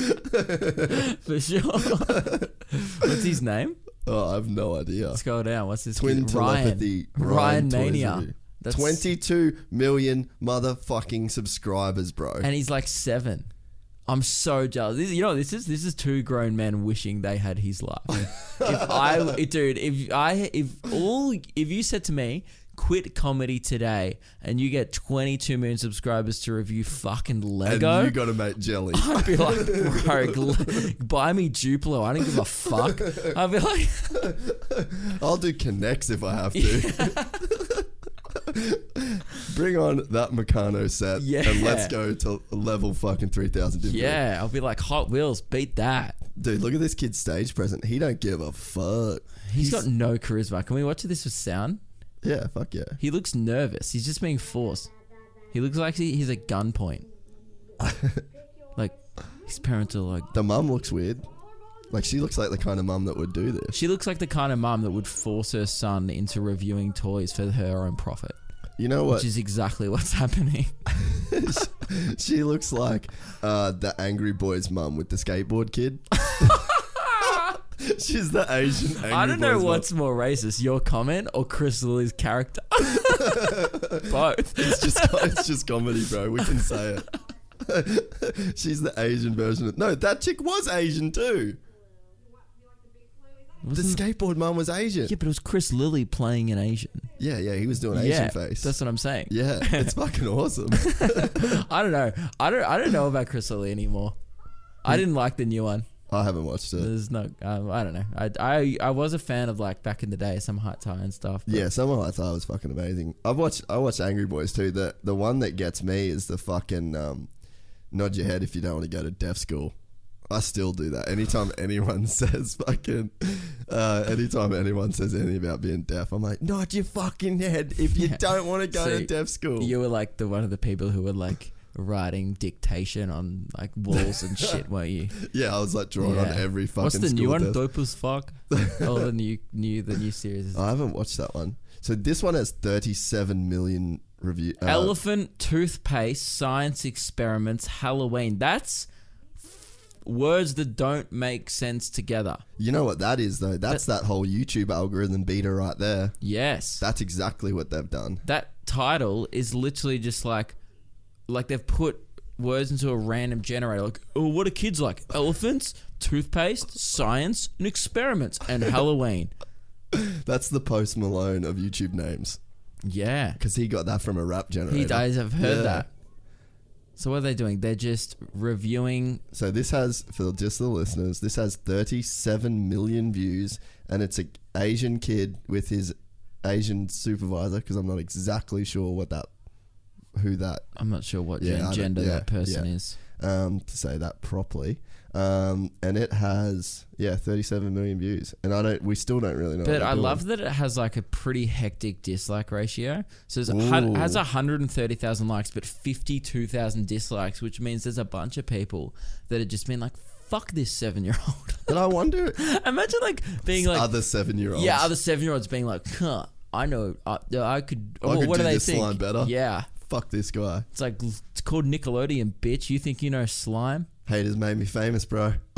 For sure. What's his name? oh, I have no idea. Let's go down. What's his Twin kid? Ryan. telepathy. Ryan, Toys Mania. That's- 22 million motherfucking subscribers, bro. And he's like seven. I'm so jealous. This, you know, this is this is two grown men wishing they had his life. if I, dude, if I, if all, if you said to me, quit comedy today, and you get 22 million subscribers to review fucking and Lego, you got to make jelly. I'd be like, bro, gl- buy me Duplo. I don't give a fuck. I'd be like, I'll do K'NEX if I have to. Bring on that Meccano set Yeah. and let's go to level fucking 3000 different. yeah, I'll be like, Hot Wheels, beat that. Dude, look at this kid's stage present. He don't give a fuck. He's got no charisma. Can we watch this with sound? Yeah, fuck yeah. He looks nervous. He's just being forced. He looks like he, he's at gunpoint. like his parents are like. The mum looks weird. Like she looks like the kind of mum that would do this. She looks like the kind of mum that would force her son into reviewing toys for her own profit, You know what? which is exactly what's happening. she looks like uh, the angry boy's mum with the skateboard kid. She's the Asian I don't know what's more racist, your comment or Chris Lilley's character. Both. It's just it's just comedy, bro. We can say it. She's the Asian version of No, that chick was Asian too. The Wasn't- skateboard mom was Asian. yeah, but it was Chris Lilley playing an Asian. Yeah, yeah, he was doing Asian yeah, face. that's what I'm saying. yeah, it's fucking awesome. I don't know. I don't. I don't know about Chris Lilley anymore. I didn't like the new one. I haven't watched it. There's no. Um, I don't know. I, I I was a fan of like back in the day some hot tie and stuff. but- Yeah, Summer Heights High was fucking amazing. I've watched I watched Angry Boys too. The the one that gets me is the fucking um, nod your head if you don't want to go to deaf school. I still do that. Anytime anyone says fucking uh, anytime anyone says anything about being deaf, I'm like, nod your fucking head if you Yeah. don't want to go to deaf school. You were like the one of the people who were like writing dictation on like walls and shit, weren't you? yeah, I was like drawing on every fucking What's the new one? desk. Dope as fuck. oh, the new new the new series. I haven't watched that one. So this one has 37 million review. Uh, Elephant toothpaste science experiments Halloween. That's words that don't make sense together. you know what that is though? That's that whole YouTube algorithm beta right there. Yes. That's exactly what they've done. that title is literally just like like they've put words into a random generator like oh what are kids like elephants toothpaste science and experiments and halloween That's the Post Malone of YouTube names. Yeah. because he got that from a rap generator. He does. I've heard Yeah. that. So what are they doing? They're just reviewing. So this has for just the listeners, this has 37 million views, and it's a Asian kid with his Asian supervisor because I'm not exactly sure what that, who that, I'm not sure what Yeah, I gen- don't- gender yeah, that person yeah. is. um, to say that properly, um, and it has yeah 37 million views, and I don't, we still don't really know. But I doing. love that it has like a pretty hectic dislike ratio. So hun- has 130,000 likes, but 52,000 dislikes, which means there's a bunch of people that have just been like, "Fuck this seven year old." But I wonder, Imagine like being like, other seven year olds, yeah, other seven year olds being like, "Huh, I know, I, I could." I could what do do they this think? line better. Yeah, fuck this guy. it's like it's called Nickelodeon, bitch. You think you know slime? Haters made me famous, bro.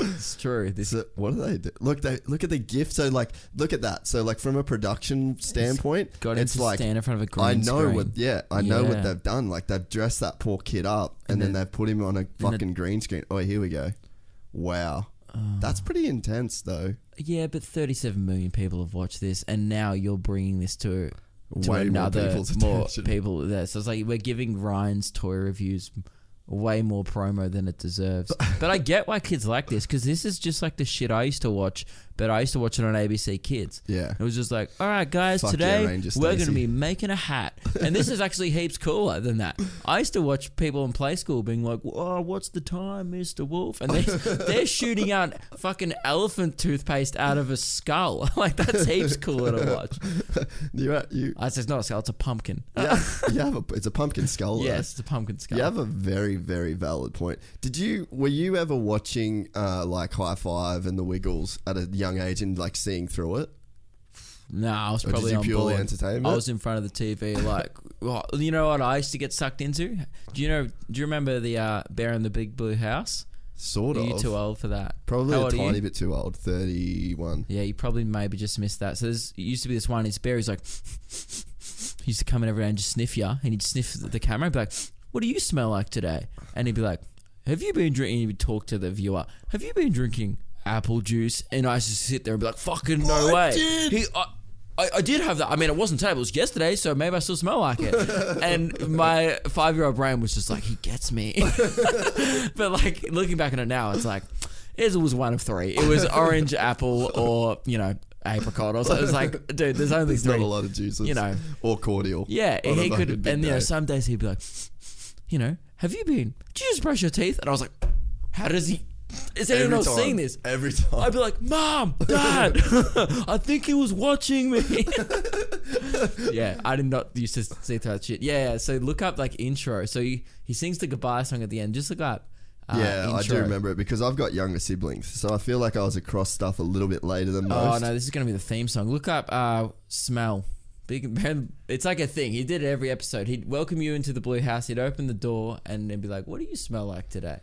It's true. This So what do they do? Look, they look at the gift. So like, look at that. So like, from a production standpoint, got him it's like stand in front of a green I know screen. what. Yeah, I know Yeah. what they've done. Like they've dressed that poor kid up, and, And then the- they've put him on a fucking green screen. Oh, here we go. Wow, Oh. that's pretty intense, though. Yeah, but 37 million people have watched this, and now you're bringing this to, to Way more another people's more attention. people. There, so it's like we're giving Ryan's toy reviews way more promo than it deserves. but I get why kids like this because this is just like the shit I used to watch, but I used to watch it on ABC Kids. Yeah. It was just like, all right, guys, Fuck today yeah, Ranger we're going to be making a hat. And this is actually heaps cooler than that. I used to watch people in play school being like, oh, what's the time, Mr. Wolf? And they're, they're shooting out fucking elephant toothpaste out of a skull. like, that's heaps cooler to watch. You uh, you I said, it's not a skull, it's a pumpkin. yeah, you have a it's a pumpkin skull. though. yes, it's a pumpkin skull. You have a very, very valid point. Did you were you ever watching uh, like High Five and the Wiggles at a young age and like seeing through it? No, I was Or probably on purely board. entertainment? I was in front of the TV, like, well, you know what I used to get sucked into? Do you know? Do you remember the uh, Bear in the Big Blue House? Sort Are of. you too old for that? Probably How a tiny bit too old. Thirty-one. Yeah, you probably maybe just missed that. So there's used to be this one. His bear, he's like, he used to come in every day and just sniff you, and he'd sniff the camera and be like, "What do you smell like today?" And he'd be like, "Have you been drinking?" He would talk to the viewer. Have you been drinking apple juice? And I used to sit there and be like, "Fucking no I way." did. He. I, I, I did have that. I mean, it wasn't today. It was yesterday, so maybe I still smell like it. and my five-year-old brain was just like, he gets me. but like looking back on it now, it's like it was one of three. It was orange, apple, or you know apricot. Or something. Was like, dude, there's only There's three. not a lot of juices, You know. or cordial. Yeah, he could, and you know, some days he'd be like, you know, have you been? Did you just brush your teeth? And I was like, how does he? Is anyone else seeing this? Every time. I'd be like, Mom, Dad, I think he was watching me. yeah, I did not used to see through that shit. Yeah, yeah, so look up like intro. So he, he sings the goodbye song at the end. Just look up. Uh, yeah, I do remember it because I've got younger siblings, so I feel like I was across stuff a little bit later than most. Oh most. no, this is gonna be the theme song. Look up uh, "Smell." Big, it's like a thing. He did it every episode. He'd welcome you into the blue house. He'd open the door and then be like, "What do you smell like today?"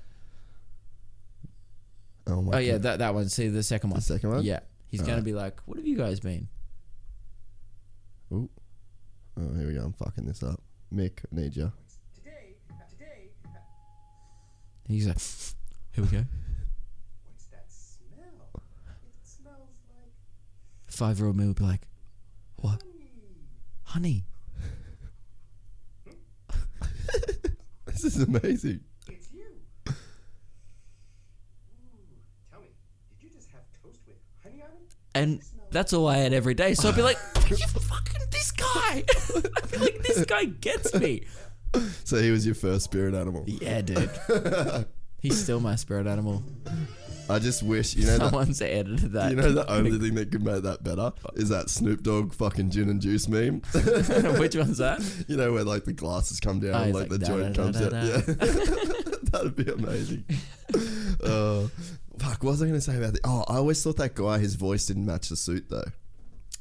Oh, my Oh yeah, God. that that one. See the second one. The second one? Yeah, he's gonna Alright. be like, "What have you guys been?" Ooh. Oh, here we go. I'm fucking this up. Mick, I need you. Today, today, He's like, "Here we go." what's that smell? It smells like Five year old me would be like, "What, honey. honey?" This is amazing. It's you. Ooh, tell me, did you just have toast with honey on it? And that's all I had every day. So I'd be like, "You fucking this guy!" I'd be like, "This guy gets me." So he was your first spirit animal. Yeah, dude. He's still my spirit animal. I just wish you know that. Someone's edited that. You know the only thing that could make that better is that Snoop Dogg fucking gin and juice meme. Which one's that? you know where like the glasses come down Oh, and like, like, the joint comes out. Yeah, that'd be amazing. uh, fuck, what was I going to say about the? Oh, I always thought that guy, his voice didn't match the suit though.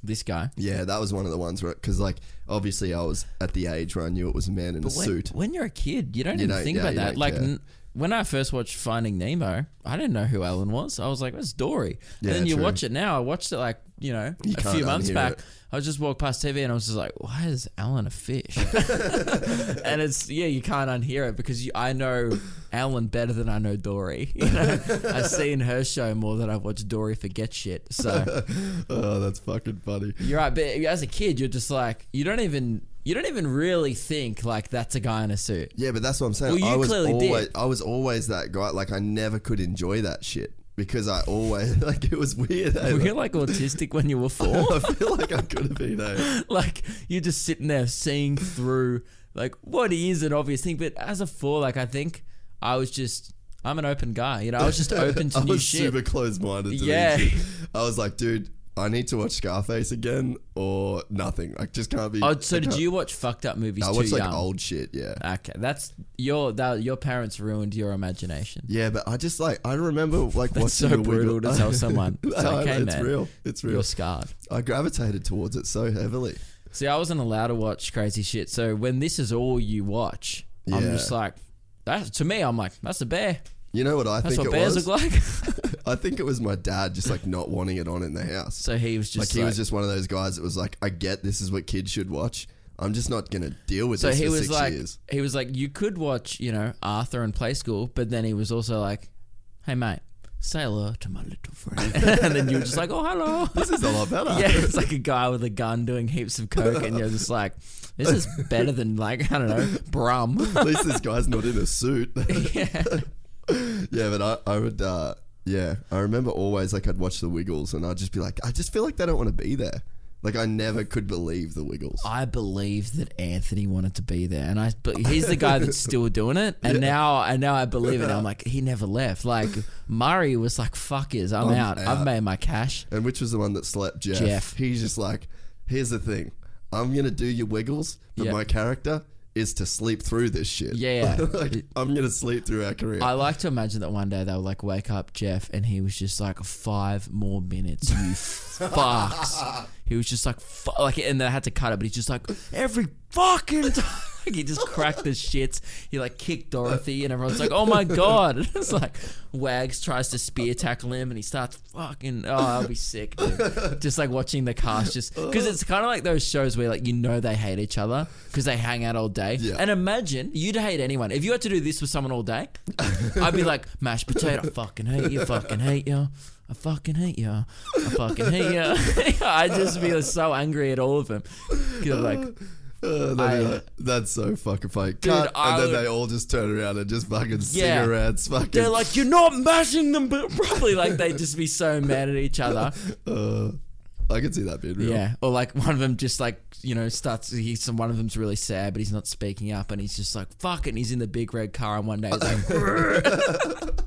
This guy. Yeah, that was one of the ones where, because like obviously I was at the age where I knew it was a man in But a when, suit. when you're a kid, you don't You even don't- think yeah, about that. Like n- when I first watched Finding Nemo, I didn't know who Ellen was. I was like, "That's Dory." Yeah, and then you true. watch it now. I watched it like you know, You a few months back, it. I just walked past TV and I was just like, why is Ellen a fish? and it's yeah, you can't unhear it because you, I know Ellen better than I know Dory. You know, I've seen her show more than I've watched Dory forget shit. So oh, that's fucking funny. you're right, but as a kid, you're just like you don't even you don't even really think like that's a guy in a suit. Yeah, but that's what I'm saying. Well, you I was clearly did. always, I was always that guy. Like I never could enjoy that shit because I always like it was weird. eh? Were you like autistic when you were four? I feel like I could have been. Eh? like you're just sitting there seeing through like what is an obvious thing, but as a four, like I think I was just I'm an open guy. You know, I was just open to I new was shit. super close minded yeah. I was like, dude, I need to watch Scarface again or nothing. I just can't be. Oh, so I did can't- you watch fucked up movies I too watched like young? old shit. Yeah. Okay, that's your that your parents ruined your imagination. Yeah, but I just like I remember like That's watching so the brutal to tell someone. It's like, hey, it's man, real. It's real. You're scarred. I gravitated towards it so heavily. See, I wasn't allowed to watch crazy shit. So when this is all you watch, I'm Yeah. just like, that to me, I'm like, that's a bear. You know what I That's think what it bears was? look like. I think it was my dad just like not wanting it on in the house. so he was just like just he was just one of those guys that was like, I get this is what kids should watch. I'm just not gonna deal with So this he for was six like, years. he was like, you could watch, you know, Arthur and Play School, but then he was also like, hey mate, say hello to my little friend, and then you were just like, oh hello. This is a lot better. yeah, it's like a guy with a gun doing heaps of coke, and you're just like, this is better than like I don't know, Brum. At least this guy's not in a suit. yeah. yeah, but I, I would, uh, yeah, I remember always like I'd watch the Wiggles and I'd just be like, I just feel like they don't want to be there. Like I never could believe the Wiggles. I believe that Anthony wanted to be there, and I. But he's the guy that's still doing it, and now, and now I believe it. I'm like, he never left. Like Murray was like, "Fuck is, I'm, I'm out. I've made my cash." And which was the one that slept Jeff? Jeff. He's just like, here's the thing, I'm gonna do your Wiggles, but Yeah. my character is to sleep through this shit. Yeah. like I'm gonna sleep through our career. I like to imagine that one day they'll like wake up Jeff, and he was just like five more minutes. You fucks. He was just like, fu- like, and they had to cut it, but he's just like every fucking time. Like, he just cracked the shits. He like kicked Dorothy, and everyone's like, "Oh my god!" it's like Wags tries to spear tackle him, and he starts fucking. Oh, I'll be sick. Dude. just like watching the cast, just because it's kind of like those shows where like you know they hate each other because they hang out all day. Yeah. And imagine you'd hate anyone if you had to do this with someone all day. I'd be like mashed potato. I fucking hate you. Fucking hate you. I fucking hate you. I fucking hate you. I'd just be so angry at all of them. 'Cause I'm like, Uh, I- uh, that's so fucking funny. Cut, I and then would- they all just turn around and just fucking Yeah. cigarettes. Fucking. they're like, you're not mashing them, but probably like they'd just be so mad at each other. uh, I can see that being real. Yeah, or like one of them just like you know starts. He's one of them's really sad, but he's not speaking up, and he's just like fuck it. And he's in the big red car, and one day he's like,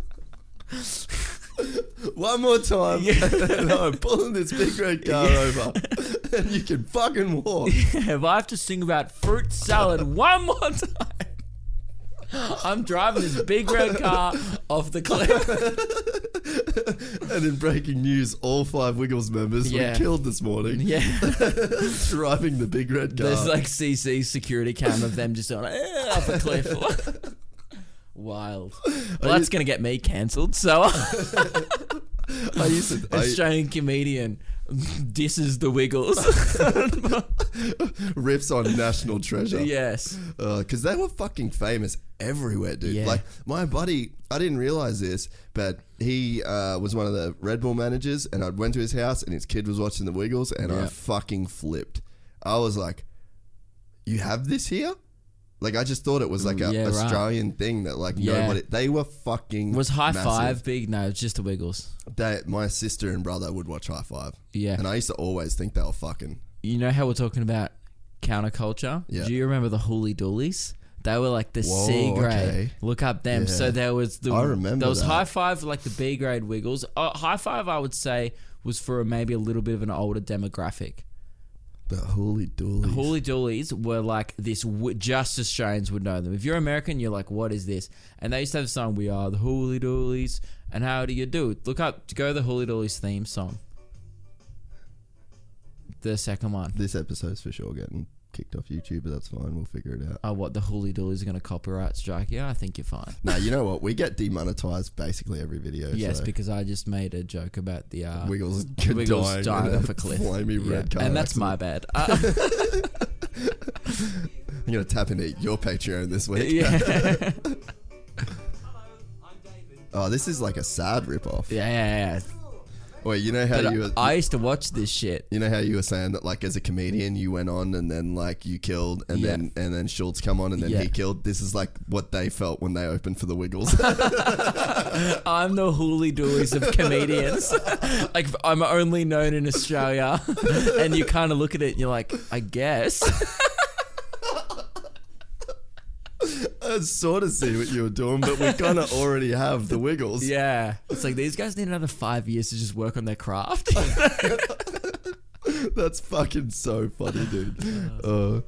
One more time, and I'm pulling this big red car over, and you can fucking walk. if I have to sing about fruit salad one more time. I'm driving this big red car off the cliff. And in breaking news, all five Wiggles members Yeah. were killed this morning. Yeah, driving the big red car. there's like CC security cam of them just going eh, off a cliff. Wild. Well, that's gonna get me cancelled. So, I used to. Australian comedian disses the Wiggles. rips on National Treasure. yes. because they were fucking famous everywhere, dude. Yeah. Like my buddy, I didn't realize this, but he uh, was one of the Red Bull managers, and I went to his house, and his kid was watching the Wiggles, and I fucking flipped. I was like, "You have this here?" Like I just thought it was like a Mm, Yeah, right. Australian thing that like Yeah. nobody. They were fucking Was High massive. Five big? No, it's just the Wiggles. They, my sister and brother would watch High Five. Yeah. and I used to always think they were fucking. You know how we're talking about counterculture? Yeah. Do you remember the Hooley Dooleys? They were like the Whoa, C grade. okay. Look up them. Yeah. So there was the I remember there was that. high five like the B grade Wiggles. Uh, high five, I would say, was for maybe a little bit of an older demographic. The Hooley Dooleys. Hooley Dooleys were like this. W- just Australians would know them. If you're American, you're like, what is this? And they used to have a song, "We Are the Hooley Dooleys." And how do you do? Look up, go the Hooley Dooleys theme song. The second one. this episode's for sure getting kicked off YouTube, but that's fine. We'll figure it out. Oh, what the Hooley Dooleys are going to copyright strike? Yeah, I think you're fine. Now you know what? We get demonetized basically every video. yes, so because I just made a joke about the uh, Wiggles, Wiggles dying, dying off a cliff, flamey Yeah, red car, and that's my bad. Uh, I'm gonna tap into your Patreon this week. yeah, Oh, this is like a sad rip off. yeah, yeah. yeah. Wait, you know how But you were, I used to watch this shit. you know how you were saying that like as a comedian you went on and then like you killed and Yeah. then and then Schulz come on and then Yeah. he killed. This is like what they felt when they opened for the Wiggles. I'm the Hooley Dooleys of comedians. like I'm only known in Australia, and you kind of look at it and you're like, I guess. I sort of see what you were doing, but we kind of already have the Wiggles. Yeah, it's like these guys need another five years to just work on their craft. That's fucking so funny, dude. Uh,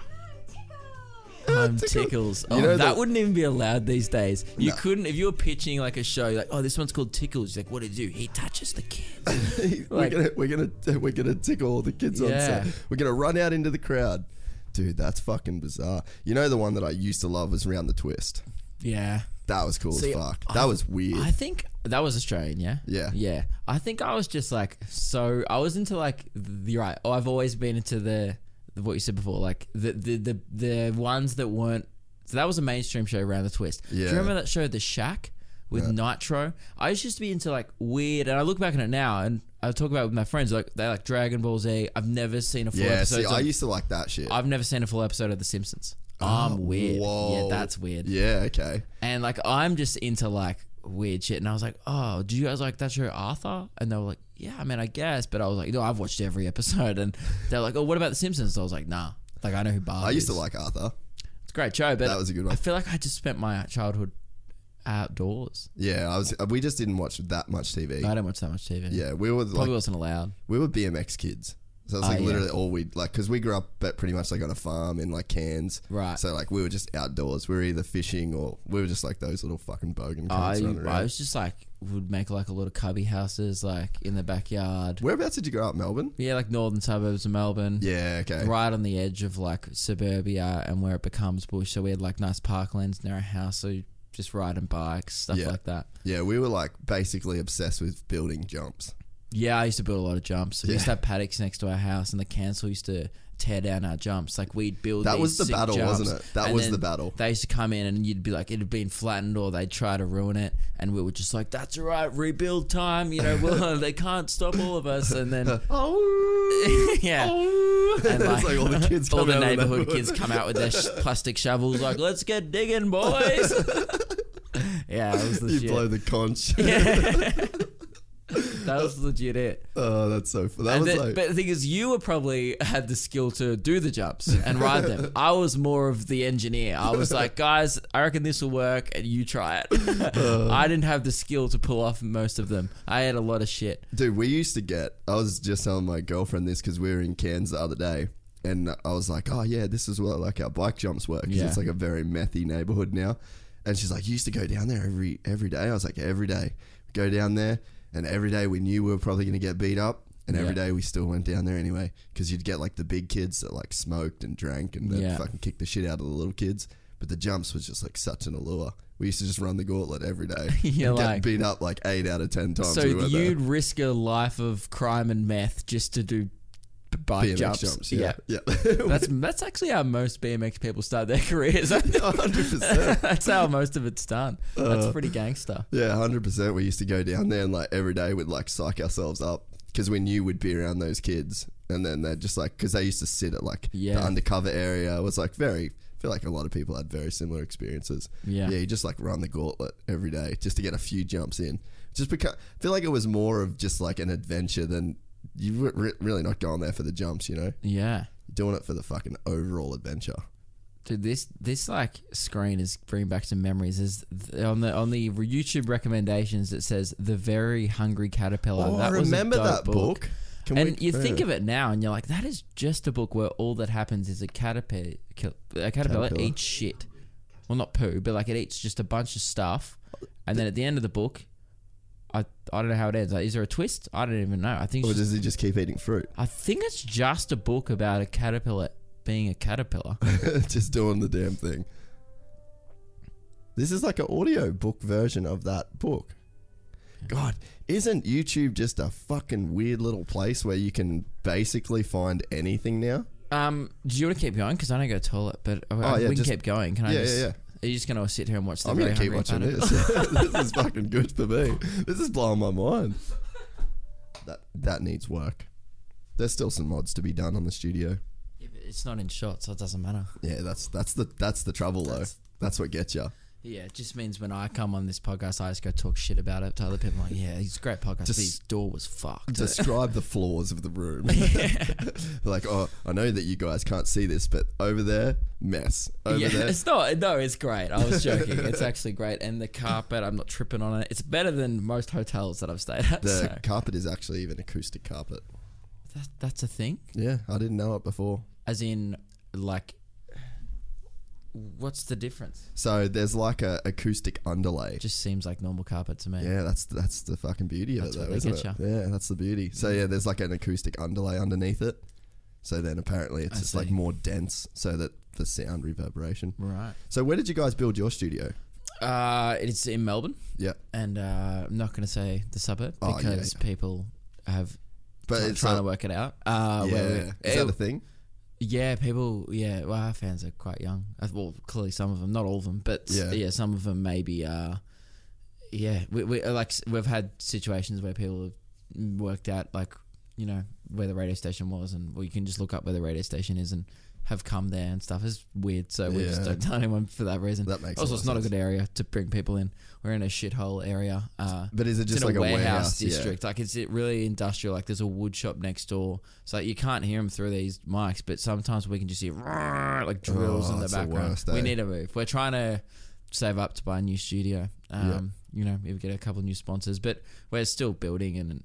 I'm tickles. Oh, You know that the- wouldn't even be allowed these days. You couldn't if you were pitching like a show. Like, oh, this one's called Tickles. You're like, what did you do? He touches the kids. we're Like- gonna we're gonna we're gonna tickle all the kids on Yeah. set. We're gonna run out into the crowd, dude. That's fucking bizarre. You know the one that I used to love was Round the Twist. Yeah. That was cool See, as fuck. I- That was weird. I think that was Australian, yeah? Yeah. Yeah. I think I was just like, so I was into like, the, you're right. Oh, I've always been into the, the, what you said before, like the, the, the, the ones that weren't, so that was a mainstream show around the twist. Yeah. Do you remember that show, The Shack? With Nitro, I used to be into like weird, and I look back on it now, and I talk about it with my friends. Like they like Dragon Ball Z. I've never seen a full yeah, episode. see, of- I used to like that shit. I've never seen a full episode of The Simpsons. Oh, I'm weird. whoa. Yeah, that's weird. yeah, okay. And like I'm just into like weird shit. And I was like, oh, do you guys like that show Arthur? And they were like, yeah, I mean, I guess. But I was like, know, I've watched every episode. And they're like, oh, what about The Simpsons? So I was like, nah. Like I know who Bart I used to like Arthur. It's a great show, but That was a good one. I feel like I just spent my childhood outdoors. Yeah, I was. We just didn't watch that much TV. I don't watch that much TV. yeah, we were Probably like wasn't allowed. we were BMX kids. So it's Oh, like yeah. literally all we like because we grew up at pretty much like on a farm in like Cairns. Right. So like we were just outdoors. We were either fishing or we were just like those little fucking bogan I, running I around. was just like, would make like a lot of cubby houses like in the backyard. Whereabouts did you grow up? Melbourne. Yeah, like northern suburbs of Melbourne. Yeah. Okay. right on the edge of like suburbia and where it becomes bush. So we had like nice parklands near our house. So you just riding bikes, stuff Yeah. like that. Yeah, we were like basically obsessed with building jumps. Yeah, I used to build a lot of jumps. We used to have paddocks next to our house, and the council used to tear down our jumps. Like we'd build. That these was the sick battle, jumps, wasn't it? That and was then the battle. They used to come in, and you'd be like, it had been flattened, or they'd try to ruin it, and we were just like, "That's all right, rebuild time." You know, well, they can't stop all of us, and then Oh. yeah. Oh. And It's like all the kids all come the out of the neighborhood neighborhood. kids come out with their sh- plastic shovels, like, let's get digging, boys. Yeah, that was the You blow the conch. Yeah. that was legit it. oh, that's so fun. That And was the- like. but the thing is, you were probably had the skill to do the jumps and ride them. I was more of the engineer. I was like, guys, I reckon this will work, and you try it. Uh. I didn't have the skill to pull off most of them. I had a lot of shit. Dude, we used to get. I was just telling my girlfriend this because we were in Cairns the other day, and I was like, "Oh yeah, this is what like our bike jumps work." Yeah. it's like a very methy neighborhood now. And she's like, "You used to go down there every every day." I was like, "Every day, go down there, and every day we knew we were probably going to get beat up." And every Yeah. day we still went down there anyway, because you'd get like the big kids that like smoked and drank and then Yeah. fucking kick the shit out of the little kids. But the jumps was just like such an allure. We used to just run the gauntlet every day. You're and get like- beat up like eight out of ten times. So we there. you'd risk a life of crime and meth just to do bike BMX jumps. jumps. Yeah, yeah. That's that's actually how most BMX people start their careers. hundred percent. that's how most of it's done. That's Uh, pretty gangster. Yeah, hundred percent. We used to go down there and like every day we'd like psych ourselves up because we knew we'd be around those kids, and then they're just like because they used to sit at like Yeah. the undercover area. It was like very. I feel like a lot of people had very similar experiences. Yeah. yeah. You just like run the gauntlet every day just to get a few jumps in. Just because I feel like it was more of just like an adventure than you were re- really not going there for the jumps. You know, Yeah. You're doing it for the fucking overall adventure. Dude, this this like screen is bringing back some memories. Is th- on the on the YouTube recommendations it says the very hungry caterpillar. Oh, that I remember that book. Can and we- you think of it now, and you're like, that is just a book where all that happens is a caterpillar, a caterpillar, Caterpillar. eats shit. Well, not poo, but like it eats just a bunch of stuff, and then at the end of the book, I I don't know how it ends. Like, is there a twist? I don't even know. I think Or just, does he just keep eating fruit? I think it's just a book about a caterpillar being a caterpillar. just doing the damn thing. This is like an audio book version of that book. God, isn't YouTube just a fucking weird little place where you can basically find anything now? Um, do you want to keep going? Because I don't go to toilet, but Oh, yeah, we can just- keep going. Can I Yeah, just? yeah, yeah. Are you just gonna sit here and watch the? I'm gonna keep watching this. this is fucking good for me. This is blowing my mind. That that needs work. There's still some mods to be done on the studio. Yeah, but it's not in shot, so it doesn't matter. Yeah, that's that's the that's the trouble though. That's- That's what gets you. Yeah, it just means when I come on this podcast, I just go talk shit about it to other people. Like, yeah, he's a great podcast. Just but his door was fucked. Describe the flaws of the room. like, oh, I know that you guys can't see this, but over there, mess. Over yeah, there, it's not. No, it's great. I was joking. it's actually great, and the carpet, I'm not tripping on it. It's better than most hotels that I've stayed at. the so carpet is actually even acoustic carpet. that, that's a thing. Yeah, I didn't know it before. As in, like, what's the difference? So there's like a acoustic underlay. It just seems like normal carpet to me. Yeah, that's that's the fucking beauty of That's it, what though, they isn't it? Yeah, that's the beauty. So yeah, there's like an acoustic underlay underneath it. So then apparently it's I just like see. more dense, so that the sound reverberation. Right. So where did you guys build your studio? Uh, it's in Melbourne, Yeah, and uh, I'm not going to say the suburb Oh, yeah, because people have but it's trying to work it out. Uh, yeah, where we- is that a thing? Yeah, people. Yeah, well, our fans are quite young. Uh, Well, clearly some of them, not all of them, but Yeah. yeah, some of them maybe. Uh, yeah, we, we uh, like we've had situations where people have worked out like you know where the radio station was, and well, you can just look up where the radio station is and have come there and stuff. It's weird, so we just don't tell anyone for that reason. That makes a also lot it's of not a good area to bring people in. We're in a shithole area. Uh, But is it it's just in like a warehouse? Yeah. district. Like it's it really industrial. Like there's a wood shop next door, so you can't hear them through these mics. But sometimes we can just hear like drills Oh, in the the background. worst, we eh? need to move. We're trying to save up to buy a new studio. Um, You know, maybe get a couple of new sponsors, but we're still building, and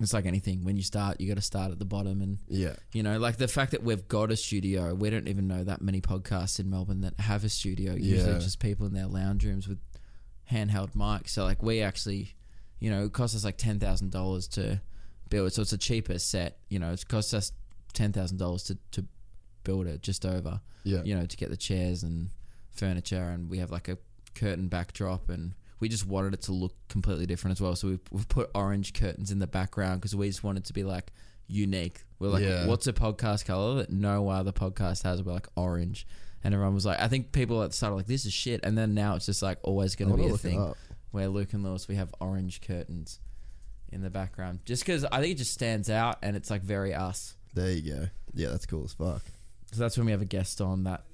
it's like anything. When you start, you got to start at the bottom, and Yeah, you know, like the fact that we've got a studio, we don't even know that many podcasts in Melbourne that have a studio. Usually Yeah. just people in their lounge rooms with handheld mics. So like we actually, you know, it costs us like ten thousand dollars to build it. So it's a cheaper set. You know, it costs us ten thousand dollars to to build it, just over. yeah. You know, to get the chairs and furniture, and we have like a curtain backdrop and. We just wanted it to look completely different as well, so we've, we've put orange curtains in the background because we just wanted to be like unique. We're like, Yeah. what's a podcast color that no other podcast has? We're like orange, and everyone was like, I think people at the start are like, this is shit, and then now it's just like always going to be a thing where Luke and Lewis we have orange curtains in the background, just because I think it just stands out and it's like very us. There you go. Yeah, that's cool as fuck. So that's when we have a guest on that.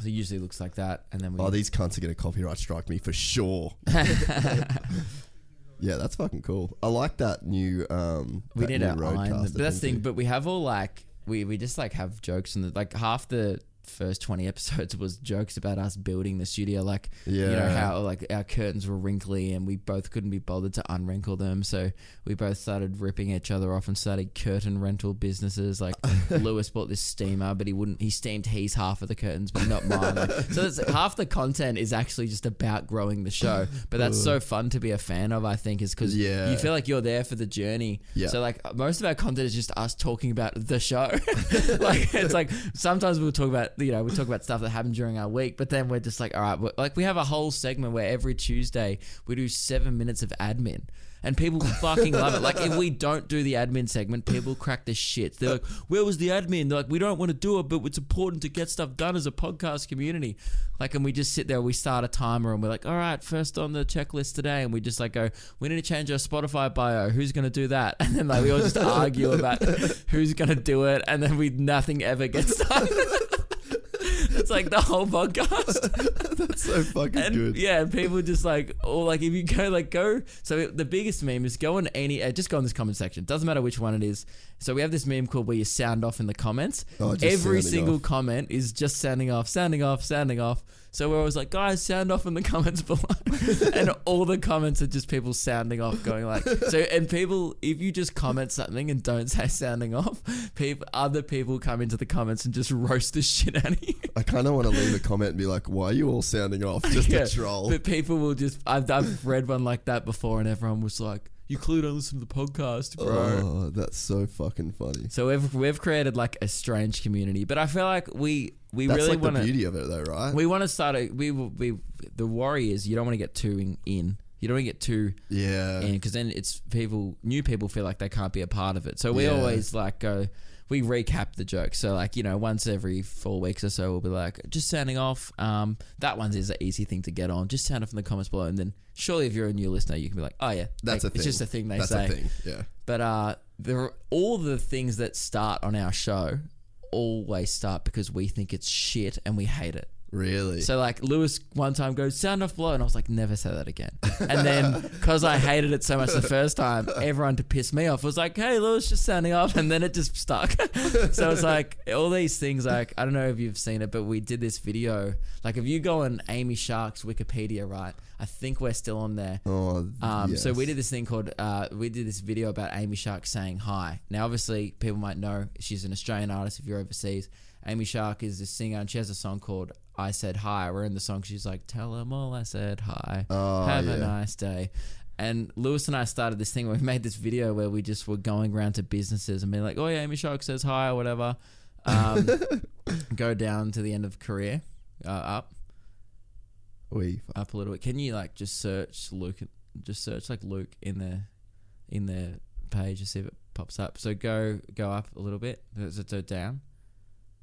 So it usually looks like that, and then we. Oh, these cunts are gonna copyright strike me for sure. Yeah, that's fucking cool. I like that new. Um, we that need to iron them. But that's the thing thing. But we have all like we we just like have jokes and like half the first twenty episodes was jokes about us building the studio. Like yeah. you know how like our curtains were wrinkly and we both couldn't be bothered to unwrinkle them, so we both started ripping each other off and started curtain rental businesses. Like Lewis bought this steamer, but he wouldn't. He steamed his half of the curtains, but not mine. Like, so that's, half the content is actually just about growing the show. But that's so fun to be a fan of. I think is because Yeah. you feel like you're there for the journey. Yeah. So like most of our content is just us talking about the show. like it's like sometimes we'll talk about you know we talk about stuff that happened during our week, but then we're just like all right, like we have a whole segment where every Tuesday we do seven minutes of admin. And people fucking love it. Like if we don't do the admin segment, people crack the shit. They're like, "Where was the admin?" They're like, "We don't want to do it, but it's important to get stuff done as a podcast community." Like, and we just sit there, we start a timer, and we're like, "All right, first on the checklist today," and we just like go, "We need to change our Spotify bio. Who's gonna do that?" And then like we all just argue about who's gonna do it, and then we nothing ever gets done. it's like the whole podcast. that's so fucking And good. yeah, and people just like, or like if you go like go. So the biggest meme is go on any, uh, just go in this comment section. Doesn't matter which one it is. So we have this meme called where you sound off in the comments. Oh, Every single off. comment is just sounding off, sounding off, sounding off. So we're always like, guys, sound off in the comments below, and all the comments are just people sounding off, going like, so. And people, if you just comment something and don't say sounding off, people, other people come into the comments and just roast the shit out of you. I kind of want to leave a comment and be like, "Why are you all sounding off?" Just Yeah, to troll. But people will just. I've, I've read one like that before, and everyone was like, you clearly don't listen to the podcast, bro. Oh, that's so fucking funny. So we've we've created like a strange community, but I feel like we we That's really like want the to beauty of it, though, right? we want to start a we we the worry is you don't want to get too in, in. you don't want to get too yeah. because then it's people new people feel like they can't be a part of it. So we Yeah. always like go we recap the joke. So like you know once every four weeks or so we'll be like just sounding off. Um, that one is an easy thing to get on. Just sound off in the comments below, and then surely if you're a new listener, you can be like, oh yeah, That's like, a thing. It's just a thing they That's say. a thing. Yeah. But uh, there are, all the things that start on our show always start because we think it's shit and we hate it. Really. So like Lewis one time goes sound off below, and I was like, never say that again. And then because I hated it so much the first time, everyone to piss me off was like, hey Lewis, just sounding off, and then it just stuck. so it's like all these things. Like I don't know if you've seen it, but we did this video. Like if you go on Amy Shark's Wikipedia, right? I think we're still on there. oh, Um, So we did this thing called uh, we did this video about Amy Shark saying hi. Now, obviously, people might know she's an Australian artist. If you're overseas, Amy Shark is a singer, and she has a song called "I Said Hi." Where in the song she's like, "Tell them all I said hi. Oh, Have a nice day." And Lewis and I started this thing where we made this video where we just were going around to businesses and being like, "Oh yeah, Amy Shark says hi" or whatever. Um, go down to the end of career, uh, up We up a little bit. Can you like just search Luke? Just search like Luke in the in the page to see if it pops up. So go go up a little bit. So down.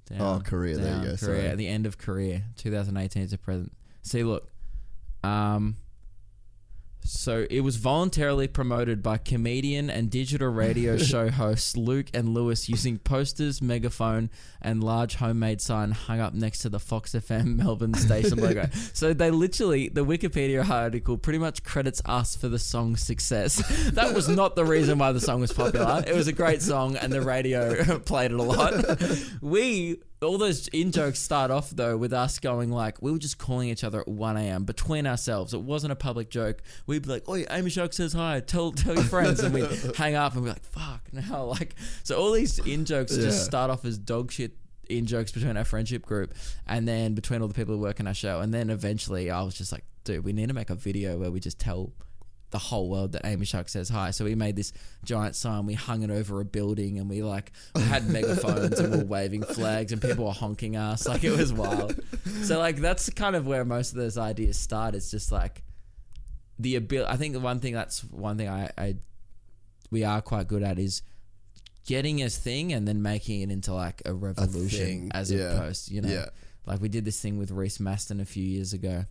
Down. Oh, career, there you go, Career sorry. at the end of career, 2018 to present. See, look. Um. So it was voluntarily promoted by comedian and digital radio show hosts Luke and Lewis using posters, megaphone, and large homemade sign hung up next to the Fox FM Melbourne station logo. So they literally, the Wikipedia article pretty much credits us for the song's success. That was not the reason why the song was popular. It was a great song and the radio played it a lot. We all those in jokes start off though with us going like we were just calling each other at 1 a.m. between ourselves. It wasn't a public joke. We'd be like, "Oh, Amy Shark says hi. Tell tell your friends," and we'd hang up and be like, "Fuck now!" Like so, all these in jokes Yeah. just start off as dog shit in jokes between our friendship group, and then between all the people who work in our show, and then eventually I was just like, "Dude, we need to make a video where we just tell." The whole world that Amy Shark says hi. So we made this giant sign, we hung it over a building and we like had megaphones and we were waving flags and people were honking us. Like it was wild. So like that's kind of where most of those ideas start. It's just like the ability I think the one thing that's one thing I, I we are quite good at is getting a thing and then making it into like a revolution thing, as yeah. opposed, you know. Yeah. Like we did this thing with Reece Mastin a few years ago.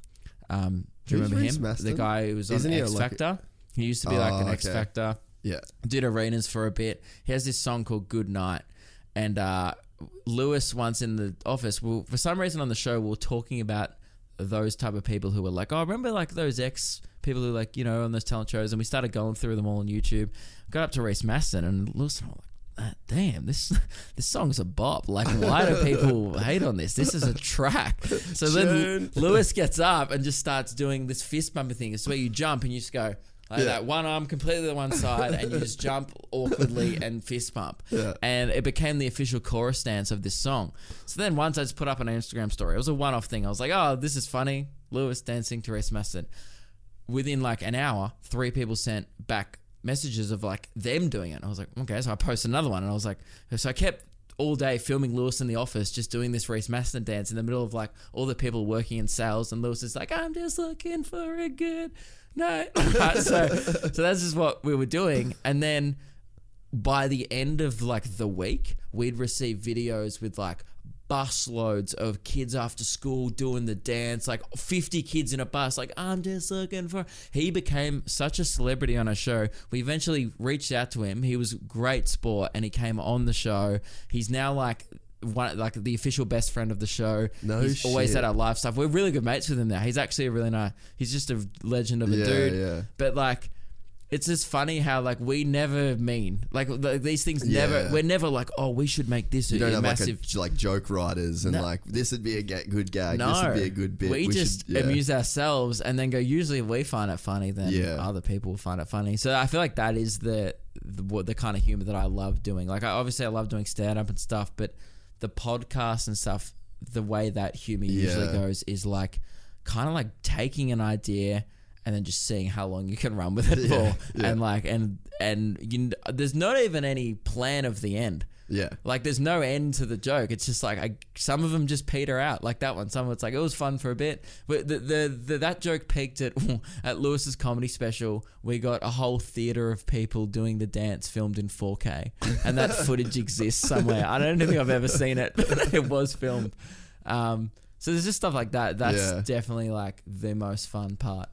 Um, do you Who's remember Reece him? The guy who was on Isn't he a, X like, Factor. He used to be like Oh, an X okay. Factor. Yeah. Did arenas for a bit. He has this song called Good Night. And uh, Lewis once in the office, well, for some reason on the show, we we're talking about those type of people who were like, oh, remember like those ex people who like, you know, on those talent shows. And we started going through them all on YouTube. Got up to Reece Mastin and Lewis and I were like, "Ah, damn, this this song's a bop. Like, why do people hate on this? This is a track. So then Lewis gets up and just starts doing this fist bumping thing. It's where you jump and you just go like Yeah. that, one arm completely to one side, and you just jump awkwardly and fist bump. Yeah. And it became the official chorus dance of this song. So then once I just put up an Instagram story, it was a one off thing. I was like, oh, this is funny. Lewis dancing to Mastin. Within like an hour, three people sent back messages of like them doing it. And I was like, okay, so I posted another one, and I was like, so I kept all day filming Lewis in the office, just doing this Reece Mastin dance in the middle of like all the people working in sales, and Lewis is like, I'm just looking for a good night. so, so that's just what we were doing, and then by the end of like the week, we'd receive videos with like bus loads of kids after school doing the dance, like 50 kids in a bus, like, I'm just looking for. He became such a celebrity on a show. We eventually reached out to him. He was great sport and he came on the show. He's now like, one, like the official best friend of the show. No he's always at our live stuff. We're really good mates with him now. He's actually a really nice. He's just a legend of a Yeah, dude. yeah. But like, it's just funny how like we never mean like th- these things never. We're never like, oh, we should make this You a, don't a have massive. like a, like joke writers and No. like this would be a ga- good gag. no, This would be a good bit. We, just should, yeah. amuse ourselves and then go. Usually, if we find it funny, then Yeah. other people will find it funny. So I feel like that is the the, what, the kind of humor that I love doing. Like, I, obviously, I love doing stand up and stuff, but the podcast and stuff, the way that humor usually Yeah. goes is like kind of like taking an idea and then just seeing how long you can run with it Yeah, for, yeah. and like and and you, there's not even any plan of the end. Yeah. Like there's no end to the joke. It's just like I, some of them just peter out, like that one. Some of it's like it was fun for a bit, but the the, the that joke peaked at at Lewis's comedy special. We got a whole theater of people doing the dance filmed in 4K, and that footage exists somewhere. I don't think I've ever seen it, but it was filmed. Um, so there's just stuff like that. That's Yeah. definitely like the most fun part,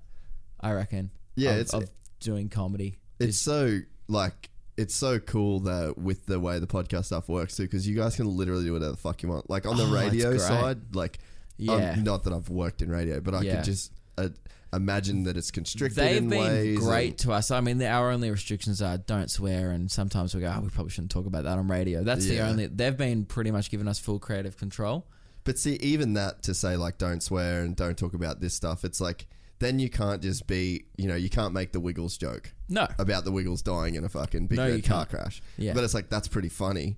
I reckon. Yeah, of, it's- of doing comedy. It's so like it's so cool that with the way the podcast stuff works too, because you guys can literally do whatever the fuck you want. Like on the Oh, radio side, like Yeah. not that I've worked in radio, but I Yeah. could just uh, imagine that it's constricted They've in been great to us. I mean, the, our only restrictions are don't swear, and sometimes we go, oh, we probably shouldn't talk about that on radio. That's the only. They've been pretty much giving us full creative control. But see, even that to say like don't swear and don't talk about this stuff, it's like then you can't just be, you know, you can't make the Wiggles joke No, about the Wiggles dying in a fucking big No, red you car can't. crash. Yeah. But it's like that's pretty funny.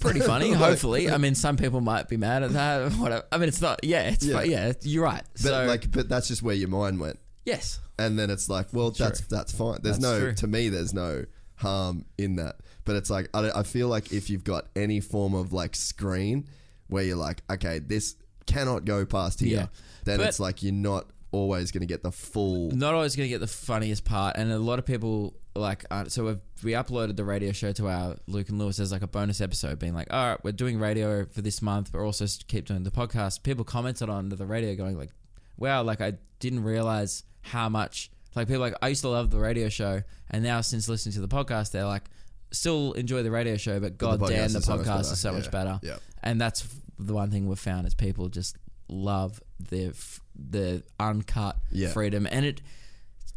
pretty funny. Like- hopefully, I mean, some people might be mad at that. Whatever. I mean, it's not. Yeah, it's Yeah. yeah. yeah you're right. But so like, but that's just where your mind went. yes, and then it's like, well, that's that's fine. There's That's no true. to me, there's no harm in that. But it's like I, I feel like if you've got any form of like screen where you're like, okay, this cannot go past here, Yeah. then But- it's like you're not always going to get the full. not always going to get the funniest part, and a lot of people like. Uh, so we've, we uploaded the radio show to our Luke and Lewis as like a bonus episode, being like, all right, we're doing radio for this month, but also keep doing the podcast. People commented on the radio, going like, wow, like I didn't realize how much. Like people like I used to love the radio show, and now since listening to the podcast, they're like. Still enjoy the radio show, but But the god damn, podcast the is so much podcast better. is so much Yeah. better. Yeah. And that's the one thing we've found is people just love the f- the uncut Yeah. freedom, and it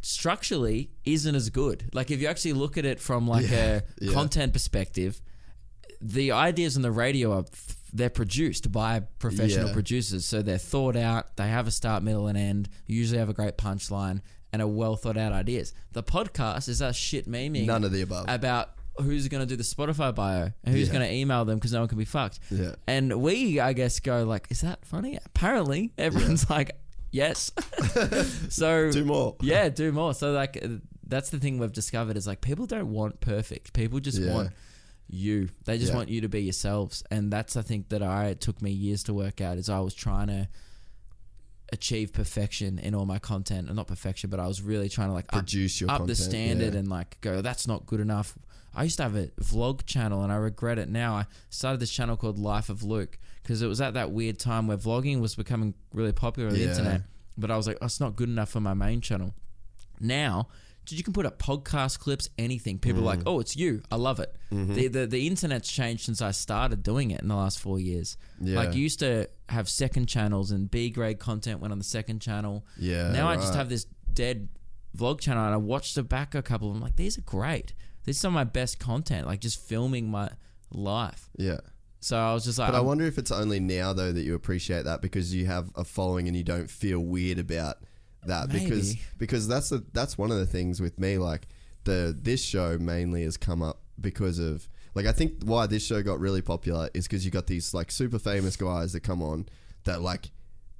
structurally isn't as good. Like if you actually look at it from like Yeah, a yeah. content perspective, the ideas on the radio are they're produced by professional Yeah. producers, so they're thought out. They have a start, middle, and end. Usually have a great punchline and a well thought out ideas. The podcast is us shit memeing None of the above. about who's going to do the Spotify bio and who's Yeah. going to email them because no one can be fucked. Yeah. And we, I guess, go like, is that funny? Apparently, everyone's like, yes. so Do more. Yeah, do more. So like, uh, that's the thing we've discovered is like people don't want perfect. People just Yeah. want you. They just Yeah. want you to be yourselves. And that's I think that I it took me years to work out is I was trying to achieve perfection in all my content and not perfection but I was really trying to like up- Produce your up content, the standard yeah. and like go that's not good enough I used to have a vlog channel and I regret it now I started this channel called Life of Luke because it was at that weird time where vlogging was becoming really popular on the Yeah. internet but I was like oh, it's not good enough for my main channel. Now dude, you can put up podcast clips anything. People are like oh it's you. I love it. Mm-hmm. the, the the internet's changed since I started doing it in the last four years. Yeah. like you used to have second channels and B grade content went on the second channel. Yeah, now I just have this dead vlog channel and I watched it back a couple of them. Like these are great. This is some of my best content like just filming my life. Yeah. So I was just like But I I'm- wonder if it's only now though that you appreciate that because you have a following and you don't feel weird about that because Maybe. because that's the that's one of the things with me like the this show mainly has come up because of like I think why this show got really popular is because you got these like super famous guys that come on that like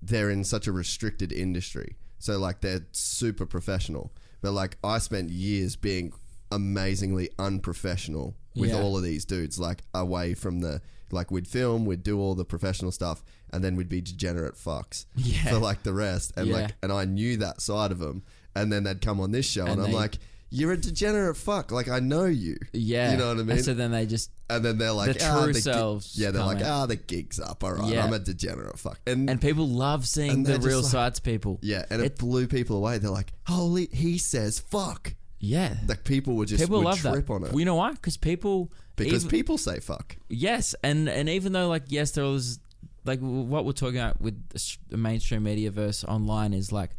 they're in such a restricted industry so like they're super professional but like I spent years being amazingly unprofessional with Yeah. all of these dudes like away from the like we'd film we'd do all the professional stuff and then we'd be degenerate fucks Yeah. for like the rest. And Yeah. like and I knew that side of them and then they'd come on this show and, And I'm like you're a degenerate fuck. Like I know you. Yeah. You know what I mean? and so then they just and then they're like The ah, true the gi- selves yeah they're like ah the gig's up. All right Yeah. I'm a degenerate fuck. And, and people love seeing the real like- sides people. Yeah and it, blew people away. They're like holy he says fuck yeah like people would just people would love trip that on it Well, you know why because people because even- people say fuck Yes, and and even though like yes, there was like what we're talking about with the the mainstream media verse online is like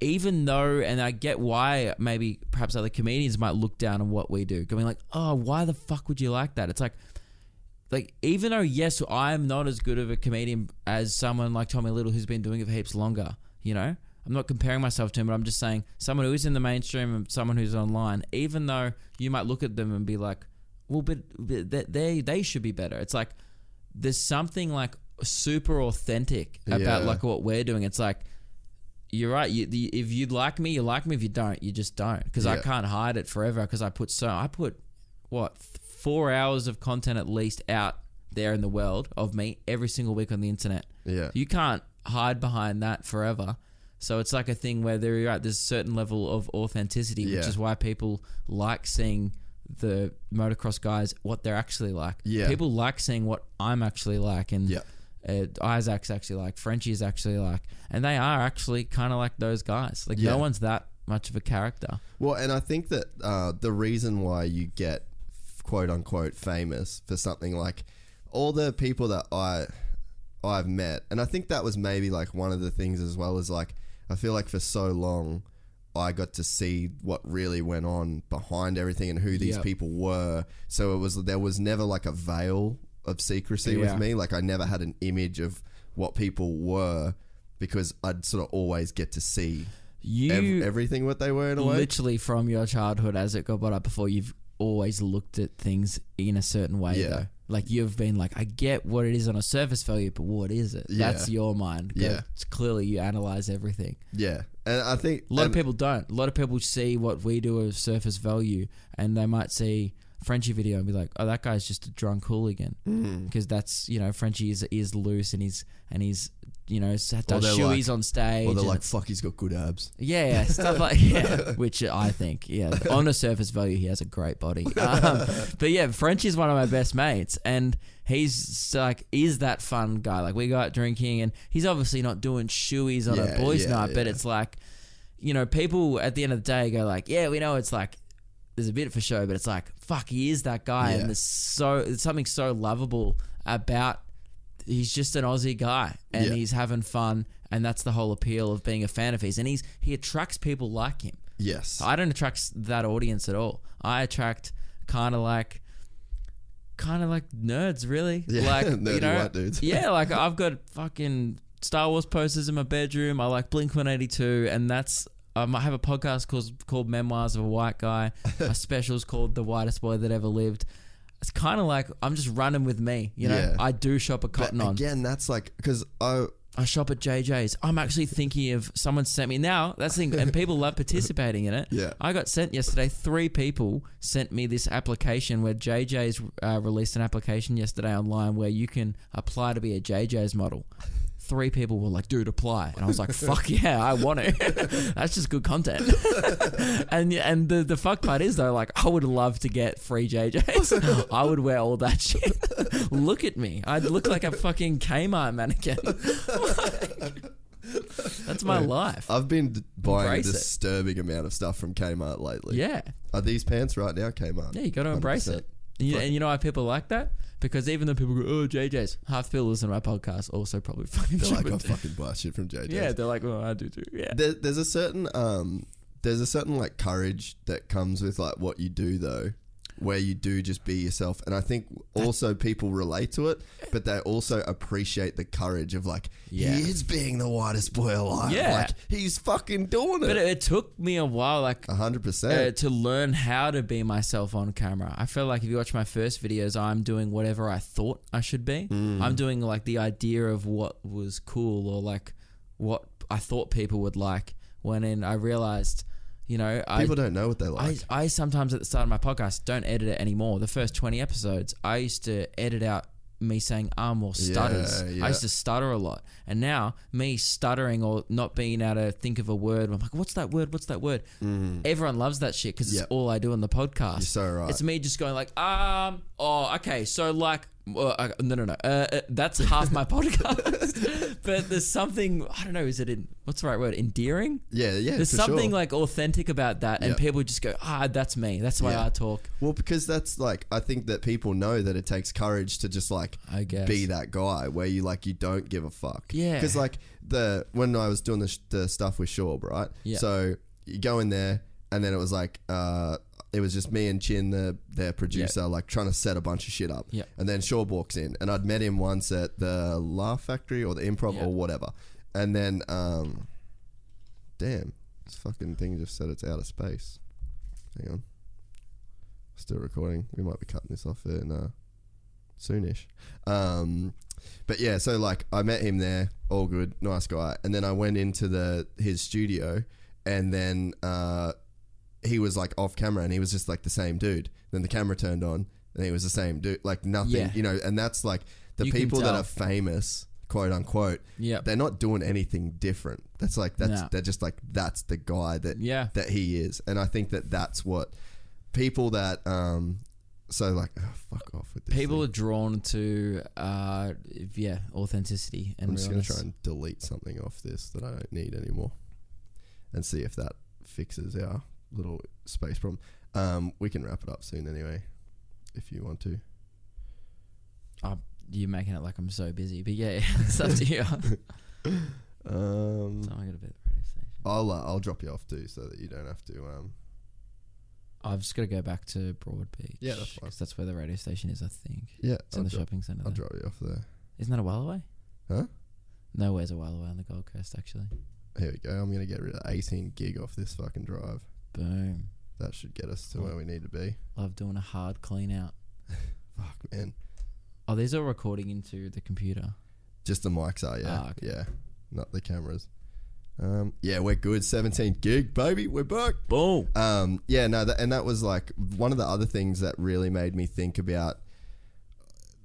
even though and I get why maybe perhaps other comedians might look down on what we do, going like, oh, why the fuck would you like that? It's like. Like even though yes, I'm not as good of a comedian as someone like Tommy Little who's been doing it for heaps longer. You know, I'm not comparing myself to him, but I'm just saying someone who is in the mainstream and someone who's online. Even though you might look at them and be like, well, but, but they they should be better. It's like there's something like super authentic about Yeah. like what we're doing. It's like you're right. You, the, if you like me, you like me. If you don't, you just don't. Because I can't hide it forever. Because I put so I put what th- four hours of content at least out there in the world of me every single week on the internet. Yeah. You can't hide behind that forever. So it's like a thing where there, you're right, there's a certain level of authenticity, which is why people like seeing the motocross guys what they're actually like. Yeah. People like seeing what I'm actually like, and Yeah. uh, Isaac's actually like, Frenchie is actually like, and they are actually kind of like those guys. Like Yeah. no one's that much of a character. Well, and I think that uh, the reason why you get quote unquote famous for something like all the people that I I've met, and I think that was maybe like one of the things as well as like I feel like for so long I got to see what really went on behind everything and who these Yep. people were. So it was there was never like a veil of secrecy Yeah. with me. Like I never had an image of what people were because I'd sort of always get to see You ev- everything what they were in a way. literally from your childhood as it got brought up before, you've always looked at things in a certain way Yeah. though. Like you've been like, I get what it is on a surface value, but what is it? Yeah. That's your mind. Yeah. It's clearly you analyze everything. Yeah, and I think A lot of people don't. A lot of people see what we do as surface value, and they might see Frenchy video and be like, "Oh, that guy's just a drunk hooligan," Mm. because that's you know Frenchy is, is loose and he's and he's you know does they're shoeies like- on stage. Or they're like, "Fuck, he's got good abs." yeah, yeah, stuff like yeah, which I think yeah, on a surface value he has a great body. Um, but yeah, French is one of my best mates, and he's like is that fun guy. Like we go out drinking, and he's obviously not doing shoeies on Yeah, a boys' yeah, night, but it's like you know people at the end of the day go like, yeah, we know it's like there's a bit for show, but it's like fuck, he is that guy, and there's so there's something so lovable about. He's just an Aussie guy, and Yeah. he's having fun, and that's the whole appeal of being a fan of his. And he's he attracts people like him. Yes, I don't attract that audience at all. I attract kind of like, kind of like nerds, really. Yeah, like nerdy you know, white dudes. yeah, like I've got fucking Star Wars posters in my bedroom. I like Blink One Eighty Two, and that's. Um, I have a podcast called called Memoirs of a White Guy. My special's called The Whitest Boy That Ever Lived. It's kind of like I'm just running with me. You know, Yeah. I do shop at Cotton On. again, that's like because I I shop at JJ's. I'm actually thinking of someone sent me now. That's the thing, and people love participating in it. Yeah. I got sent yesterday. Three people sent me this application where JJ's uh, released an application yesterday online where you can apply to be a JJ's model. Three people were like, "Dude, apply," and I was like, "Fuck yeah, I want it." That's just good content. and and the the fuck part is though, like, I would love to get free JJ's. I would wear all that shit. look at me. I'd look like a fucking Kmart mannequin. That's my life. I've been buying Embrace a it. disturbing amount of stuff from Kmart lately. yeah. are these pants right now Kmart? Yeah, you got to embrace 100%. it. And you, and you know why people like that? Because even though people go, oh, JJ's, half people listen to my podcast also probably fucking They're like, I fucking buy shit from JJ's. Yeah, they're like, oh, I do too. Yeah. There, there's a certain um, there's a certain like courage that comes with like what you do though, where you do just be yourself, and I think also people relate to it, but they also appreciate the courage of like Yeah. he is being the whitest boy alive. Yeah. like he's fucking doing But it. it, it took me a while, like, A hundred uh, percent. to learn how to be myself on camera. I feel like if you watch my first videos, I'm doing whatever I thought I should be. Mm. I'm doing like the idea of what was cool or like what I thought people would like. When in I realized, you know, I People don't know what they like. I, I sometimes at the start of my podcast don't edit it anymore. The first 20 episodes, I used to edit out me saying um or stutters. Yeah, I used to stutter a lot. And now, me stuttering or not being able to think of a word, I'm like, what's that word? What's that word? Everyone loves that shit because Yep. it's all I do on the podcast. You're so right. It's me just going like, um, oh, okay, so like, uh, uh, no, no, no, uh, uh, that's half my podcast. but there's something I don't know. Is it in what's the right word? Endearing. yeah, yeah. There's something sure. like authentic about that, and Yeah. people just go, ah, that's me. That's the way Yeah. I talk. Well, because that's like I think that people know that it takes courage to just like I guess. be that guy where you like you don't give a fuck. Yeah. Because like the when I was doing the, sh- the stuff with Shaw, right? Yeah. So you go in there, and then it was like uh, it was just me and Chin, the their producer, like trying to set a bunch of shit up. Yeah. And then Shaw walks in, and I'd met him once at the Laugh Factory or the Improv or whatever, and then um, damn, this fucking thing just said it's out of space. Hang on. Still recording. We might be cutting this off in uh, soonish. Um, But yeah, so like I met him there, all good, nice guy, and then I went into the his studio, and then uh, he was like off camera, and he was just like the same dude. Then the camera turned on, and he was the same dude, like nothing, Yeah. you know. And that's like the You can people that tell. are famous, quote unquote. Yep. they're not doing anything different. That's like that's No. they're just like that's the guy that Yeah. that he is, and I think that that's what people that um. So like, oh, fuck off with this. People are thing. drawn to, uh, yeah, authenticity and I'm just gonna realness. try and delete something off this that I don't need anymore, and see if that fixes our little space problem. Um, we can wrap it up soon anyway, if you want to. You're making it like I'm so busy, but yeah, it's up to you. Um, so I got a bit of radio station. I'll uh, I'll drop you off too, so that you don't have to. Um, I've just got to go back to Broadbeach. Yeah, that's fine. 'cause that's where the radio station is. I think yeah, it's I'll, in the drop, shopping centre. I'll there. drop you off there. Isn't that a while away? Huh? Nowhere's a while away on the Gold Coast, actually. Here we go. I'm gonna get rid of 18 gig off this fucking drive. Boom. That should get us to where we need to be. Love doing a hard clean out. Fuck man, Oh, these are recording into the computer. just the mics are yeah, Ah, okay. yeah, not the cameras. Um, yeah, we're good. 17 gig, baby. We're back. Boom. Um, yeah, no, that, and that was like one of the other things that really made me think about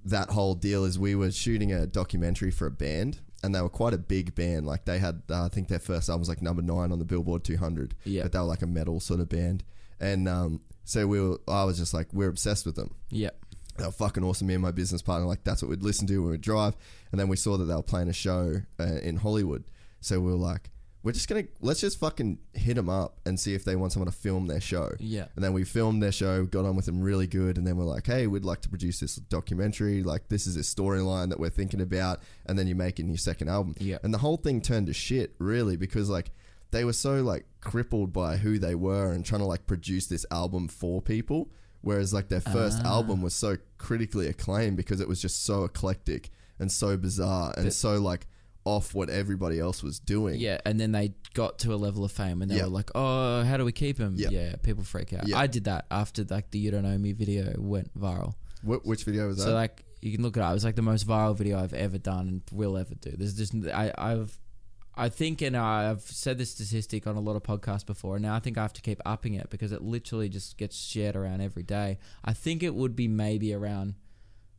that whole deal is we were shooting a documentary for a band, and they were quite a big band. Like they had, uh, I think their first album was like number nine on the Billboard 200. Yeah. but they were like a metal sort of band, and um, so we were. I was just like, we're obsessed with them. Yeah. They were fucking awesome. Me and my business partner, like that's what we'd listen to when we'd drive. And then we saw that they were playing a show uh, in Hollywood, so we were like, we're just gonna let's just fucking hit them up and see if they want someone to film their show. Yeah. And then we filmed their show, got on with them really good, and then we're like, hey, we'd like to produce this documentary. Like this is a storyline that we're thinking about, and then you're making your second album. Yeah. And the whole thing turned to shit, really, because like they were so like crippled by who they were and trying to like produce this album for people. Whereas like their first Ah. album was so critically acclaimed because it was just so eclectic and so bizarre and But- so like off what everybody else was doing. Yeah, and then they got to a level of fame, and they Yeah. were like, "Oh, how do we keep him?" Yeah. Yeah, people freak out. Yeah. I did that after like the "You Don't Know Me" video went viral. Wh- which video was that? So like, you can look it up. It was like the most viral video I've ever done and will ever do. There's just I I've I think and I've said this statistic on a lot of podcasts before, and now I think I have to keep upping it because it literally just gets shared around every day. I think it would be maybe around.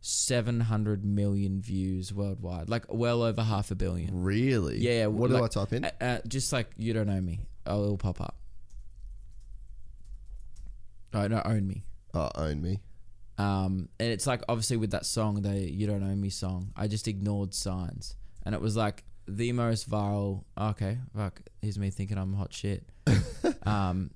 700 million views worldwide, like well over half a billion. really? Yeah, What do I type in? Uh, uh, just like you don't know me. Oh, it'll pop up. Oh no, own me. oh, own me. Um, and it's like obviously with that song, the "You Don't Own Me" song, I just ignored signs, and it was like the most viral. Okay, fuck, here's me thinking I'm hot shit. um,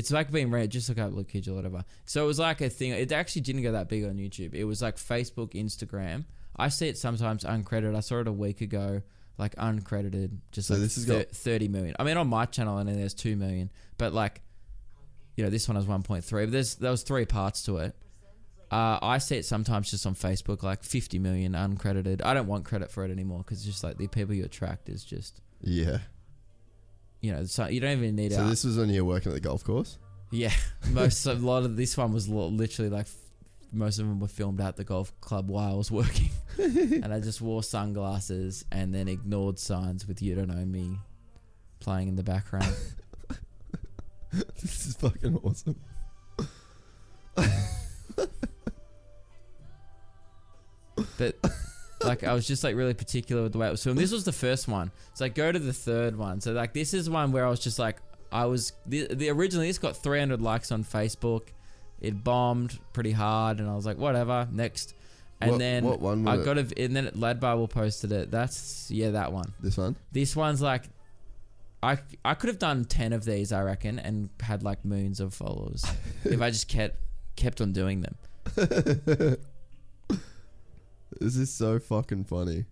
it's like being read. Just look up Look Kid or whatever. So it was like a thing. It actually didn't go that big on YouTube. It was like Facebook, Instagram. I see it sometimes uncredited. I saw it a week ago, like uncredited. Just So like this has thir- got- thirty million. I mean, on my channel, and then there's two million, but like you know, this one has 1.3. But there's there was three parts to it. Uh, I see it sometimes just on Facebook, like 50 million uncredited. I don't want credit for it anymore because it's just like the people you attract is just, Yeah. You know, so you don't even need it. So this was when you were working at the golf course. yeah, most a lot of this one was literally like f- most of them were filmed at the golf club while I was working, and I just wore sunglasses and then ignored signs with "You don't know me" playing in the background. this is fucking awesome. but like I was just like really particular with the way it was filmed. This was the first one, so like go to the third one. So like this is one where I was just like I was the, the originally this got 300 likes on Facebook. It bombed pretty hard, and I was like whatever next. And What- then what one I was it? got a and then Lad Bible posted it. That's yeah that one. This one. This one's like. I, I could have done 10 of these I reckon and had like moons of followers if I just kept kept on doing them. This is so fucking funny.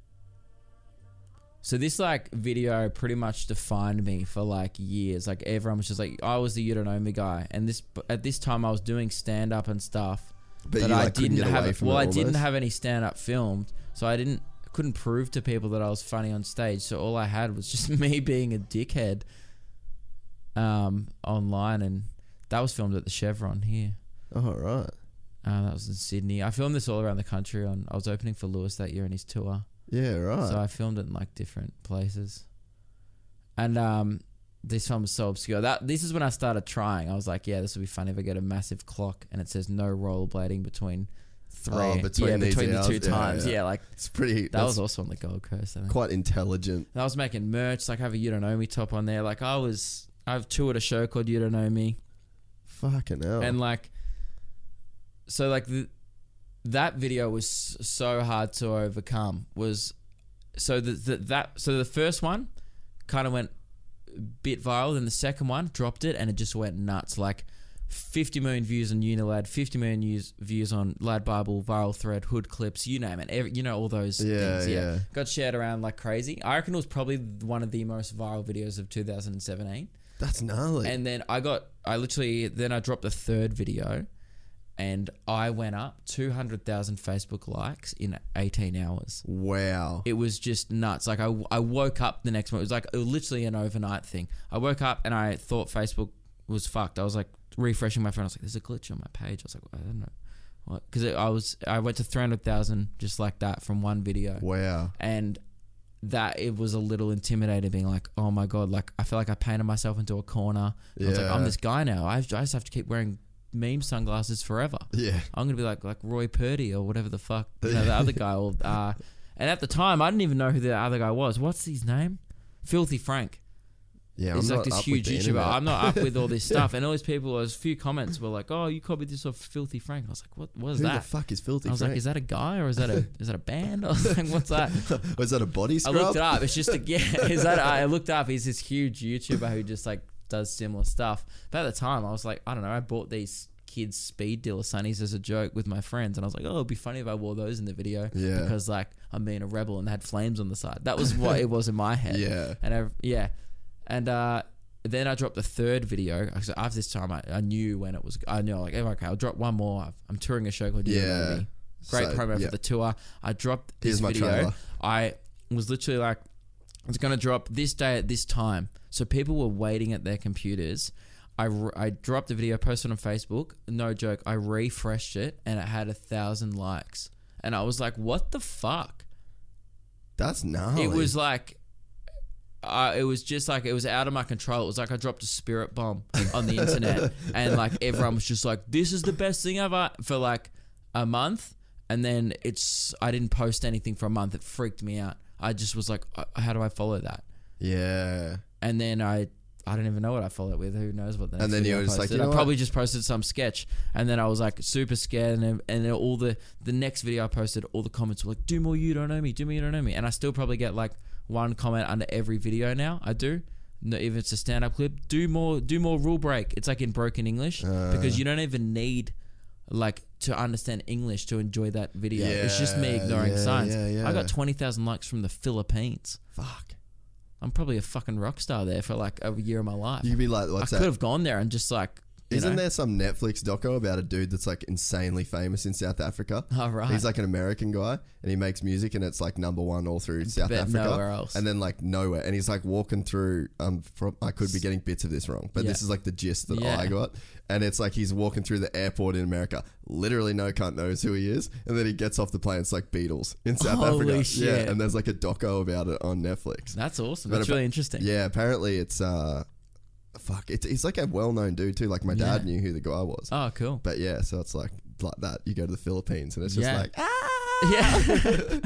So this like video pretty much defined me for like years. Like everyone was just like, I was the you don't know me guy, and this at this time I was doing stand up and stuff. But that you, I like, didn't have. well, I didn't have any stand up filmed, so I didn't couldn't prove to people that I was funny on stage. So all I had was just me being a dickhead um, online, and that was filmed at the Chevron here. Oh right. Uh, that was in Sydney. I filmed this all around the country. On I was opening for Lewis that year in his tour, Yeah, right. so I filmed it in like different places. And um, this one was so obscure. That this is when I started trying. I was like, yeah, this would be fun if I get a massive clock and it says no rollerblading between three. Oh, between yeah, between the two Yeah, times. yeah. Yeah, like it's pretty. that was also on the Gold Coast. I think. quite intelligent. And I was making merch. Like I have a You Don't Know Me top on there. Like I was, I've toured a show called You Don't Know Me. Fucking hell. and like so like the, that video was so hard to overcome was so the, the that so the first one kind of went bit viral then the second one dropped it and it just went nuts. Like 50 million views on Unilad 50 million views, views on Lad Bible viral thread hood clips you name it every, you know all those Yeah, things yeah. got shared around like crazy. I reckon it was probably one of the most viral videos of 2017 That's gnarly. and then I got, I literally, then I dropped the third video and I went up 200,000 Facebook likes in 18 hours. wow. It was just nuts. Like I, I woke up the next morning. It was like it was literally an overnight thing. I woke up and I thought Facebook was fucked. I was like refreshing my phone. I was like, there's a glitch on my page. I was like, I don't know. What? Because I was, I went to 300,000 just like that from one video Wow. and that it was a little intimidating being like oh my god like i feel like i painted myself into a corner i was like i'm this guy now I, I just have to keep wearing meme sunglasses forever Yeah. i'm gonna be like like roy purdy or whatever the fuck you know, the other guy or, uh, and at the time i didn't even know who the other guy was what's his name filthy frank Yeah. He's I'm like not this up with huge YouTuber. I'm not up with all this stuff. And all these people, there's a few comments were like, "Oh, you copied this off Filthy Frank." I was like, "What? Who that?" the fuck is filthy? I was Frank? like, "Is that a guy or is that a is that a band?" I was like, "What's that?" Was that a body I looked it up. It's just a yeah. Is that I looked up? He's this huge YouTuber who just like does similar stuff. But at the time, I was like, I don't know. I bought these kids speed dealer sunnies as a joke with my friends, and I was like, oh, it'd be funny if I wore those in the video. Yeah. Because like I'm being a rebel and they had flames on the side. That was what it was in my head. Yeah. And I, yeah, and uh, then I dropped the third video. So after this time, I, I knew when it was. I knew like, okay, I'll drop one more. I've- I'm touring a show called You Don't Know Yeah. Me. Great So, promo yeah. for the tour. I dropped this Here's video. I was literally like, it's going to drop this day at this time. So people were waiting at their computers. I, I dropped the video, posted on Facebook. No joke. I refreshed it and it had a thousand likes. And I was like, what the fuck? That's gnarly. It was like, uh, it was just like, it was out of my control. It was like I dropped a spirit bomb on the internet. and like everyone was just like, this is the best thing ever for like a month. And then it's, I didn't post anything for a month. It freaked me out. I just was like, how do I follow that? Yeah. And then I I don't even know what I followed with. Who knows what the next And then you were just like, you know I probably what? just posted some sketch, and then I was like super scared, and then- and then all the the next video I posted, all the comments were like, "Do more, you don't know me. Do more, you don't know me," and I still probably get like one comment under every video now. I do. No, if it's a stand up clip, do more, do more rule break. It's like in broken English Uh. because you don't even need like to understand English to enjoy that video. it's just me ignoring yeah, signs. yeah, yeah. I got twenty thousand likes from the Philippines. Fuck. I'm probably a fucking rock star there for like a year of my life. You'd be like, I what's could have gone there and just like, Isn't know, there some Netflix doco about a dude that's like insanely famous in South Africa? Oh, right. He's like an American guy and he makes music and it's like number one all through South Africa. nowhere else. And then like nowhere. And he's like walking through um from I could be getting bits of this wrong, but Yeah. this is like the gist that Yeah. I got. And it's like he's walking through the airport in America. Literally no cunt knows who he is. And then he gets off the plane, it's like Beatles in South Holy Africa. shit. Yeah. And there's like a doco about it on Netflix. That's awesome. But That's really interesting. Yeah, apparently it's uh fuck, it's he's like a well known dude too. Like my dad Yeah. knew who the guy was. Oh, cool. But yeah, so it's like like that. You go to the Philippines and it's just Yeah. like ah! Yeah,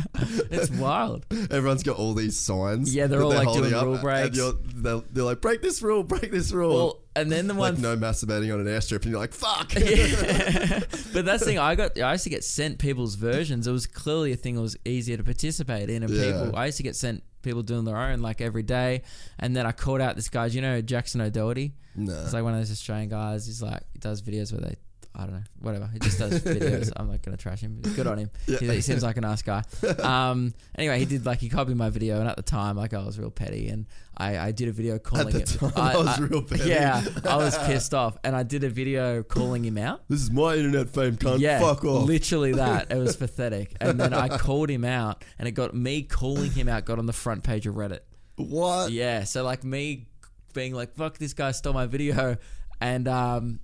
it's wild. everyone's got all these signs. Yeah, they're that all, like, holding doing rule and breaks. you're- They're, they're like break this rule, break this rule. Well, and then the like one, no masturbating on an airstrip, and you're like fuck. But that's the thing. I got. I used to get sent people's versions. It was clearly a thing that was easier to participate in, and Yeah. people. I used to get sent people doing their own like every day, and then I called out this guy. Do you know Jackson O'Doherty? No. It's like one of those Australian guys. He's like he does videos where they. I don't know, whatever. He just does videos. I'm not gonna trash him. Good on him. He, he seems like a nice guy. Um, anyway, he did like he copied my video, and at the time, like I was real petty, and I, I did a video calling the it. time, I was real petty. Yeah, I was pissed off, and I did a video calling him out. this is my internet fame, cunt. Yeah, Fuck off. literally that. It was pathetic. And then I called him out, and it got me calling him out got on the front page of Reddit. what? Yeah, so like me being like, "Fuck, this guy stole my video," and um,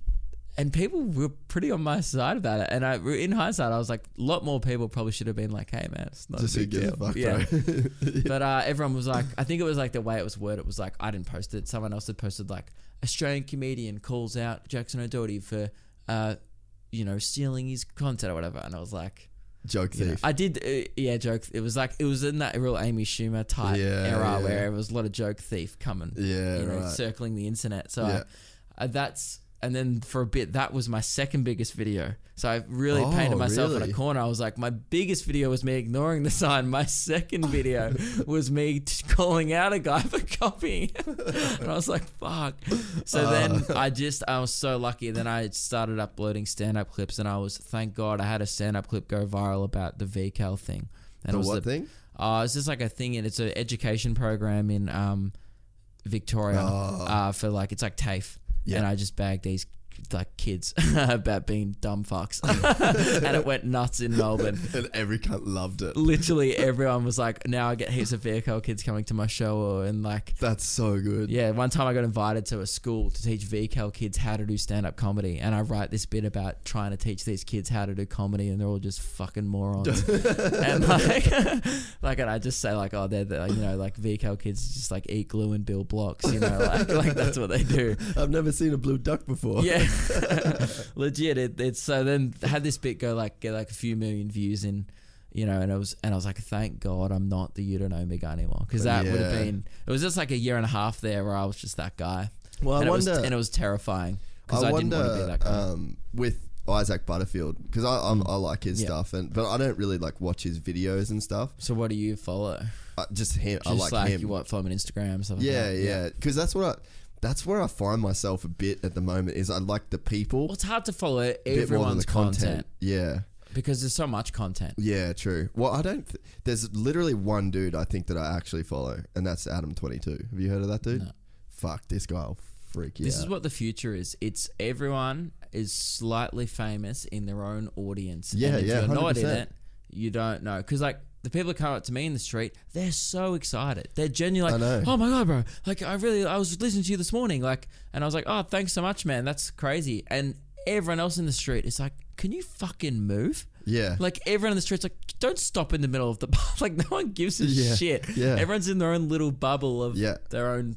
and people were pretty on my side about it. And I, in hindsight, I was like, a lot more people probably should have been like, "Hey, man, it's not Just a big deal." fuck, yeah. But uh, everyone was like, I think it was like the way it was worded It was like, I didn't post it. Someone else had posted like, Australian comedian calls out Jackson O'Doherty for, uh, you know, stealing his content or whatever. And I was like, Joke you know, thief. I did, uh, yeah, joke. It was like, it was in that real Amy Schumer type Yeah, era yeah. where it was a lot of joke thief coming, Yeah, you know, right. circling the internet. So. I, uh, that's, and then for a bit, that was my second biggest video. So I really Oh, painted myself in a corner. I was like, my biggest video was me ignoring the sign. My second video was me t- calling out a guy for copying. and I was like, fuck. So then Uh. I just, I was so lucky. Then I started uploading stand up clips and I was, thank God, I had a stand up clip go viral about the VCal thing. And The it was what the, thing? uh, it's just like a thing, and it's an education program in um, Victoria Oh. uh, for like it's like TAFE, Yeah. and I just bagged these like kids about being dumb fucks, and it went nuts in Melbourne. And every cunt loved it. Literally everyone was like, "Now I get heaps of VCAL kids coming to my show," or, and like. That's so good. Yeah, one time I got invited to a school to teach VCAL kids how to do stand up comedy, and I write this bit about trying to teach these kids how to do comedy, and they're all just fucking morons. and like, like, and I just say like, oh, they're the, you know like VCAL kids just like eat glue and build blocks, you know, like like that's what they do. I've never seen a blue duck before. Yeah, legit. It, it's so then had this bit go like get like a few million views in, you know, and it was and I was like, thank God I'm not the you don't know me guy anymore because that would have been it was just like a year and a half there where I was just that guy. Well, I and it was wonder- and it was terrifying because I, I, didn't want to be that guy. um, with Isaac Butterfield because I I'm, I like his Mm. Yeah. stuff and but I don't really like watch his videos and stuff. so what do you follow? Uh, just him. I Just like, like, him. you what follow him on Instagram stuff. like yeah, that? yeah. Because that's what I, that's where I find myself a bit at the moment. Is I like the people Well, it's hard to follow a more than everyone's content. content. Yeah. because there's so much content. Yeah, true. Well, I don't. Th- there's literally one dude I think that I actually follow, and that's Adam Twenty Two. Have you heard of that dude? No. Fuck, this guy will freak you This out. is what the future is. It's everyone is slightly famous in their own audience. Yeah, and if yeah, you're not in 100%. it, you don't know. Because like the people that come up to me in the street, they're so excited. They're genuinely like, "Oh my god, bro! Like I really, I was listening to you this morning, like, and I was like, oh, thanks so much, man. That's crazy." And everyone else in the street is like, "Can you fucking move?" yeah, Like everyone in the streets, like, don't stop in the middle of the like. No one gives a Yeah, shit. yeah. everyone's in their own little bubble of Yeah. their own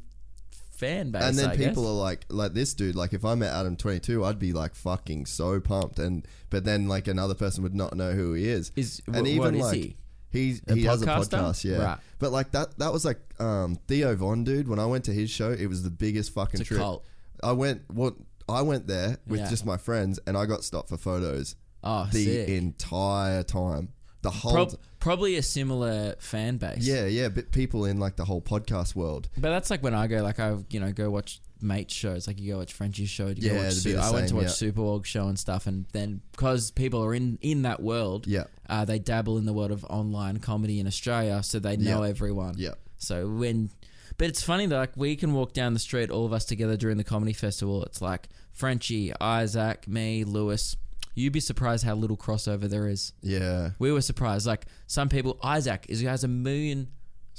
fan base. and then I people guess. are like, like this dude. Like, if I met Adam Twenty Two, I'd be like fucking so pumped, and but then like another person would not know who he is. Is- and wh- even what is like he? He's A he has a podcaster? podcast, yeah. Right. But like that, that was like um, Theo Von, dude. When I went to his show, it was the biggest fucking It's a trip. cult. I went, what I went there with Yeah. just my friends, and I got stopped for photos Oh, the sick. entire time. The whole, Prob- probably a similar fan base. yeah, yeah. But people in like the whole podcast world, But that's like when I go, like I, you know, go watch mate shows. Like you go watch Frenchie's show. You Yeah, go watch Su- I went to watch yeah. Superwog show and stuff, and then because people are in in that world, Yeah. uh, they dabble in the world of online comedy in Australia, so they know Yeah. everyone. Yeah. So when, but it's funny that like we can walk down the street, all of us together during the comedy festival. It's like Frenchie, Isaac, me, Lewis. You'd be surprised how little crossover there is. yeah, We were surprised. Like some people, Isaac is has a million,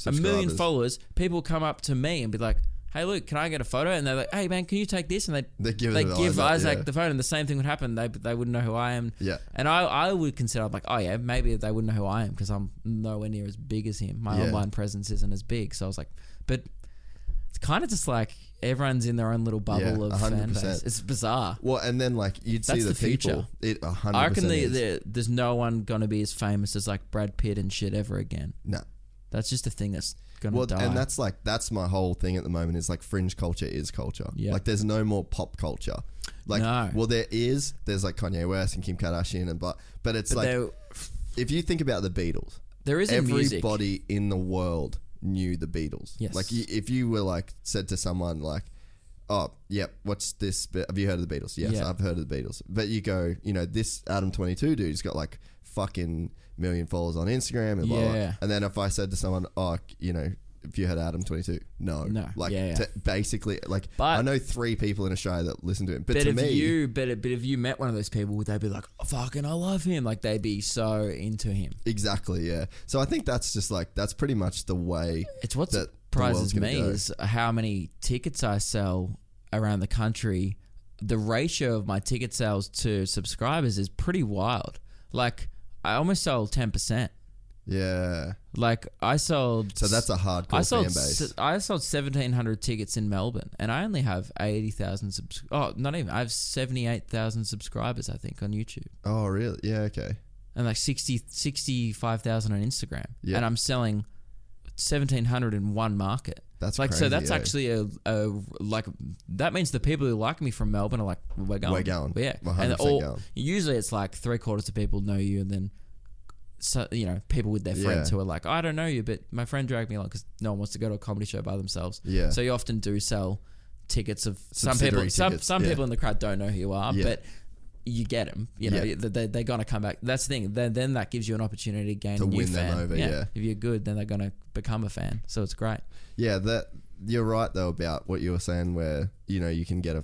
a million followers. People come up to me and be like, "Hey, Luke, can I get a photo?" And they're like, "Hey, man, can you take this?" And they They give they give Isaac, Isaac yeah. the phone, and the same thing would happen. They they wouldn't know who I am. Yeah. And I I would consider I'm like, oh yeah, maybe they wouldn't know who I am because I'm nowhere near as big as him. My Yeah. online presence isn't as big. So I was like, but it's kind of just like everyone's in their own little bubble Yeah, of fan 100%. base. It's bizarre. Well, and then like you'd see That's the, the future. people. It a hundred. I reckon the, the, there's no one gonna be as famous as like Brad Pitt and shit ever again. no. That's just a thing that's gonna Well, die. and that's like that's my whole thing at the moment is like fringe culture is culture. Yeah. Like there's no more pop culture. Like No. well there is. There's like Kanye West and Kim Kardashian and but but it's but like there, if you think about the Beatles, there is music. everybody in the world knew the Beatles. Yes. Like y- if you were like said to someone like, "Oh, yep, what's this? bit- Have you heard of the Beatles?" Yes, Yeah. I've heard of the Beatles. But you go, you know, this Adam Twenty Two dude's got like fucking million followers on Instagram and blah, blah, blah. Yeah. And then if I said to someone, "Oh, you know." If you had Adam Twenty Two, no, No, like yeah, yeah. To basically, like But- I know three people in Australia that listen to him, but, But to if me, you, but, but if you met one of those people, would they be like, oh, "Fucking, I love him"? Like they'd be so into him. exactly, yeah. So I think that's just like that's pretty much the way. It's what that the world's surprises gonna me go. is how many tickets I sell around the country the ratio of my ticket sales to subscribers is pretty wild. Like I almost sold ten percent. Yeah. Like I sold. So that's a hardcore I sold. fan base. s- I sold seventeen hundred tickets in Melbourne, and I only have eighty thousand subs. Oh, not even. I have seventy eight thousand subscribers. I think on YouTube, oh, really? Yeah. Okay. and like 60 65,000 on Instagram. Yeah. And I'm selling seventeen hundred in one market. That's like so. That's eh? actually a, a like that means the people who like me from Melbourne are like we're going. We're going. Yeah. And all, going. usually it's like three quarters of people know you, and then. So, you know, people with their friends Yeah. who are like, I don't know you, but my friend dragged me along because no one wants to go to a comedy show by themselves. Yeah. So you often do sell tickets of some people. Some some yeah. people in the crowd don't know who you are, Yeah. but you get them. You know, Yeah. they, they, they're gonna come back. That's the thing. Then then that gives you an opportunity to gain To a new win them fan. over, yeah. If you're good, then they're gonna become a fan. So it's great. Yeah, that you're right though about what you were saying, where you know you can get a,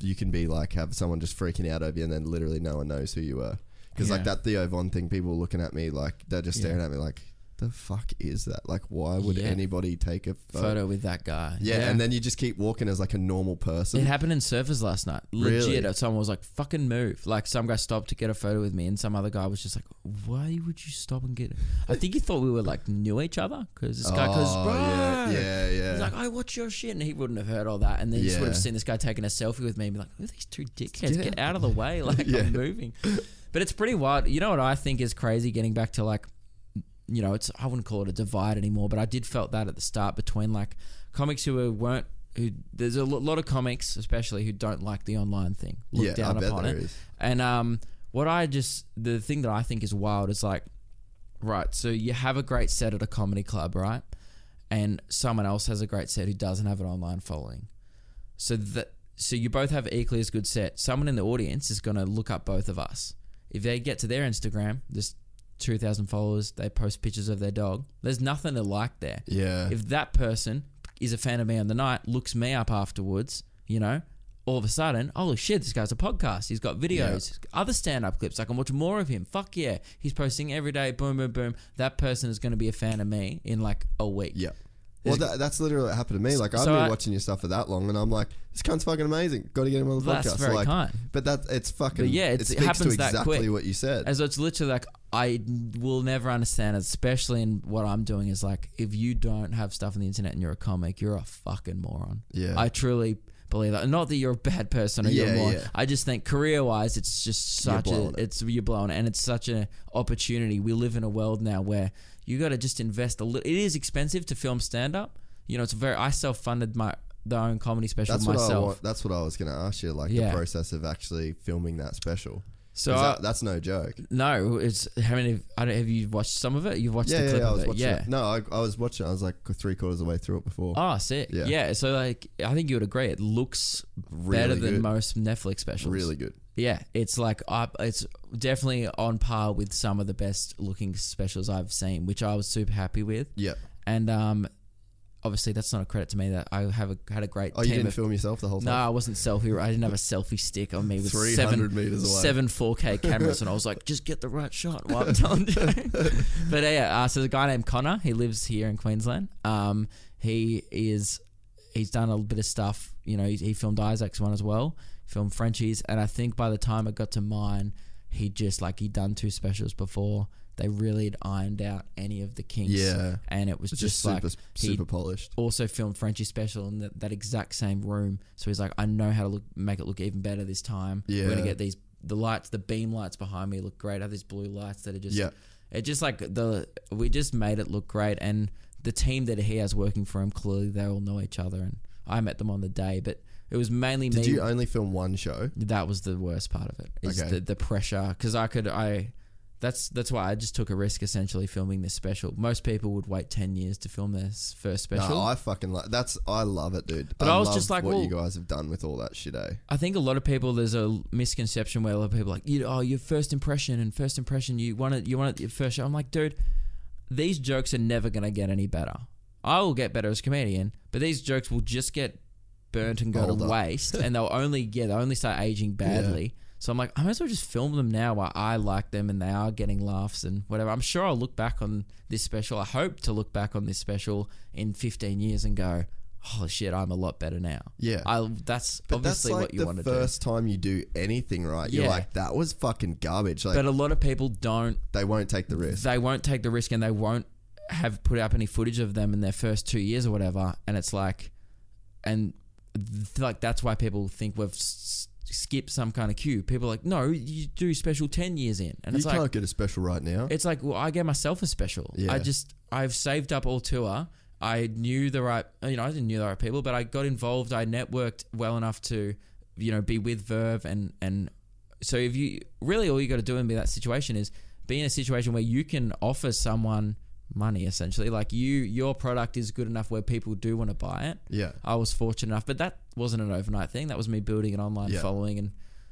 you can be like have someone just freaking out over you, and then literally no one knows who you were. Because like that Theo Von thing, people looking at me like they're just staring Yeah. at me like, the fuck is that? Like, why would Yeah. anybody take a photo? Photo with that guy. Yeah, and then you just keep walking as like a normal person. It happened in Surfers last night. Legit. Really? Someone was like, fucking move. Like, some guy stopped to get a photo with me, and some other guy was just like, why would you stop and get I think he thought we were like, knew each other. Because this guy, because, Oh, yeah, yeah, yeah. He's like, I watch your shit. And he wouldn't have heard all that. And then he just would have Yeah. seen this guy taking a selfie with me and be like, who are these two dickheads? Get Get, out of the way. Like, Yeah. I'm moving. But it's pretty wild. You know what I think is crazy getting back to like, you know, it's I wouldn't call it a divide anymore, but I did felt that at the start between like comics who were, weren't who there's a lot of comics especially who don't like the online thing look Yeah, I down bet upon it. is. and um what i just the thing that i think is wild is like right so you have a great set at a comedy club right? And someone else has a great set who doesn't have an online following. So that so you both have equally as good set. Someone in the audience is going to look up both of us. If they get to their instagram there's 2000 followers they post pictures of their dog there's nothing to like there yeah, if that person is a fan of me on the night, looks me up afterwards, you know, all of a sudden, holy shit, this guy's a podcast. He's got videos, other stand up clips. I can watch more of him. Fuck yeah. He's posting every day, boom, boom, boom. That person is going to be a fan of me in like a week. yeah. Well, that, that's literally what happened to me. Like I've So been I- watching your stuff for that long, and I'm like, this cunt's fucking amazing. Got to get him on the That's podcast. very like, kind. But that it's fucking. But yeah, it it's, it speaks happens to that exactly quick. what you said. And so it's literally like I will never understand, it, especially in what I'm doing. Is like if you don't have stuff on the internet and you're a comic, you're a fucking moron. Yeah. I truly believe that. Not that you're a bad person or you're Yeah, more. yeah. I just think career wise, it's just such a it. it's you're blown and it's such an opportunity. We live in a world now where you got to just invest a little. It is expensive to film stand up. You know, it's very. I self funded my the own comedy special that's what I myself. That's what I was going to ask you. Like Yeah. the process of actually filming that special. So 'Cause I- that's no joke. no, it's how many? I don't. Have you watched some of it? You've watched Yeah, the yeah, clip yeah, I of was it. watching yeah. it. No, I, I was watching. it. I was like three quarters of the way through it before. Oh, sick. Yeah. Yeah. So like, I think you would agree. It looks better than good. most Netflix specials. really good. Yeah. It's like I, it's definitely on par with some of the best looking specials I've seen, which I was super happy with. Yeah. And um, obviously that's not a credit to me that I have a, had a great. Oh, you didn't of, film yourself the whole time. No. I wasn't selfie. I didn't have a selfie stick on me with 300 seven meters away. seven 4K cameras, and I was like, just get the right shot while I'm telling you. but uh, yeah, uh, so there's a guy named Connor. He lives here in Queensland. Um, he is he's done a little bit of stuff. You know, he, he filmed Isaac's one as well. Filmed Frenchies, and I think by the time it got to mine, he just like he'd done two specials before. They really had ironed out any of the kinks. Yeah. and it was It's just, just like super, he super polished. also filmed Frenchie special in that, that exact same room. So he's like, I know how to look, make it look even better this time. Yeah, We're gonna get these the lights, the beam lights behind me look great. I have these blue lights that are just Yeah. It just like the we just made it look great, and the team that he has working for him clearly they all know each other, and I met them on the day, but it was mainly Did me. you only film one show? that was the worst part of it is Okay. the the pressure because I could I. That's that's why I just took a risk essentially filming this special. Most people would wait ten years to film their s- first special. No, I fucking like that's. I love it, dude. But I was love just like, what you guys have done with all that shit, eh? I think a lot of people there's a misconception where a lot of people are like you oh your first impression and first impression you want it you want it your first show. I'm like dude, these jokes are never gonna get any better. I will get better as a comedian, but these jokes will just get burnt and go Older. to waste, and they'll only yeah they'll only start aging badly. So I'm like I might as well just film them now while I like them and they are getting laughs and whatever. I'm sure I'll look back on this special. I hope to look back on this special in 15 years and go. oh shit, I'm a lot better now. Yeah. I that's But obviously that's like what you want to do. The first time you do anything right. You're Yeah. like, that was fucking garbage. Like But a lot of people don't they won't take the risk. they won't take the risk and they won't have put up any footage of them in their first two years or whatever. And it's like, and like that's why people think we've s- skipped some kind of queue. People are like, no, you do special ten years in, and you it's can't like get a special right now. it's like well, I gave myself a special. Yeah. I just I've saved up all tour. I knew the right, you know, I didn't know the right people, but I got involved. I networked well enough to, you know, be with Verve and and so if you really all you got to do in that situation is be in a situation where you can offer someone money essentially like you your product is good enough where people do want to buy it yeah. i was fortunate enough but that wasn't an overnight thing that was me building an online Yeah. following and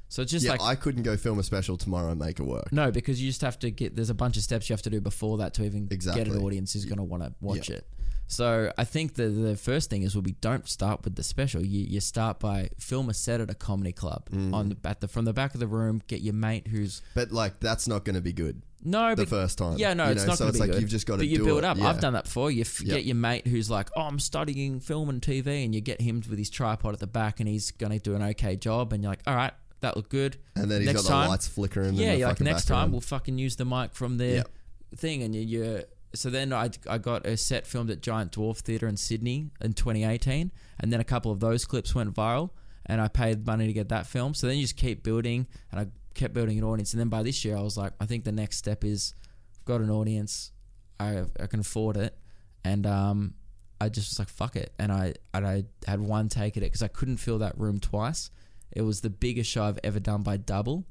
so it's just yeah, like I couldn't go film a special tomorrow and make it work. no, because you just have to get. There's a bunch of steps you have to do before that to even get an audience who's going to want to watch it. So I think the the first thing is will be don't start with the special. You you start by film a set at a comedy club Mm. on the, at the from the back of the room. Get your mate who's But like that's not going to be good no the but first time. yeah, no, you it's know? not So going it's to be like good. you've just got to But you build it. up. Yeah. I've done that before. You f- Yep. get your mate who's like, "Oh, I'm studying film and TV," and you get him with his tripod at the back, and he's going to do an okay job, and you're like, "All right, that looked good." And then he's Next got the time- lights flickering. Yeah, in the you're like next background. time we'll fucking use the mic from their Yep. thing, and you, you. So then I, I got a set filmed at Giant Dwarf Theatre in Sydney in 2018, and then a couple of those clips went viral, and I paid money to get that film. So then you just keep building, and I kept building an audience, and then by this year I was like, I think the next step is, I've got an audience, I I can afford it, and um, I just was like fuck it, and I and I had one take at it because I couldn't fill that room twice. It was the biggest show I've ever done by double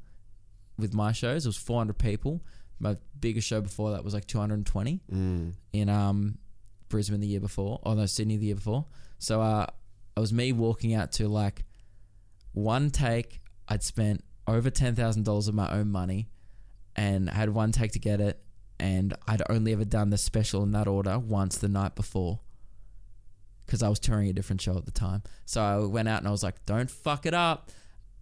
with my shows. It was 400 people. My biggest show before that was like 220 Mm. in um Brisbane the year before, or no Sydney the year before. So uh, it was me walking out to like one take. I'd spent over ten thousand dollars of my own money, and I had one take to get it. And I'd only ever done the special in that order once the night before, because I was touring a different show at the time. So I went out and I was like, "Don't fuck it up."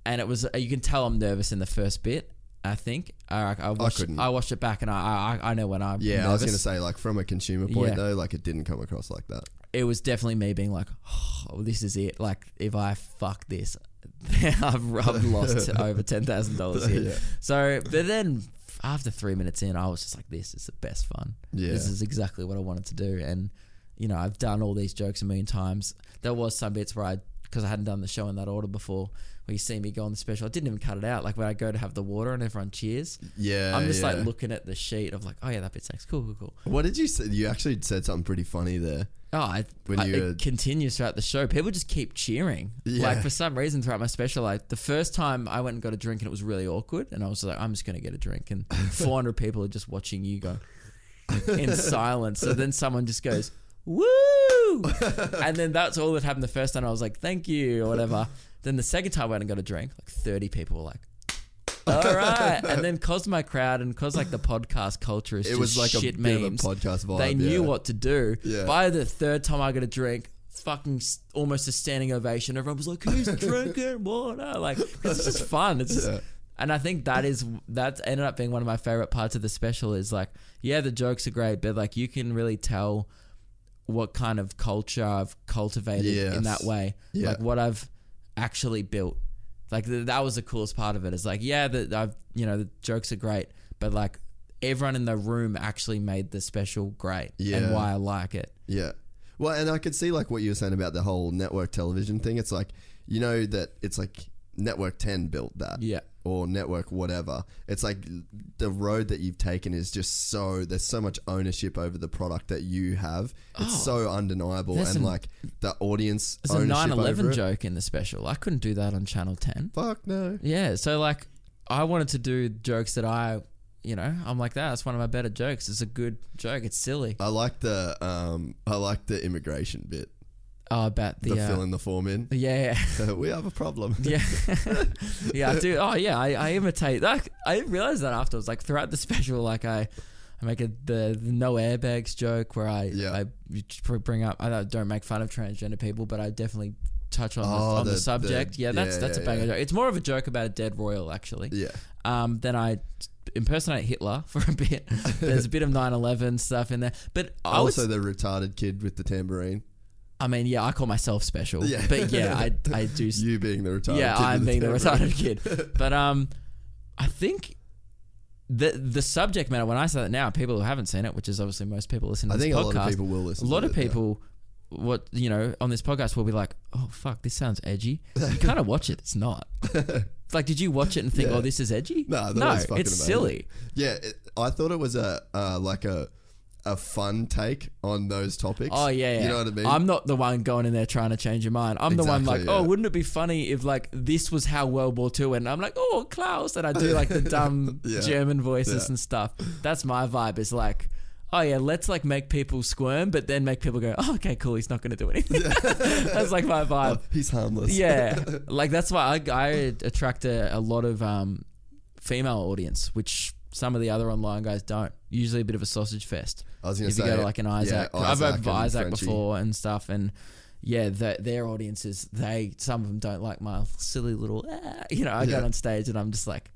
And it was you can tell I'm nervous in the first bit. I think I, I watched couldn't. I watched it back and I I, I know when I'm Yeah, I was going to say like from a consumer point Yeah. though, like it didn't come across like that. it was definitely me being like, oh, this is it. Like, if I fuck this, I've, I've lost over ten thousand dollars here. Yeah. So, but then after three minutes in, I was just like, this is the best fun. Yeah. This is exactly what I wanted to do. And you know, I've done all these jokes a million times. There was some bits where I, because I hadn't done the show in that order before, where you see me go on the special. I didn't even cut it out. Like when I go to have the water and everyone cheers. Yeah, I'm just yeah. like looking at the sheet of like, oh yeah, that bit's next. Cool, cool, cool. What did you say? You actually said something pretty funny there. Oh, I, When I- you were- it continues throughout the show. People just keep cheering. Yeah. Like for some reason throughout my special, like the first time I went and got a drink and it was really awkward, and I was like, I'm just gonna get a drink, and 400 people are just watching you go in silence. So then someone just goes, "Woo!" and then that's all that happened the first time. I was like, "Thank you" or whatever. Then the second time I went and got a drink, like 30 people were like. All right, and then cause my crowd and cause like the podcast culture is It just was like a shit bit of a memes. podcast vibe, They knew yeah. what to do. Yeah. By the third time I got a drink, fucking almost a standing ovation. Everyone was like, "Who's drinking water?" Like 'cause it's just fun. It's just, Yeah. and I think that is that ended up being one of my favorite parts of the special. Is like, yeah, the jokes are great, but like you can really tell what kind of culture I've cultivated in that way. Yeah. Like what I've actually built. Like th- that was the coolest part of it. Is like, yeah, that I've you know the jokes are great, but like everyone in the room actually made the special great Yeah. and why I like it. Yeah. Well, and I could see like what you were saying about the whole network television thing. It's like you know that it's like Network 10 built that. Yeah. Or network whatever. It's like the road that you've taken is just so there's so much ownership over the product that you have. It's so undeniable Oh. There's and an- like the audience There's a ownership 9/11 over it. joke in the special. I couldn't do that on Channel 10. Fuck no. Yeah, so like I wanted to do jokes that I, you know, I'm like that. That's one of my better jokes. It's a good joke. It's silly. I like the um I like the immigration bit. Oh, about the, The uh, filling the form in. yeah, we have a problem. yeah, yeah. I do. Oh, yeah. I, I imitate that. I didn't realize that afterwards. Like throughout the special, like I, I make a, the, the no airbags joke where I, Yeah. I bring up. I don't- make fun of transgender people, but I definitely touch on, the, Oh, on the, the- subject. the- yeah, that's yeah, that's yeah, a banger joke. It's more of a joke about a dead royal, actually. Yeah. Um, then I impersonate Hitler for a bit. There's a bit of 9/11 stuff in there, but I Also was, the retarded kid with the tambourine. I mean, yeah, I call myself special, Yeah. but yeah, I I do. You being the retarded. yeah, kid I'm being the camera. retarded kid. But um, I think the the subject matter when I say that now, people who haven't seen it, which is obviously most people listening to I this think a podcast, lot of people will listen. a lot to of people, what you know, on this podcast will be like, "Oh fuck, this sounds edgy." You kind of watch it; it's not. It's like, did you watch it and think, Yeah. "Oh, this is edgy"? No, I thought it no, it's amazing. silly. Yeah, it, I thought it was a uh, like a a fun take on those topics. Oh yeah, yeah. You know what I mean? I'm not the one going in there trying to change your mind. I'm the one like, Exactly, oh, wouldn't it be funny if like this was how World War Two went? And I'm like, oh, Klaus, and I do like the dumb Yeah. German voices Yeah. and stuff. That's my vibe. Is like. Oh yeah, let's like make people squirm, but then make people go, oh, "Okay, cool. He's not going to do anything." that's like my vibe. Oh, he's harmless. yeah, like that's why I, I attract a, a lot of um, female audience, which some of the other online guys don't. Usually a bit of a sausage fest. I was if you say go to like an Isaac, Yeah, I've Isaac for and Isaac Frenchie. before and stuff, and yeah, the, their audiences, they some of them don't like my silly little, ah, you know. I Yeah. go on stage and I'm just like,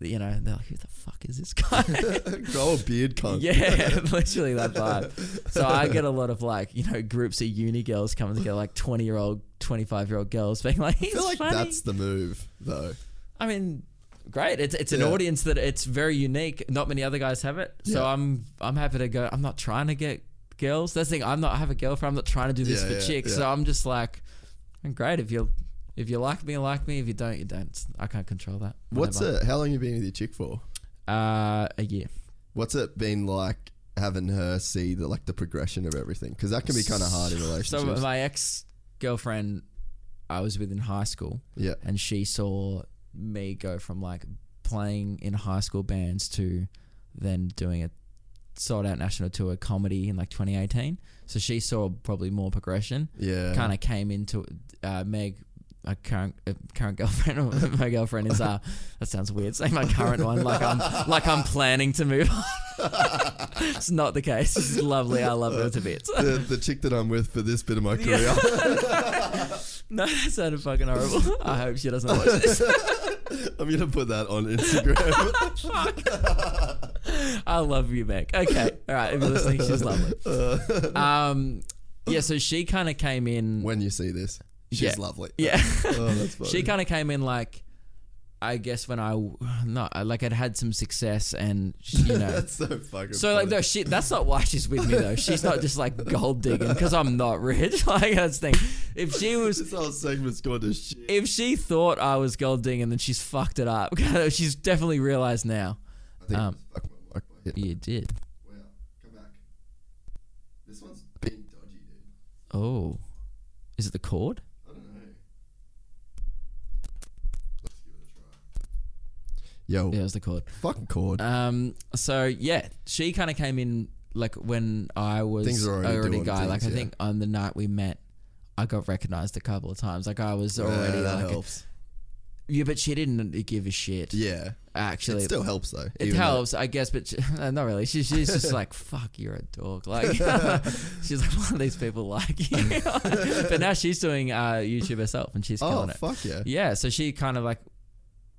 you know, they're like, who the fuck is this guy? Grow a beard, cunt. yeah, literally that vibe. So I get a lot of like, you know, groups of uni girls coming together, like twenty year old, twenty five year old girls, being like, he's I feel like funny. that's the move, though. I mean, great. It's it's an Yeah. audience that it's very unique. Not many other guys have it. So Yeah. I'm I'm happy to go. I'm not trying to get girls. That's the thing. I'm not. I have a girlfriend. I'm not trying to do this Yeah, for chicks. So I'm just like, great. If you if you like me, you like me. If you don't, you don't. I can't control that. What's it? How long you been with your chick for? Uh, a year. What's it been like having her see the like the progression of everything? Because that can be kind of hard in relationships. So my ex girlfriend, I was with in high school. yeah, and she saw me go from like playing in high school bands to then doing a sold out national tour comedy in like 2018. So she saw probably more progression. yeah. Kind of came into uh, Meg. My current uh, current girlfriend, my girlfriend is uh that sounds weird. Say my current one, like I'm like I'm planning to move on. it's not the case. She's lovely. I love her to bits. the, the chick that I'm with for this bit of my career. no, that sounded fucking horrible. I hope she doesn't watch this. I'm gonna put that on Instagram. I love you, Meg. Okay, all right. If you're listening, she's lovely. Um, yeah. So she kind of came in. when you see this, she's Yeah. lovely. yeah, Oh, that's funny. she kind of came in like, I guess when I not like I'd had some success and you know. that's so fucking. So like funny. no shit. That's not why she's with me though. She's not just like gold digging because I'm not rich. Like that's the thing. If she was this whole segment's gone to shit. if she thought I was gold digging, then she's fucked it up. she's definitely realized now. I think Um, fuck my mic. You did. Wow, come back. This one's being dodgy, dude. Oh, is it the cord? I don't know. Let's give it a try. Yo, Yeah, it was the cord. fucking cord. Um. So yeah, she kind of came in like when I was Things are already doing guy. like I yeah. think on the night we met, I got recognized a couple of times. Like I was already that like, helps. yeah, but she didn't give a shit. Yeah, Actually, it still helps though. It even though- helps, I guess, but she, not really. She, she's just like, "Fuck, you're a dog." Like, she's like, "One of these people like you." but now she's doing uh, YouTube herself, and she's Oh killing it. fuck yeah! Yeah, so she kind of like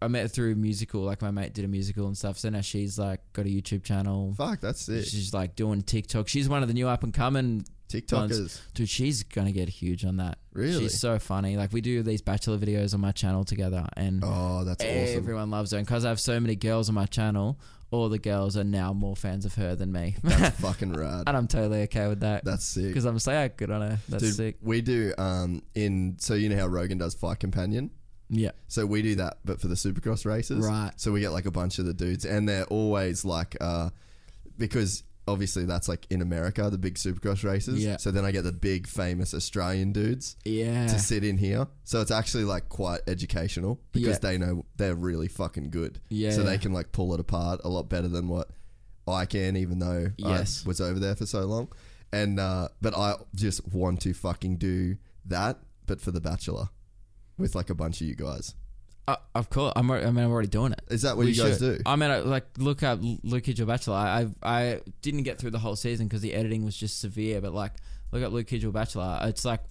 I met her through a musical, like my mate did a musical and stuff. So now she's like got a YouTube channel. Fuck, that's it. She's like doing TikTok. She's one of the new up and coming TikTokers. dude. She's gonna get huge on that. Really? She's so funny. Like we do these bachelor videos on my channel together, and Oh, that's awesome. everyone loves her. And because I have so many girls on my channel, all the girls are now more fans of her than me, That's fucking rad. and I'm totally okay with that. That's sick. because I'm just like, "Ah, good on her. That's Dude, sick. we do um in so you know how Rogan does Fight Companion. Yeah. So we do that, but for the Supercross races. Right. So we get like a bunch of the dudes, and they're always like, uh, because obviously that's like in America, the big Supercross races. Yeah. So then I get the big famous Australian dudes Yeah. to sit in here. So it's actually like quite educational because Yeah. they know they're really fucking good. Yeah, So they can like pull it apart a lot better than what I can, even though Yes. I was over there for so long. And uh, but I just want to fucking do that, but for the Bachelor, with like a bunch of you guys. Uh, of course, I'm. alre- I mean, I'm already doing it. Is that what We you guys should. do? I mean, I, like look at Luke Kidgell Bachelor. I I I didn't get through the whole season because the editing was just severe. But like, look at Luke Kidgell Bachelor. It's like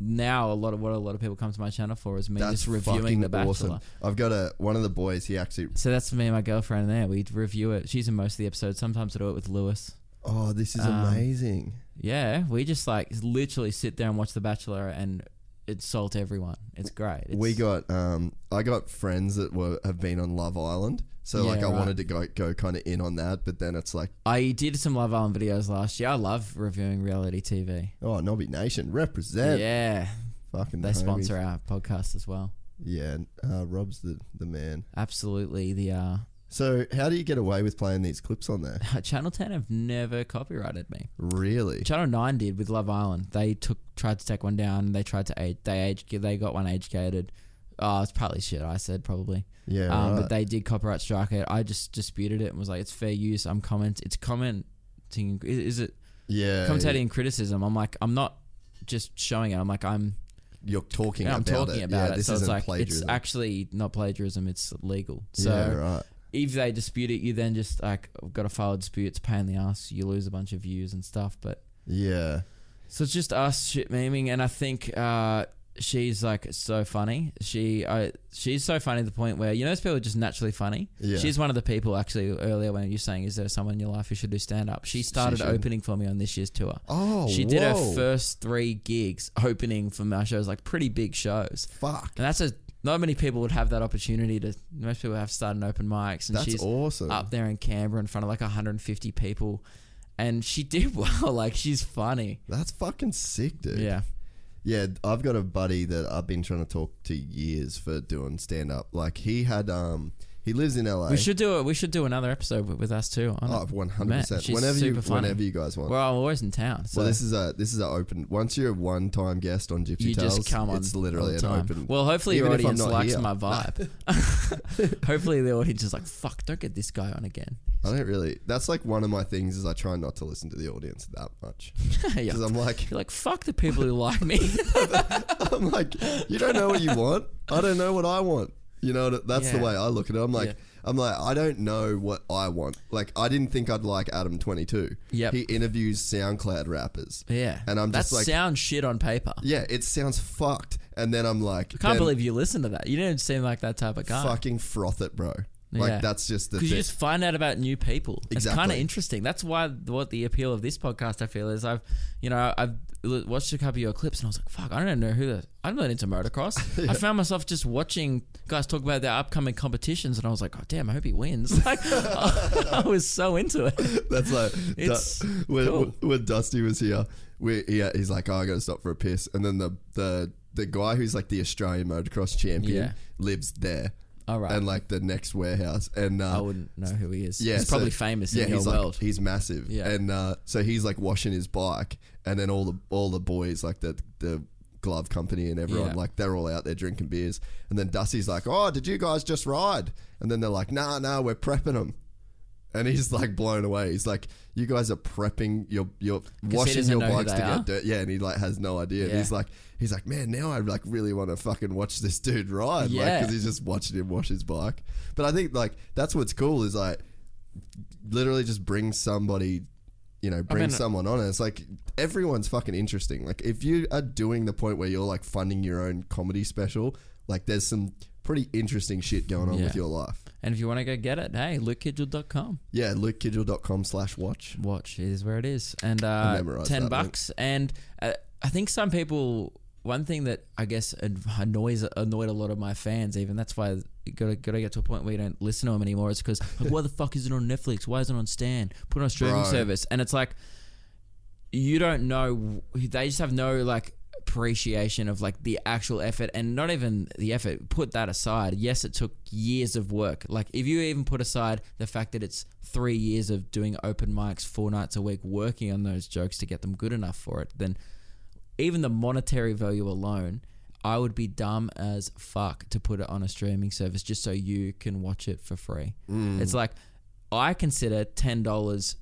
now a lot of what a lot of people come to my channel for is me just reviewing the Bachelor. I've got a one of the boys. He actually. So that's me and my girlfriend there. We review it. She's in most of the episodes. Sometimes I do it with Lewis. Oh, this is Um, amazing. Yeah, we just like literally sit there and watch The Bachelor and insult everyone. It's great. It's, we got um I got friends that were have been on Love Island. So Yeah, like I right. wanted to go go kind of in on that, but then it's like, I did some Love Island videos last year. I love reviewing reality TV. oh, Knobby Nation represent. yeah, Fucking they homies. sponsor our podcast as well. Yeah, uh, Rob's the the man. Absolutely. The uh, So how do you get away with playing these clips on there? Channel Ten have never copyrighted me. Really? Channel Nine did with Love Island. They took tried to take one down. They tried to age. They age. They got one age gated. Oh, it's probably shit. I said probably. Yeah, um, right. But they did copyright strike it. I just disputed it and was like, it's fair use. I'm comment. It's commenting. Is, is it yeah, commentating and criticism? I'm like, I'm not just showing it. I'm like, I'm. You're talking I'm about talking it. about yeah, it. This so it's isn't like plagiarism. it's actually not plagiarism. It's legal. So yeah, right. If they dispute it, you then just like got to file a dispute. It's a pain in the ass. You lose a bunch of views and stuff. But Yeah, so it's just us shit memeing, and I think uh, she's like so funny. She, I, she's so funny to the point where you know, those people are just naturally funny. Yeah. She's one of the people actually earlier when you're saying, "Is there someone in your life who should do stand up?" She started should. opening for me on this year's tour. Oh, she did her first three gigs opening for my shows, like pretty big shows, Fuck. and that's a. Not many people would have that opportunity to. Most people have started open mics, and That's she's awesome. up there in Canberra in front of like 150 people, and she did well. Like she's funny. That's fucking sick, dude. Yeah. Yeah, I've got a buddy that I've been trying to talk to years for doing stand up. Like he had um he lives in LA. We should do it. We should do another episode with, with us too. on Oh, one hundred percent. Whenever you whenever you guys want. Well, I'm always in town. So well, this is a this is an open. Once you're a one time guest on Gypsy you Tales, just come on. it's literally an open. Well, hopefully your Even if I'm audience likes here. my vibe. hopefully the audience is like, "Fuck, don't get this guy on again." I don't really. That's like one of my things is I try not to listen to the audience that much yeah. because I'm like You're like, "Fuck the people who like me." I'm like you don't know what you want. I don't know what I want. You know that's the way I look at it. I'm like Yeah. I'm like I don't know what I want. Like I didn't think I'd like Adam 22. Yeah, He interviews SoundCloud rappers. yeah, And I'm that just like- sounds shit on paper. Yeah, it sounds fucked. And then I'm like, I can't believe you listen to that. You don't seem like that type of guy. fucking froth it, bro. Like Yeah. that's just the Because you just find out about new people. Exactly. It's kind of interesting. That's why what the appeal of this podcast I feel is I've, you know, I've watched a couple of your clips and I was like, fuck, I don't know who the. I'm not into motocross. I found myself just watching guys talk about their upcoming competitions and I was like, oh damn, I hope he wins. Like, I was so into it. That's like It's Du- when, cool. when Dusty was here. We, he, he's like, oh, I got to stop for a piss, and then the the the guy who's like the Australian motocross champion Yeah. lives there, All right. and like the next warehouse, and uh, I wouldn't know who he is. Yeah, he's so- probably famous yeah, in your he's world. He's massive. Yeah. And uh, so he's like washing his bike, and then all the all the boys, like the the glove company and everyone, Yeah. like they're all out there drinking beers. And then Dusty's like, "Oh, did you guys just ride?" And then they're like, "Nah, nah, we're prepping them." And he's like blown away. He's like, "You guys are prepping your your washing your bikes to are? get dirt." Yeah, and he like has no idea. Yeah. he's like, he's like, "Man, now I like really want to fucking watch this dude ride." Like, Yeah. because he's just watching him wash his bike. But I think like that's what's cool is like literally just bring somebody you know bring mean- someone on and it's like everyone's fucking interesting like if you are doing the point where you're like funding your own comedy special like there's some pretty interesting shit going on Yeah. with your life and if you want to go get it, hey, lukekidgell.com. yeah lukekidgell.com slash watch watch is where it is and uh, 10 that, mate. bucks and uh, i think some people one thing that i guess annoys annoyed a lot of my fans even that's why gotta, gotta get to a point where you don't listen to them anymore it's because like why the fuck is it on netflix why is it on stan put it on a streaming Bro. service and it's like you don't know they just have no like appreciation of like the actual effort and not even the effort put that aside. Yes it took years of work. Like if you even put aside the fact that it's three years of doing open mics four nights a week working on those jokes to get them good enough for it then even the monetary value alone i would be dumb as fuck to put it on a streaming service just so you can watch it for free. Mm. It's like i consider $10 r-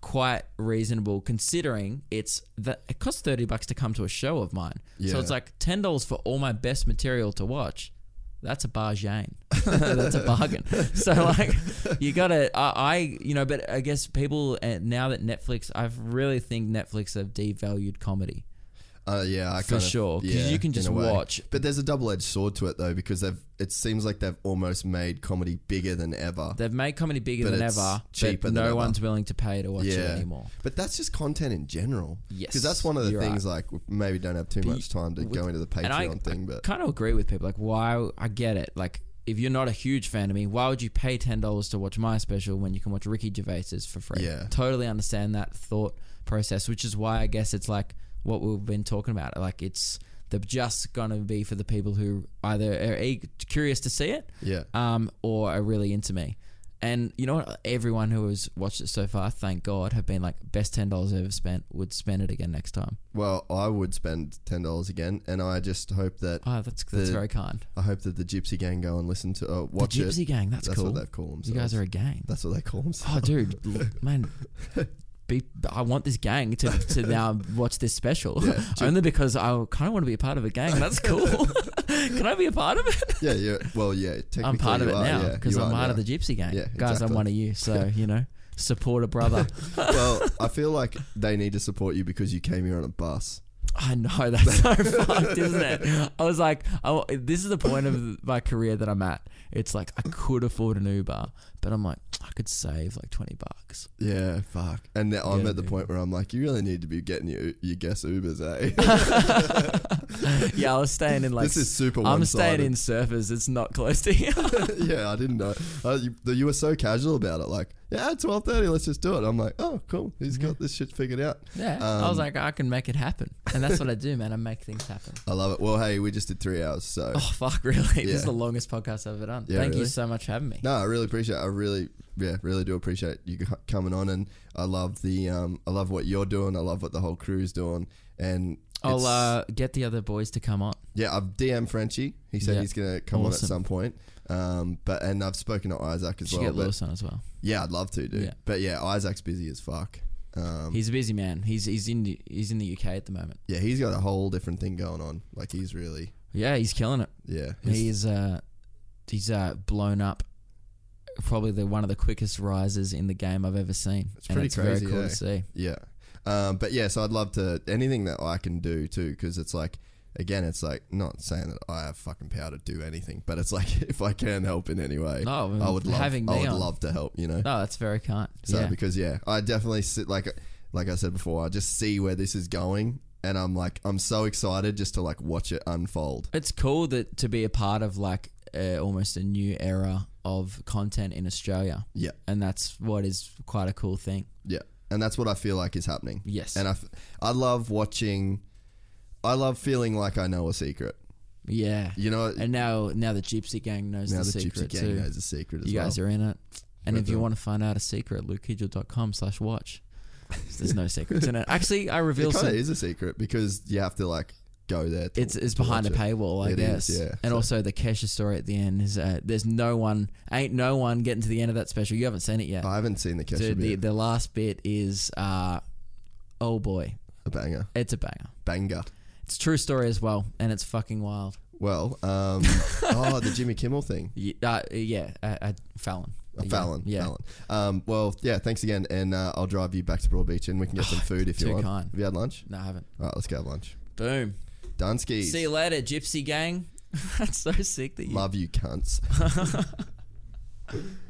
quite reasonable considering it's that it costs 30 bucks to come to a show of mine so it's like $10 for all my best material to watch that's a bargain. that's a bargain. So like, you gotta. I, I, you know, but I guess people uh, now that Netflix, I really think Netflix have devalued comedy. Uh, yeah, I For kinda- sure, 'cause yeah, you can just watch. But there's a double edged sword to it though, because they've. It seems like they've almost made comedy bigger than ever. They've made comedy bigger But than it's ever, cheaper but no ever. one's willing to pay to watch it anymore. But that's just content in general. Yes, Because that's one of the you're things like maybe don't have too But much time to with- go into the Patreon I, thing, I but kind of agree with people. Like, why? I get it. Like, if you're not a huge fan of me, why would you pay ten dollars to watch my special when you can watch Ricky Gervais's for free? Yeah. totally understand that thought process, which is why I guess it's like what we've been talking about. Like, it's they're just gonna be for the people who either are curious to see it, yeah. um, or are really into me. And you know what? Everyone who has watched it so far, thank God, have been like best ten dollars ever spent. Would spend it again next time. Well, I would spend ten dollars again, and I just hope that Oh, that's that's The- very kind. I hope that the Gypsy Gang go and listen to uh, watch the Gypsy it. Gang, that's, That's cool. what they call themselves. You guys are a gang. That's what they call themselves. Oh, dude, look, man, be, I want this gang to, to now watch this special. Yeah, Only because I kind of want to be a part of a gang. That's cool. Can I be a part of it? yeah, yeah. Well, yeah. Technically I'm part of it are, now because you I'm part of the Gypsy Gang. Yeah, Guys. I'm one of you. So, you know, support a brother. well, I feel like they need to support you because you came here on a bus. I know that's so fucked, isn't it? I was like, I, this is the point of my career that I'm at. It's like I could afford an Uber, but I'm like, I could save like twenty bucks. Yeah, fuck. And now I'm Yeah, at the point where I'm like, you really need to be getting your your guess Ubers, eh? yeah, I was staying in like. this is super. I'm staying in Surfers. It's not close to here. yeah, I didn't know. Uh, you, you were so casual about it. Like, yeah, twelve thirty. Let's just do it. I'm like, oh, cool. He's got this shit figured out. yeah, I was Um, like, I can make it happen, and that's what I do, man. I make things happen. I love it. Well, hey, we just did three hours, so Oh fuck, really? This is the longest podcast I've ever done. Yeah, Thank you so much for having me. no, I really appreciate. It. I really, yeah, really do appreciate you coming on, and I love the, um, I love what you're doing. I love what the whole crew's doing, and I'll uh, get the other boys to come on. Yeah, I've DM Frenchie. He said Yeah. he's gonna come on at some point. Um, but and I've spoken to Isaac as Should well. get Lewis on as well. yeah, I'd love to, dude. Yeah. But yeah, Isaac's busy as fuck. Um, He's a busy man. He's he's in the, he's in the UK at the moment. yeah, he's got a whole different thing going on. Like he's really, Yeah, he's killing it. yeah, his- He's uh he's uh blown up. Probably the one of the quickest rises in the game I've ever seen. It's and pretty it's crazy, Very cool eh? to see. yeah. Um, but yeah, so I'd love to anything that I can do too, because it's like. Again, it's like not saying that I have fucking power to do anything, but it's like if I can help in any way, No, I would love. having I would on. love to help. You know, No, that's very kind. So yeah. because yeah, I definitely sit like like I said before, I just see where this is going and I'm like I'm so excited just to like watch it unfold. it's cool that to be a part of like uh, almost a new era of content in Australia, Yeah. and that's what is quite a cool thing. Yeah. And that's what I feel like is happening. Yes. And I, f- I love watching I love feeling like I know a secret. Yeah, You know and now now the Gypsy Gang knows now the, the, secret Gypsy gang too. knows a secret as you guys well. are in it, and We're if you want to find out a secret, lukekidgell.com slash watch. There's no secrets in it. Actually, I reveal kind some. of is a secret because you have to like go there. To, It's it's behind a it. paywall, I It guess. is, yeah. And So- also the Kesha story at the end is uh, there's no one, ain't no one getting to the end of that special. You haven't seen it yet. I haven't seen the Kesha Dude, the, bit. the last bit is, uh, oh boy, a banger. it's a banger. Banger. It's a true story as well, and it's fucking wild. Well, um, oh, the Jimmy Kimmel thing. Yeah, uh, yeah uh, Fallon. Uh, Fallon. Yeah. Fallon. Um, well, yeah, thanks again. And uh, I'll drive you back to Broadbeach and we can get some food if you too want. kind. Have you had lunch? No, I haven't. All right, let's go have lunch. Boom. Done skis. See you later, Gypsy Gang. That's so sick that you. Love you, cunts.